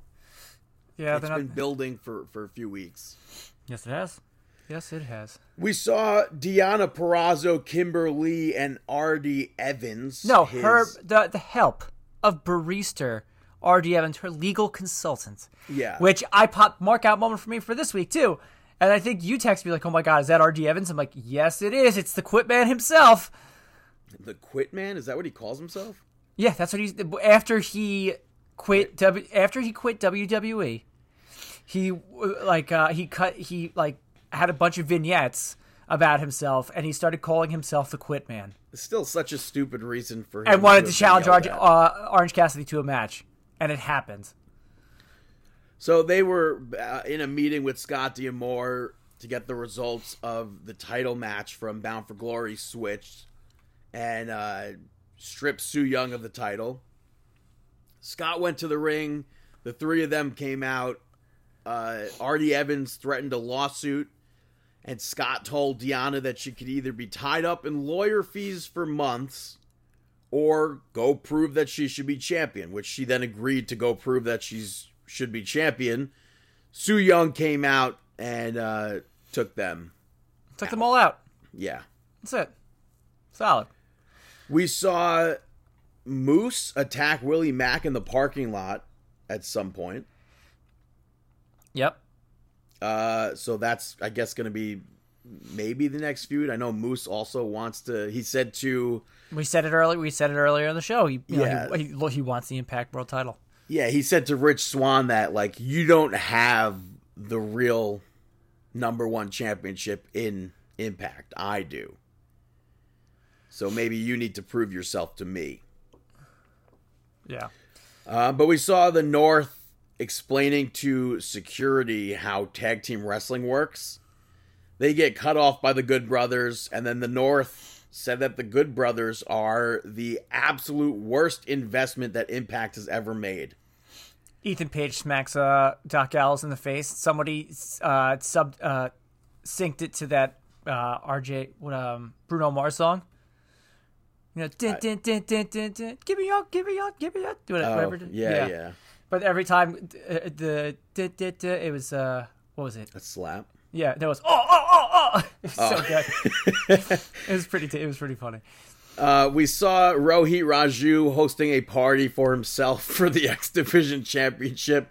Yeah, It's they're not. been building for, for a few weeks. yes, it has. Yes, it has. We saw Deonna Purrazzo, Kimberly, and R.D. Evans. No, his- her the the help of barista R.D. Evans, her legal consultant. Yeah. Which I pop mark out moment for me for this week too. And I think you text me like, "Oh my God, is that R.D. Evans?" I'm like, "Yes, it is. It's the Quit Man himself." the Quit Man. Is that what he calls himself? Yeah, that's what he's after he quit W after he quit WWE. He uh, like uh, he cut he like had a bunch of vignettes about himself, and he started calling himself the Quit Man, It's still such a stupid reason for him. and wanted to have challenge Orange, uh, Orange Cassidy to a match, and it happened. So they were uh, in a meeting with Scott D'Amore to get the results of the title match from Bound for Glory switched and uh, stripped Su Yung of the title. Scott went to the ring. The three of them came out. Uh, R.D. Evans threatened a lawsuit, and Scott told Deonna that she could either be tied up in lawyer fees for months or go prove that she should be champion, which she then agreed to go prove that she should be champion. Su Yung came out and uh, took them. Took them all out. Yeah. That's it. Solid. We saw Moose attack Willie Mack in the parking lot at some point. Yep. Uh, so that's, I guess, going to be maybe the next feud. I know Moose also wants to. He said to, We said it earlier. We said it earlier in the show. He, you Yeah. know, he, he, he wants the Impact World Title. yeah, he said to Rich Swann that like you don't have the real number one championship in Impact. I do. So maybe you need to prove yourself to me. Yeah. Uh, but we saw the North explaining to security how tag team wrestling works. They get cut off by the Good Brothers, and then the North said that the Good Brothers are the absolute worst investment that Impact has ever made. Ethan Page smacks uh, Doc Gallows in the face. Somebody uh, sub uh, synced it to that uh, RJ what um Bruno Mars song. You know, din, din, din, din, din, din, give me up, give me up, give me up, do it, Oh, whatever. yeah, yeah, But every time uh, the din, din, din, it was uh, what was it? A slap. Yeah, there was oh oh oh oh. It was so good. it was pretty. T- it was pretty funny. Uh, we saw Rohit Raju hosting a party for himself for the X Division Championship.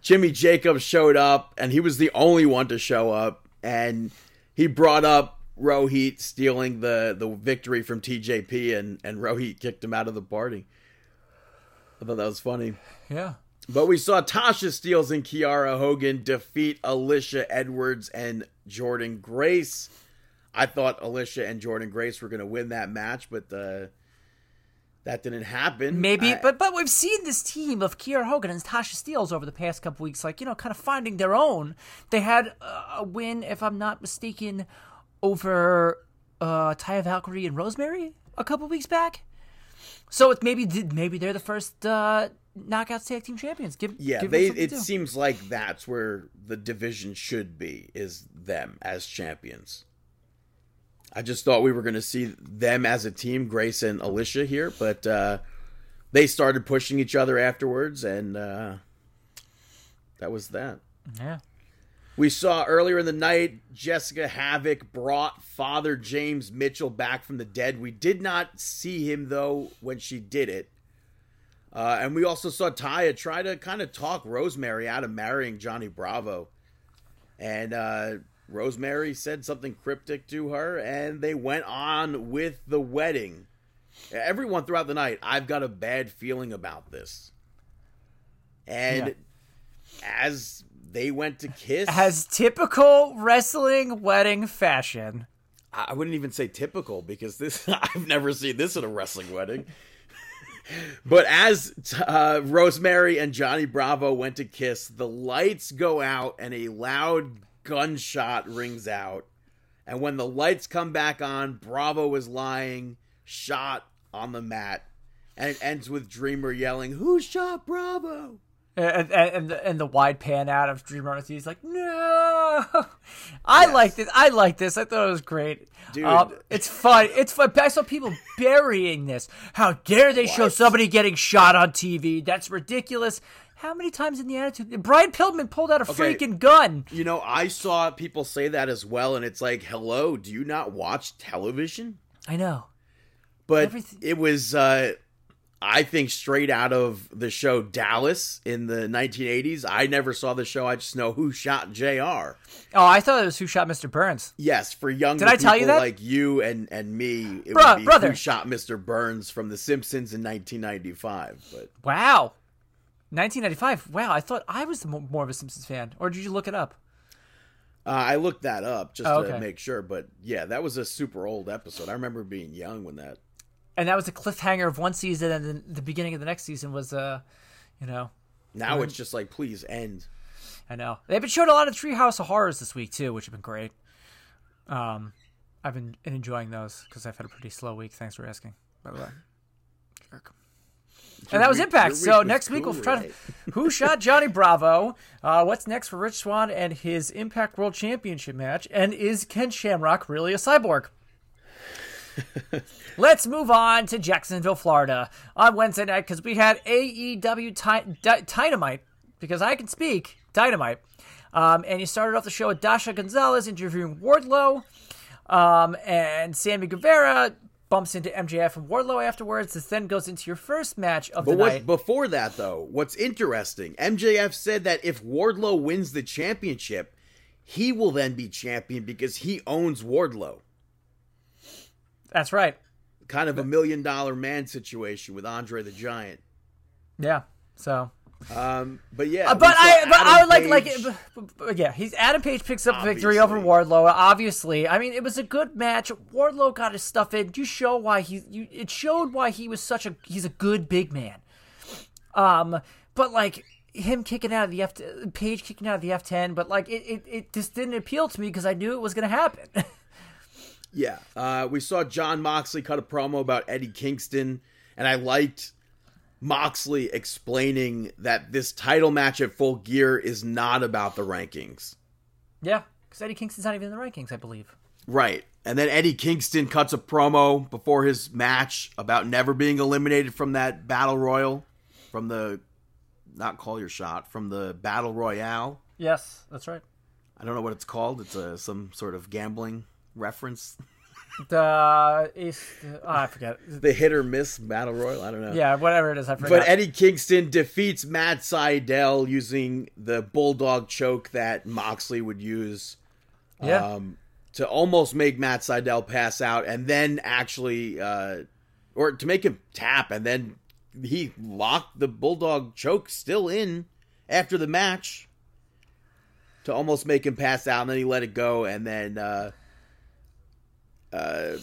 Jimmy Jacobs showed up, and he was the only one to show up. And he brought up Rohit stealing the, the victory from TJP, and, and Rohit kicked him out of the party. I thought that was funny. Yeah. But we saw Tasha Steeles and Kiera Hogan defeat Alisha Edwards and Jordynne Grace. I thought Alisha and Jordynne Grace were going to win that match, but uh, that didn't happen. Maybe, I- but but we've seen this team of Kiera Hogan and Tasha Steeles over the past couple weeks, like you know, kind of finding their own. They had uh, a win, if I'm not mistaken, over uh, Taya Valkyrie and Rosemary a couple weeks back. So it's maybe maybe they're the first uh, knockouts tag team champions. Give yeah, give they. It seems like that's where the division should be is them as champions. I just thought we were going to see them as a team, Grace and Alisha here, but uh, they started pushing each other afterwards, and uh, that was that. yeah. We saw earlier in the night Jessicka Havok brought Father James Mitchell back from the dead. We did not see him though when she did it. Uh, and we also saw Taya try to kind of talk Rosemary out of marrying Johnny Bravo. And uh, Rosemary said something cryptic to her, and they went on with the wedding. Everyone throughout the night, I've got a bad feeling about this. And Yeah. as they went to kiss, As typical wrestling wedding fashion, I wouldn't even say typical because this I've never seen this at a wrestling wedding. but as uh, Rosemary and Johnny Bravo went to kiss, the lights go out and a loud gunshot rings out. And when the lights come back on, Bravo is lying, shot on the mat. And it ends with Dreamer yelling, Who shot Bravo? And, and, and, the, and the wide pan out of Dreamer Ortiz, like, no. I like this. I like this. I thought it was great. Dude. Um, it's fun. It's fun. I saw people burying this. How dare they show somebody getting shot on TV? That's ridiculous. How many times in the attitude? Brian Pillman pulled out a Okay. freaking gun. You know, I saw people say that as well, and it's like, hello, do you not watch television? I know. But Everything- it was, uh, I think, straight out of the show Dallas in the 1980s. I never saw the show. I just know who shot JR. Oh, I thought it was who shot Mr. Burns. Yes, for young. Did I tell you people that? like you and, and me, it Bruh, would be brother. who shot Mr. Burns from The Simpsons in 1995. But Wow. 1995. Wow, I thought I was more of a Simpsons fan. Or did you look it up? uh, I looked that up just Oh, to make sure. But yeah, that was a super old episode. I remember being young when that. And that was a cliffhanger of one season, and then the beginning of the next season was, uh, you know, Now it's just like, please end. I know they've been showing a lot of Treehouse of Horrors this week too, which have been great. Um, I've been enjoying those because I've had a pretty slow week. Thanks for asking, by the way. Jerk. And that was week- Impact. week So was next week we'll try to who shot Johnny Bravo. Uh, what's next for Rich Swan and his Impact World Championship match? And is Ken Shamrock really a cyborg? Let's move on to Jacksonville, Florida on Wednesday night because we had AEW Dy- Dynamite because I can speak Dynamite. Um, and you started off the show with Dasha Gonzalez interviewing Wardlow. Um, and Sammy Guevara bumps into MJF and Wardlow afterwards. This then goes into your first match of But the night. before that, though, what's interesting, MJF said that if Wardlow wins the championship, he will then be champion because he owns Wardlow. That's right. Kind of a million dollar man situation with Andre the Giant. Yeah. So, Um, but yeah, Uh, but I, but I Adam would like, like, but- but- but yeah, he's Adam Page picks up the victory over Wardlow. Obviously, I mean, it was a good match. Wardlow got his stuff in. You show why he, you, it showed why he was such a, he's a good big man. Um, but like him kicking out of the F, Page kicking out of the F ten, but like it, it, it just didn't appeal to me because I knew it was gonna happen. Yeah, uh, we saw Jon Moxley cut a promo about Eddie Kingston, and I liked Moxley explaining that this title match at Full Gear is not about the rankings. yeah, because Eddie Kingston's not even in the rankings, I believe. Right. And then Eddie Kingston cuts a promo before his match about never being eliminated from that battle royal, from the not call your shot, from the battle royale. Yes, that's right. I don't know what it's called. It's a some sort of gambling reference. The is, oh, I forget. The hit or miss battle royal. I don't know. Yeah, whatever it is, I forgot. But Eddie Kingston defeats Matt Sydal using the bulldog choke that Moxley would use yeah. um, to almost make Matt Sydal pass out, and then actually, uh, or to make him tap, and then he locked the bulldog choke still in after the match to almost make him pass out, and then he let it go, and then uh, uh,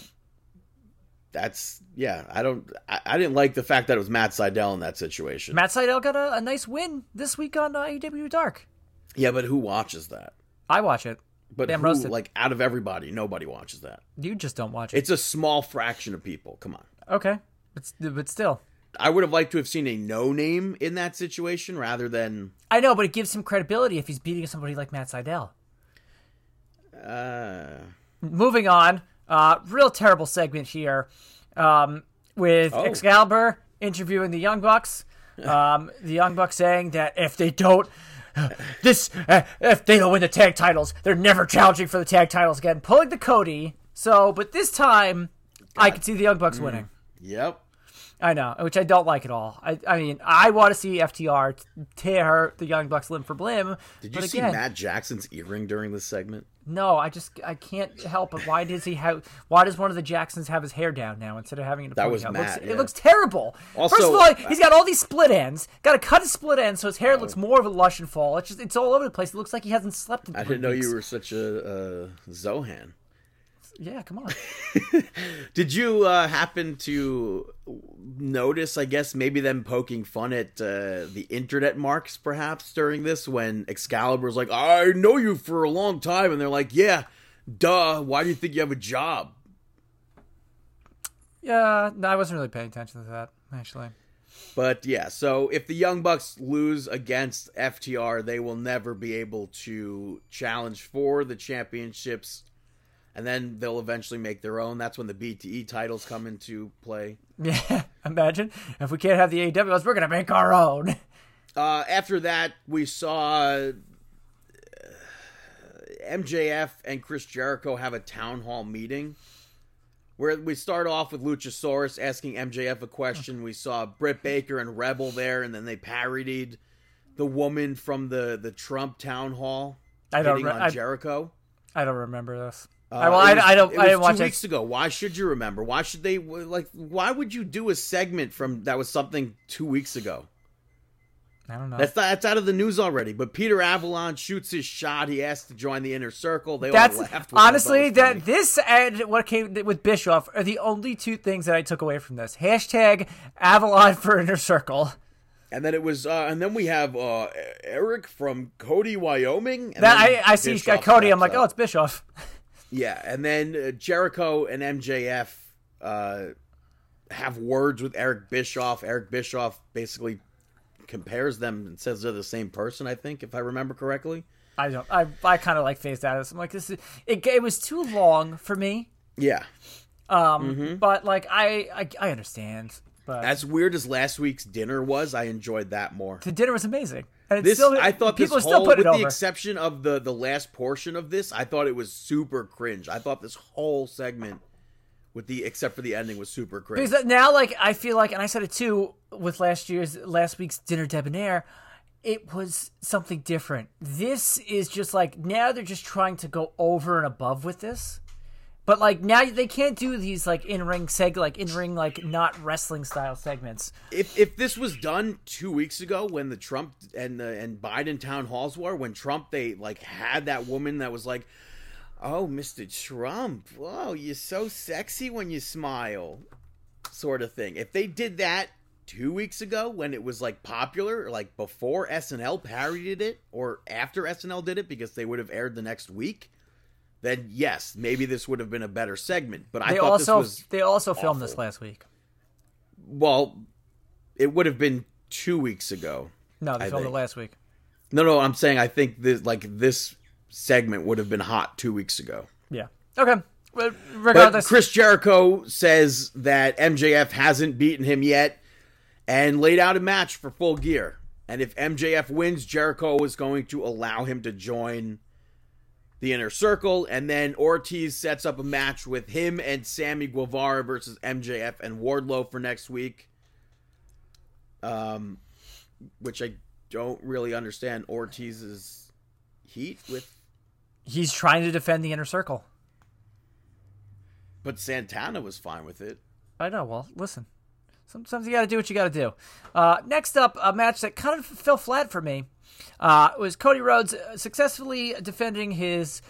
that's yeah. I don't. I, I didn't like the fact that it was Matt Sydal in that situation. Matt Sydal got a, a nice win this week on uh, AEW Dark. yeah, but who watches that? I watch it. But Damn who, roasted. like out of everybody, nobody watches that. You just don't watch it. It's a small fraction of people. Come on. okay, but, but still, I would have liked to have seen a no name in that situation rather than I know, but it gives him credibility if he's beating somebody like Matt Sydal. uh Moving on, uh, real terrible segment here um, with Oh. Excalibur interviewing the Young Bucks. Um, the Young Bucks saying that if they don't. This uh, if they don't win the tag titles, they're never challenging for the tag titles again. Pulling the Cody. So, but this time, I can see the Young Mm. Bucks winning. Yep. I know, which I don't like at all. I, I mean, I want to see FTR tear the Young Bucks limb for limb. Did you see again, Matt Jackson's earring during this segment? No, I just I can't help it. Why does he have? Why does one of the Jacksons have his hair down now instead of having it? That was ponytail? It Matt, looks, yeah. It looks terrible. Also, First of all, he's got all these split ends. Got to cut his split ends so his hair Oh. looks more of a lush and fall. It's just it's all over the place. It looks like he hasn't slept in. I didn't know weeks. you were such a uh, Zohan. Yeah, come on. Did you uh, happen to notice, I guess, maybe them poking fun at uh, the internet marks perhaps during this when Excalibur's like, I know you for a long time. And they're like, yeah, duh. Why do you think you have a job? Yeah, no, I wasn't really paying attention to that actually. But yeah, so if the Young Bucks lose against FTR, they will never be able to challenge for the championships. And then they'll eventually make their own. That's when the BTE titles come into play. Yeah, imagine if we can't have the AWS, we're gonna make our own. Uh, after that, we saw uh, MJF and Chris Jericho have a town hall meeting where we start off with Luchasaurus asking MJF a question. We saw Britt Baker and Rebel there, and then they parodied the woman from the the Trump town hall I don't re- on I- Jericho. I don't remember this. Uh, I, well, I, was- I don't. It I was didn't watch two it. weeks ago. Why should you remember? Why should they like? Why would you do a segment from that was something two weeks ago? I don't know. That's that's out of the news already. But Peter Avalon shoots his shot. He asked to join the inner circle. They That's all laughed. honestly that funny. this and what came with Bischoff are the only two things that I took away from this. Hashtag Avalon for Inner Circle. And then it was, uh, and then we have uh, Eric from Cody, Wyoming. That I, I see Cody. I'm like, up. oh, it's Bischoff. yeah. And then uh, Jericho and MJF uh, have words with Eric Bischoff. Eric Bischoff basically compares them and says they're the same person. I think, if I remember correctly. I don't. I I kind of like phased out of this. I'm like, this is it. It was too long for me. Yeah. Um, but like I, I I understand. But As weird as last week's dinner was, I enjoyed that more. the dinner was amazing. And it's This still, I thought this whole, with it the over. exception of the the last portion of this, I thought it was super cringe. I thought this whole segment, with the except for the ending, was super cringe. Because now, like, I feel like, and I said it too with last year's last week's dinner debonair. It was something different. This is just like now they're just trying to go over and above with this, but like now they can't do these like in ring seg like in ring like not wrestling style segments. if if this was done two weeks ago when the Trump and the and Biden town halls were, when Trump they like had that woman that was like, "Oh, Mr. Trump, oh, you're so sexy when you smile," sort of thing. If they did that two weeks ago when it was like popular, like before SNL parodied it, or after SNL did it because they would have aired the next week. Then yes, maybe this would have been a better segment. But I They thought also this was they also filmed this last week. well, it would have been two weeks ago. No, they I filmed think. it last week. No, no, I'm saying I think this like this segment would have been hot two weeks ago. Yeah. Okay. But But regardless, Chris Jericho says that MJF hasn't beaten him yet and laid out a match for full gear. And if MJF wins, Jericho is going to allow him to join the inner circle. And then Ortiz sets up a match with him and Sammy Guevara versus MJF and Wardlow for next week. Um, which I don't really understand Ortiz's heat with, he's trying to defend the inner circle. but Santana was fine with it. I know. Well, listen. Sometimes you got to do what you got to do. Uh, next up, a match that kind of fell flat for me uh, was Cody Rhodes successfully defending his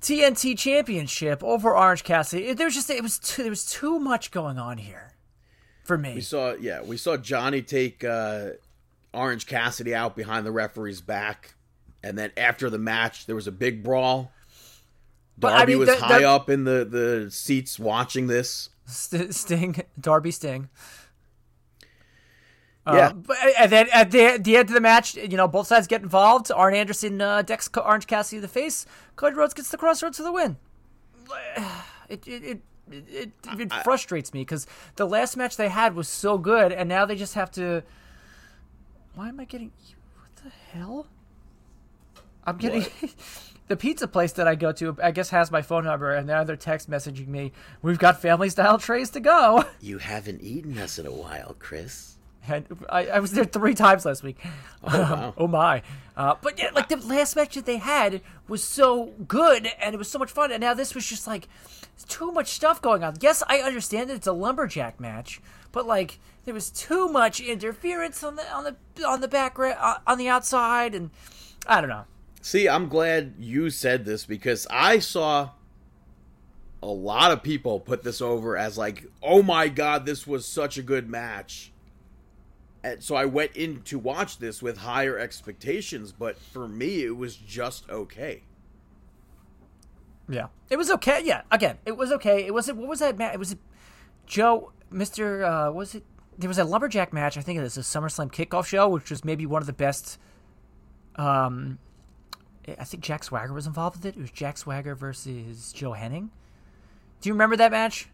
TNT Championship over Orange Cassidy. There was just it was too, there was too much going on here for me. We saw, yeah, we saw Johnny take uh, Orange Cassidy out behind the referee's back, and then after the match, there was a big brawl. But, Darby I mean, was high up in the the seats watching this. St- Sting, Darby Sting. Yeah. Uh, but and then at the, the end of the match, you know, both sides get involved. Arn Anderson uh, decks Orange Cassidy in the face. Cody Rhodes gets the crossroads for the win. It it it, it, it frustrates me because the last match they had was so good, and now they just have to. Why am I getting? What the hell? I'm getting. the pizza place that I go to, I guess, has my phone number, and now they're text messaging me. We've got family style trays to go. You haven't eaten us in a while, Chris. And I, I was there three times last week. Oh, wow. oh my! Uh, but yeah, like the last match that they had was so good, and it was so much fun. And now this was just like too much stuff going on. Yes, I understand that it's a lumberjack match, but like there was too much interference on the on the on the back uh, on the outside, and I don't know. See, I'm glad you said this because I saw a lot of people put this over as like, oh my god, this was such a good match. So I went in to watch this with higher expectations, but for me, it was just okay. Yeah, it was okay. Yeah, again, it was okay. It was it. what was that match? It was Joe, Mister. Uh, was it? There was a lumberjack match. I think it was a SummerSlam kickoff show, which was maybe one of the best. Um, I think Jack Swagger was involved with it. It was Jack Swagger versus Joe Hennig. Do you remember that match?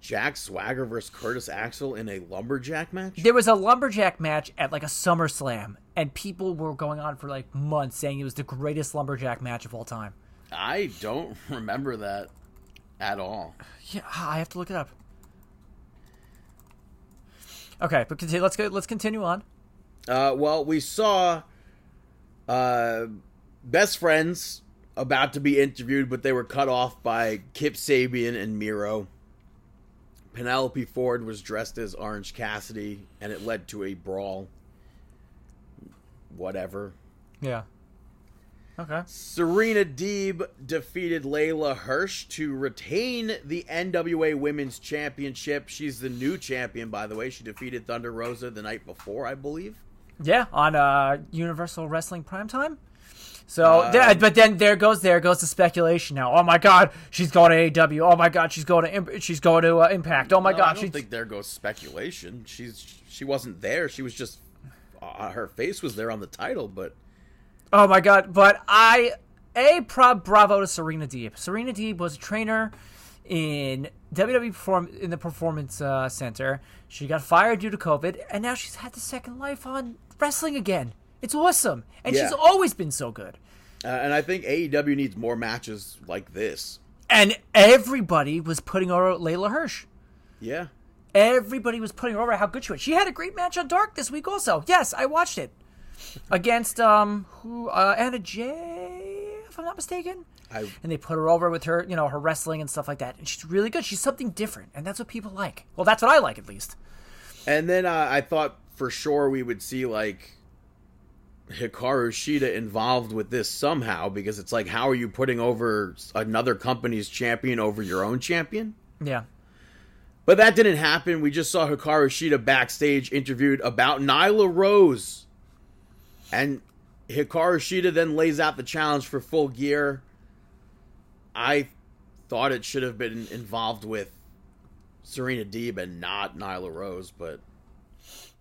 Jack Swagger versus Curtis Axel in a lumberjack match. There was a lumberjack match at like a SummerSlam, and people were going on for like months saying it was the greatest lumberjack match of all time. I don't remember that at all. Yeah, I have to look it up. Okay, but continue, let's go. Let's continue on. Uh, well, we saw uh, best friends about to be interviewed, but they were cut off by Kip Sabian and Miro. Penelope Ford was dressed as Orange Cassidy, and it led to a brawl. Whatever. Yeah. Okay. Serena Deeb defeated Leyla Hirsch to retain the NWA Women's Championship. She's the new champion, by the way. She defeated Thunder Rosa the night before, I believe. Yeah, on uh, Universal Wrestling Primetime. So, there, but then there goes there goes the speculation now. Oh my God, she's going to AW. Oh my God, she's going to Imp- she's going to uh, Impact. Oh my No, God, I don't she's think there goes speculation. She's she wasn't there. She was just uh, her face was there on the title, but Oh my god! But I a prob bravo to Serena Deeb. Serena Deeb was a trainer in WWE perform in the Performance uh, Center. She got fired due to COVID, and now she's had the second life on wrestling again. It's awesome, and she's always been so good. uh, and I think AEW needs more matches like this. And everybody was putting over Leyla Hirsch. Yeah, Everybody was putting her over how good she was. She had a great match on Dark this week, also. Yes, I watched it against um who uh, Anna Jay, if I'm not mistaken. I and they put her over with her, you know, her wrestling and stuff like that. And she's really good. She's something different, and that's what people like. Well, that's what I like, at least. and then uh, I thought for sure we would see like Hikaru Shida involved with this somehow because it's like how are you putting over another company's champion over your own champion? Yeah, But that didn't happen. We just saw Hikaru Shida backstage interviewed about Nyla Rose. And Hikaru Shida then lays out the challenge for full gear. I thought it should have been involved with Serena Deeb and not Nyla Rose, but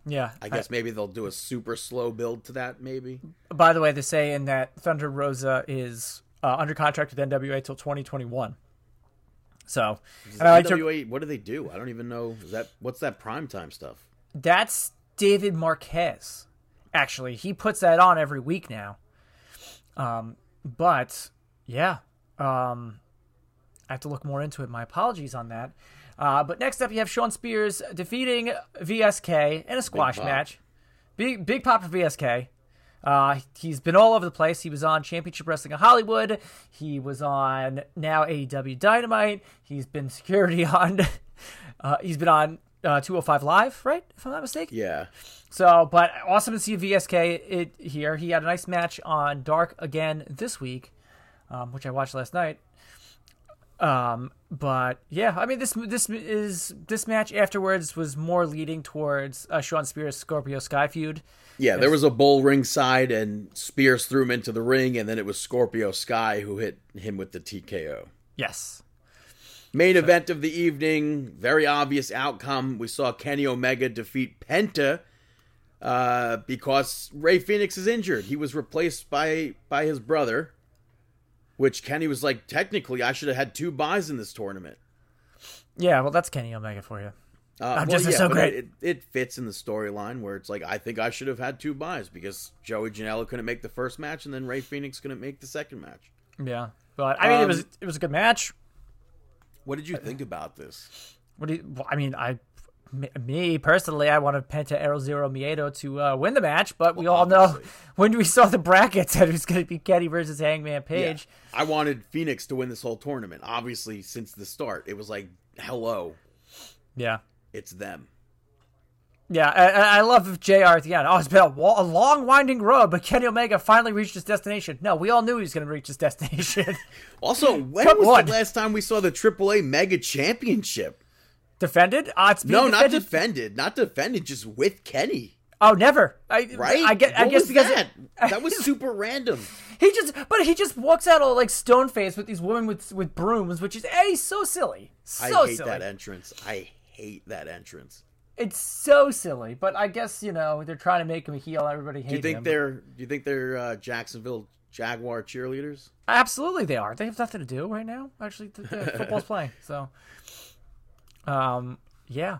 yeah. I guess maybe they'll do a super slow build to that, maybe. by the way, they're saying that Thunder Rosa is uh, under contract with NWA till 2021. So, I like to, NWA, what do they do? I don't even know. Is that what's that primetime stuff? that's David Marquez. Actually, he puts that on every week now. Um, but yeah, um, I have to look more into it. My apologies on that. Uh, but next up, you have Shawn Spears defeating VSK in a squash pop. match. Big big pop for VSK. Uh, he's been all over the place. He was on Championship Wrestling in Hollywood. He was on now AEW Dynamite. He's been security on. Uh, he's been on uh, 205 Live, right? If I'm not mistaken. Yeah. So, but awesome to see VSK it here. He had a nice match on Dark again this week, um, which I watched last night. Um, but yeah, I mean this this is this match afterwards was more leading towards uh, Shawn Spears Scorpio Sky feud. Yeah, there was a bull ringside, and Spears threw him into the ring, and then it was Scorpio Sky who hit him with the TKO. Yes. Main event of the evening, very obvious outcome. We saw Kenny Omega defeat Penta uh, because Rey Fenix is injured. He was replaced by by his brother, which Kenny was like, technically, I should have had two byes in this tournament. Yeah, well, that's Kenny Omega for you. Uh, I'm just so great. It, it fits in the storyline where it's like I think I should have had two byes because Joey Janela couldn't make the first match and then Rey Fenix couldn't make the second match. Yeah, but I mean, it Um, was it was a good match. What did you think about this? What do you, well, I mean, I me- personally, I wanted Penta El Zero Miedo to uh, win the match, but we all know when we saw the brackets that it was going to be Kenny versus Hangman Page. I wanted Fenix to win this whole tournament. Obviously, since the start, it was like, hello, Yeah. it's them. Yeah, I, I love Jr. at the end. Oh, it's been a, wa- a long, winding road, but Kenny Omega finally reached his destination. No, we all knew he was going to reach his destination. Also, when Come was on. the last time we saw the AAA Mega Championship? Defended? Uh, it's No, not defended. defended, not defended, just with Kenny, Oh, never. I, right? I get. I guess was because that that was super random. he just, but he just walks out all like stone faced with these women with with brooms, which is a so silly, I hate silly. that entrance. I hate that entrance. It's so silly, but I guess you know they're trying to make him a heel. Everybody hates Do you think him. they're Do you think they're uh, Jacksonville Jaguar cheerleaders? Absolutely, they are. They have nothing to do right now. Actually, the, the football's playing. So, um, yeah.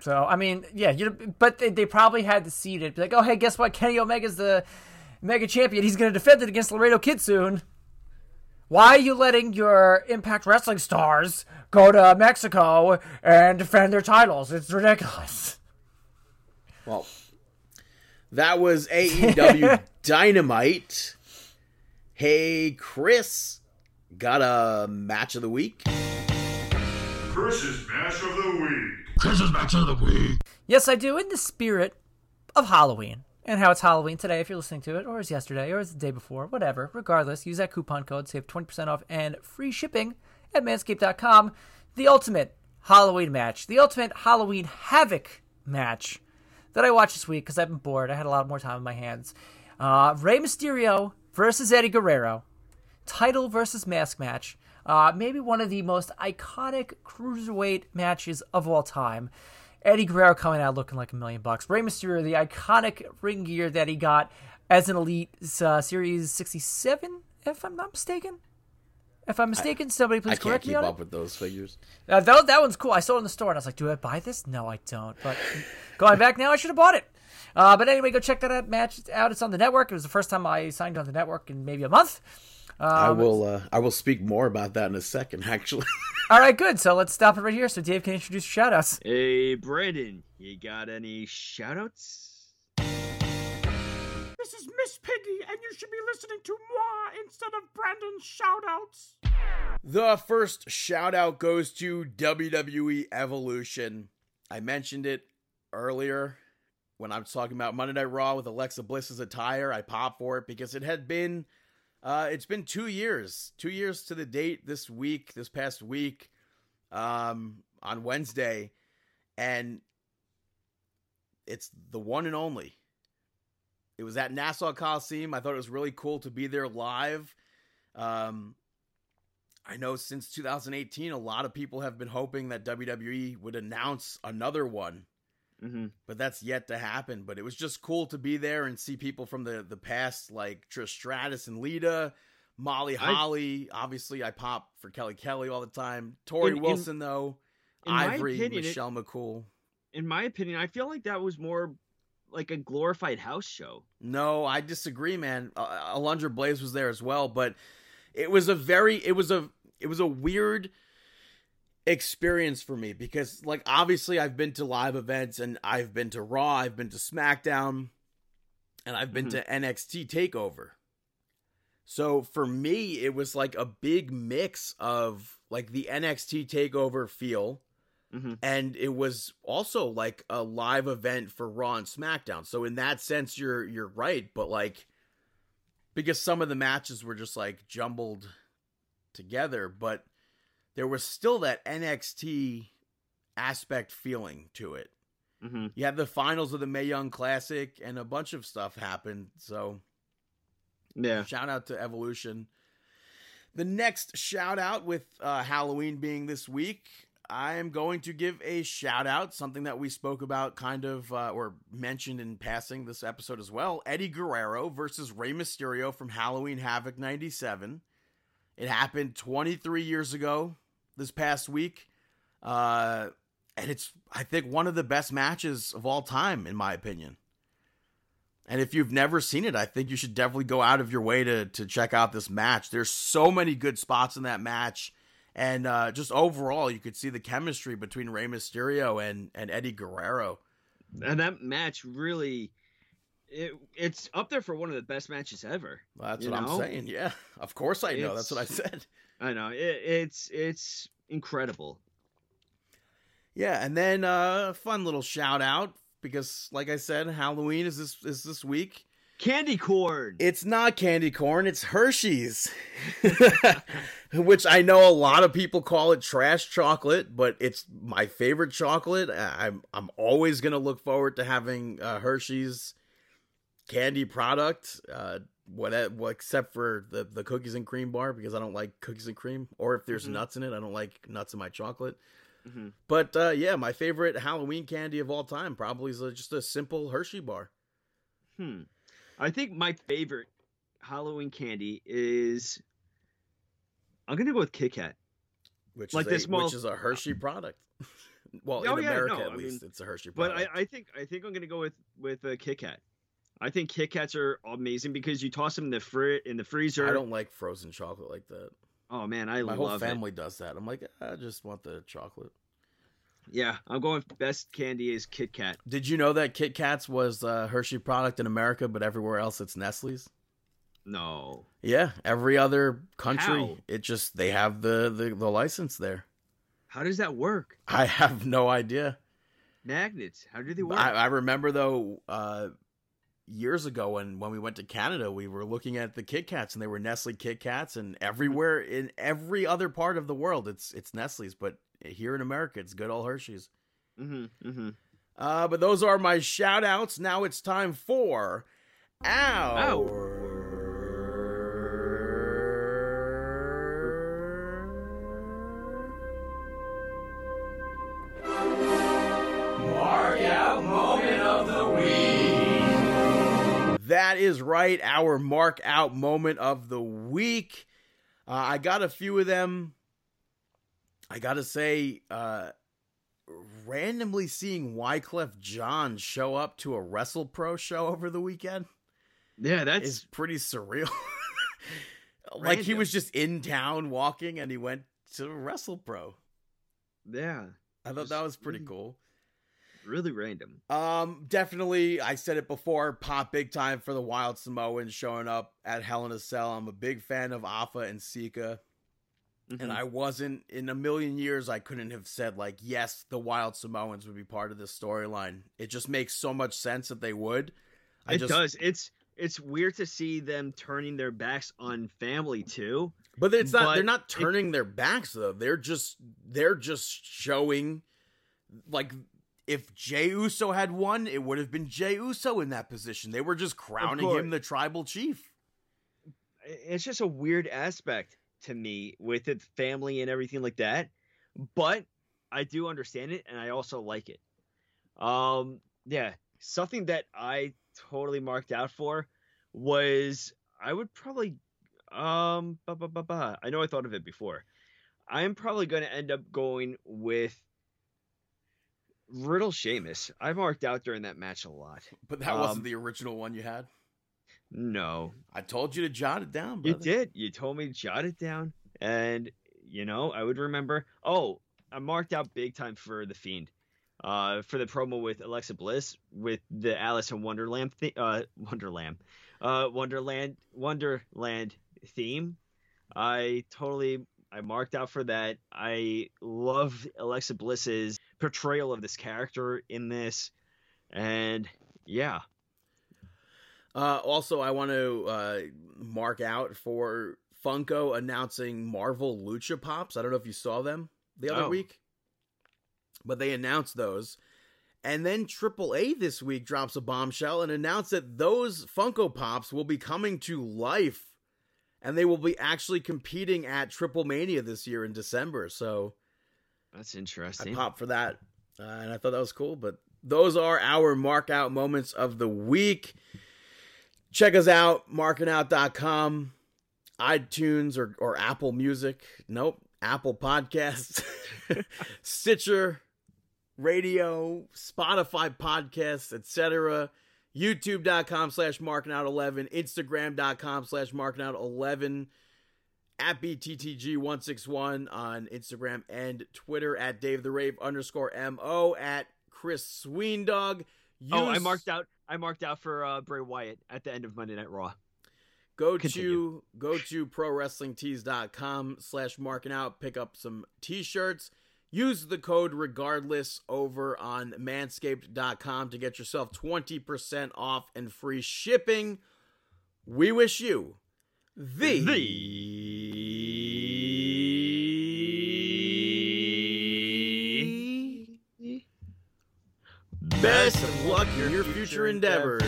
So I mean, yeah, you. But they, they probably had to seed it. Be like, oh, hey, guess what? Kenny Omega's the mega champion. He's going to defend it against Laredo Kid soon. Why are you letting your Impact Wrestling stars go to Mexico and defend their titles? It's ridiculous. Well, that was AEW Dynamite. Hey, Chris, got a match of the week? Chris's match of the week. Chris's match of the week. Yes, I do. In the spirit of Halloween and how it's Halloween today, if you're listening to it, or it's yesterday, or it's the day before, whatever. Regardless, use that coupon code, save 20% off and free shipping at manscaped.com. The ultimate Halloween match, the ultimate Halloween Havoc match that I watched this week because I've been bored. I had a lot more time on my hands. Uh, Rey Mysterio versus Eddie Guerrero title versus mask match. Uh, maybe one of the most iconic cruiserweight matches of all time. Eddie Guerrero coming out looking like a million bucks. Rey Mysterio, the iconic ring gear that he got as an Elite uh, Series 67, if I'm not mistaken. If I'm mistaken, somebody please I can't correct me keep on up it. with those figures. Uh, that, that one's cool. I saw it in the store and I was like, do I buy this? No, I don't. But going back now, I should have bought it. Uh, but anyway, go check that out, match out. It's on the network. It was the first time I signed on the network in maybe a month. I Um, will. Uh, I will speak more about that in a second. Actually, All right, good. So let's stop it right here so Dave can introduce shoutouts. Hey, Brandon, you got any shoutouts? This is Miss Piggy, and you should be listening to moi instead of Brandon's shoutouts. the first shoutout goes to WWE Evolution. I mentioned it earlier when I was talking about Monday Night Raw with Alexa Bliss's attire. I popped for it because it had been. Uh, it's been two years, two years to the date this week, this past week, um, on Wednesday, and it's the one and only. It was at Nassau Coliseum. I thought it was really cool to be there live. Um, I know since 2018, a lot of people have been hoping that WWE would announce another one Mm-hmm. but that's yet to happen. But it was just cool to be there and see people from the the past, like Trish Stratus and Lita, Molly I- Holly. Obviously, I pop for Kelly Kelly all the time. Torrie In- in- Wilson, though, in Ivory, opinion, it- Michelle McCool. In my opinion, I feel like that was more like a glorified house show. No, I disagree, man. Uh, Alundra Blaze was there as well, but it was a very, it was a, it was a weird experience for me because, like, obviously, I've been to live events and I've been to Raw, I've been to SmackDown, and I've been to NXT Takeover. So for me, it was like a big mix of like the NXT Takeover feel Mhm. and it was also like a live event for Raw and SmackDown. So in that sense, you're you're right, but like because some of the matches were just like jumbled together, but there was still that NXT aspect feeling to it. Mm-hmm. You had the finals of the Mae Young Classic, and a bunch of stuff happened. So Yeah. Shout out to Evolution. The next shout out with uh, Halloween being this week, I am going to give a shout out, something that we spoke about kind of uh, or mentioned in passing this episode as well. Eddie Guerrero versus Rey Mysterio from Halloween Havoc 97. It happened 23 years ago this past week. Uh, and it's, I think, one of the best matches of all time, in my opinion. And if you've never seen it, I think you should definitely go out of your way to to check out this match. There's so many good spots in that match, and uh, just overall, you could see the chemistry between Rey Mysterio and and Eddie Guerrero. And that match really, it, it's up there for one of the best matches ever. Well, that's what know? I'm saying. Yeah, of course I know. That's what I said. I know it, it's it's incredible. Yeah, and then uh, a fun little shout out because, like I said, Halloween is this is this week. Candy corn. It's not candy corn, it's Hershey's. Which I know a lot of people call it trash chocolate, but it's my favorite chocolate. I'm I'm always going to look forward to having uh, Hershey's candy product. Uh what, what except for the the cookies and cream bar because I don't like cookies and cream or if there's nuts in it, I don't like nuts in my chocolate. But uh, yeah, my favorite Halloween candy of all time probably is a, just a simple Hershey bar. Hmm. I think my favorite Halloween candy is. I'm gonna go with Kit Kat. which Like is this a, small- which is a Hershey product. well, Oh, in yeah, America no, at I least, mean, it's a Hershey product. But. I, I think I think I'm gonna go with with a Kit Kat. I think Kit Kats are amazing because you toss them in the fri- in the freezer. I don't like frozen chocolate like that. Oh man, I My love whole family it. does that. I'm like, I just want the chocolate. Yeah, I'm going. with Best candy is Kit Kat. Did you know that Kit Kats was a Hershey product in America, but everywhere else it's Nestle's? No, Yeah, every other country, How? it just they have the, the the license there. how does that work? I have no idea. Magnets. How do they work? I, I remember though, uh, years ago when when we went to Canada, we were looking at the Kit Kats and they were Nestle Kit Kats, and everywhere in every other part of the world, it's it's Nestle's, but here in America, it's good old Hershey's. mm-hmm, mm-hmm. Uh, but those are my shout outs. Now it's time for our That is right, our mark out moment of the week. Uh, I got a few of them. I gotta say, uh, randomly seeing Wyclef Jean show up to a Wrestle Pro show over the weekend Yeah, that's is pretty surreal. like he was just in town walking and he went to Wrestle Pro. yeah, I thought Just that was pretty cool. Really random. Um, definitely. I said it before. Pop big time for the Wild Samoans showing up at Hell in a Cell. I'm a big fan of Afa and Sika, Mm-hmm. and I wasn't in a million years. I couldn't have said like, yes, the Wild Samoans would be part of this storyline. It just makes so much sense that they would. I it just, does. It's it's weird to see them turning their backs on family too. but it's not. but they're not it- turning their backs though. They're just. They're just showing, like. If Jey Uso had won, it would have been Jey Uso in that position. They were just crowning him the tribal chief. It's just a weird aspect to me with its family and everything like that. But I do understand it and I also like it. Um yeah, something that I totally marked out for was I would probably um ba, ba, ba, ba. I know I thought of it before. I'm probably going to end up going with Riddle Sheamus. I marked out during that match a lot. But that Um, wasn't the original one you had. No, I told you to jot it down, You did. You told me to jot it down, and you know I would remember. Oh, I marked out big time for the Fiend, uh, for the promo with Alexa Bliss with the Alice in Wonderland, th- uh, Wonderland, uh, Wonderland, Wonderland theme. I totally, I marked out for that. I love Alexa Bliss's portrayal of this character in this, and yeah, Uh, also, I want to uh, mark out for Funko announcing Marvel Lucha Pops. I don't know if you saw them the other Oh. week, but they announced those. And then AAA this week drops a bombshell and announced that those Funko Pops will be coming to life and they will be actually competing at Triple Mania this year in December. So that's interesting. I popped for that, uh, and I thought that was cool. But those are our mark out moments of the week. Check us out, markingout.com, iTunes or, or Apple Music. Nope, Apple Podcasts, Stitcher, Radio, Spotify Podcasts, etc. YouTube.com slash markingout11, Instagram.com slash markingout11 at BTTG161 on Instagram and Twitter at Dave the Rave underscore MO at Chris Sweendog. Oh, I marked out. I marked out for uh, Bray Wyatt at the end of Monday Night Raw. Go Continue. to go to prowrestlingtees.com slash marking out, pick up some t-shirts. Use the code regardless over on manscaped.com to get yourself 20% off and free shipping. We wish you the, best of luck in your future endeavors.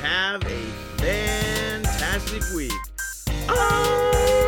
Have a fantastic week. Oh!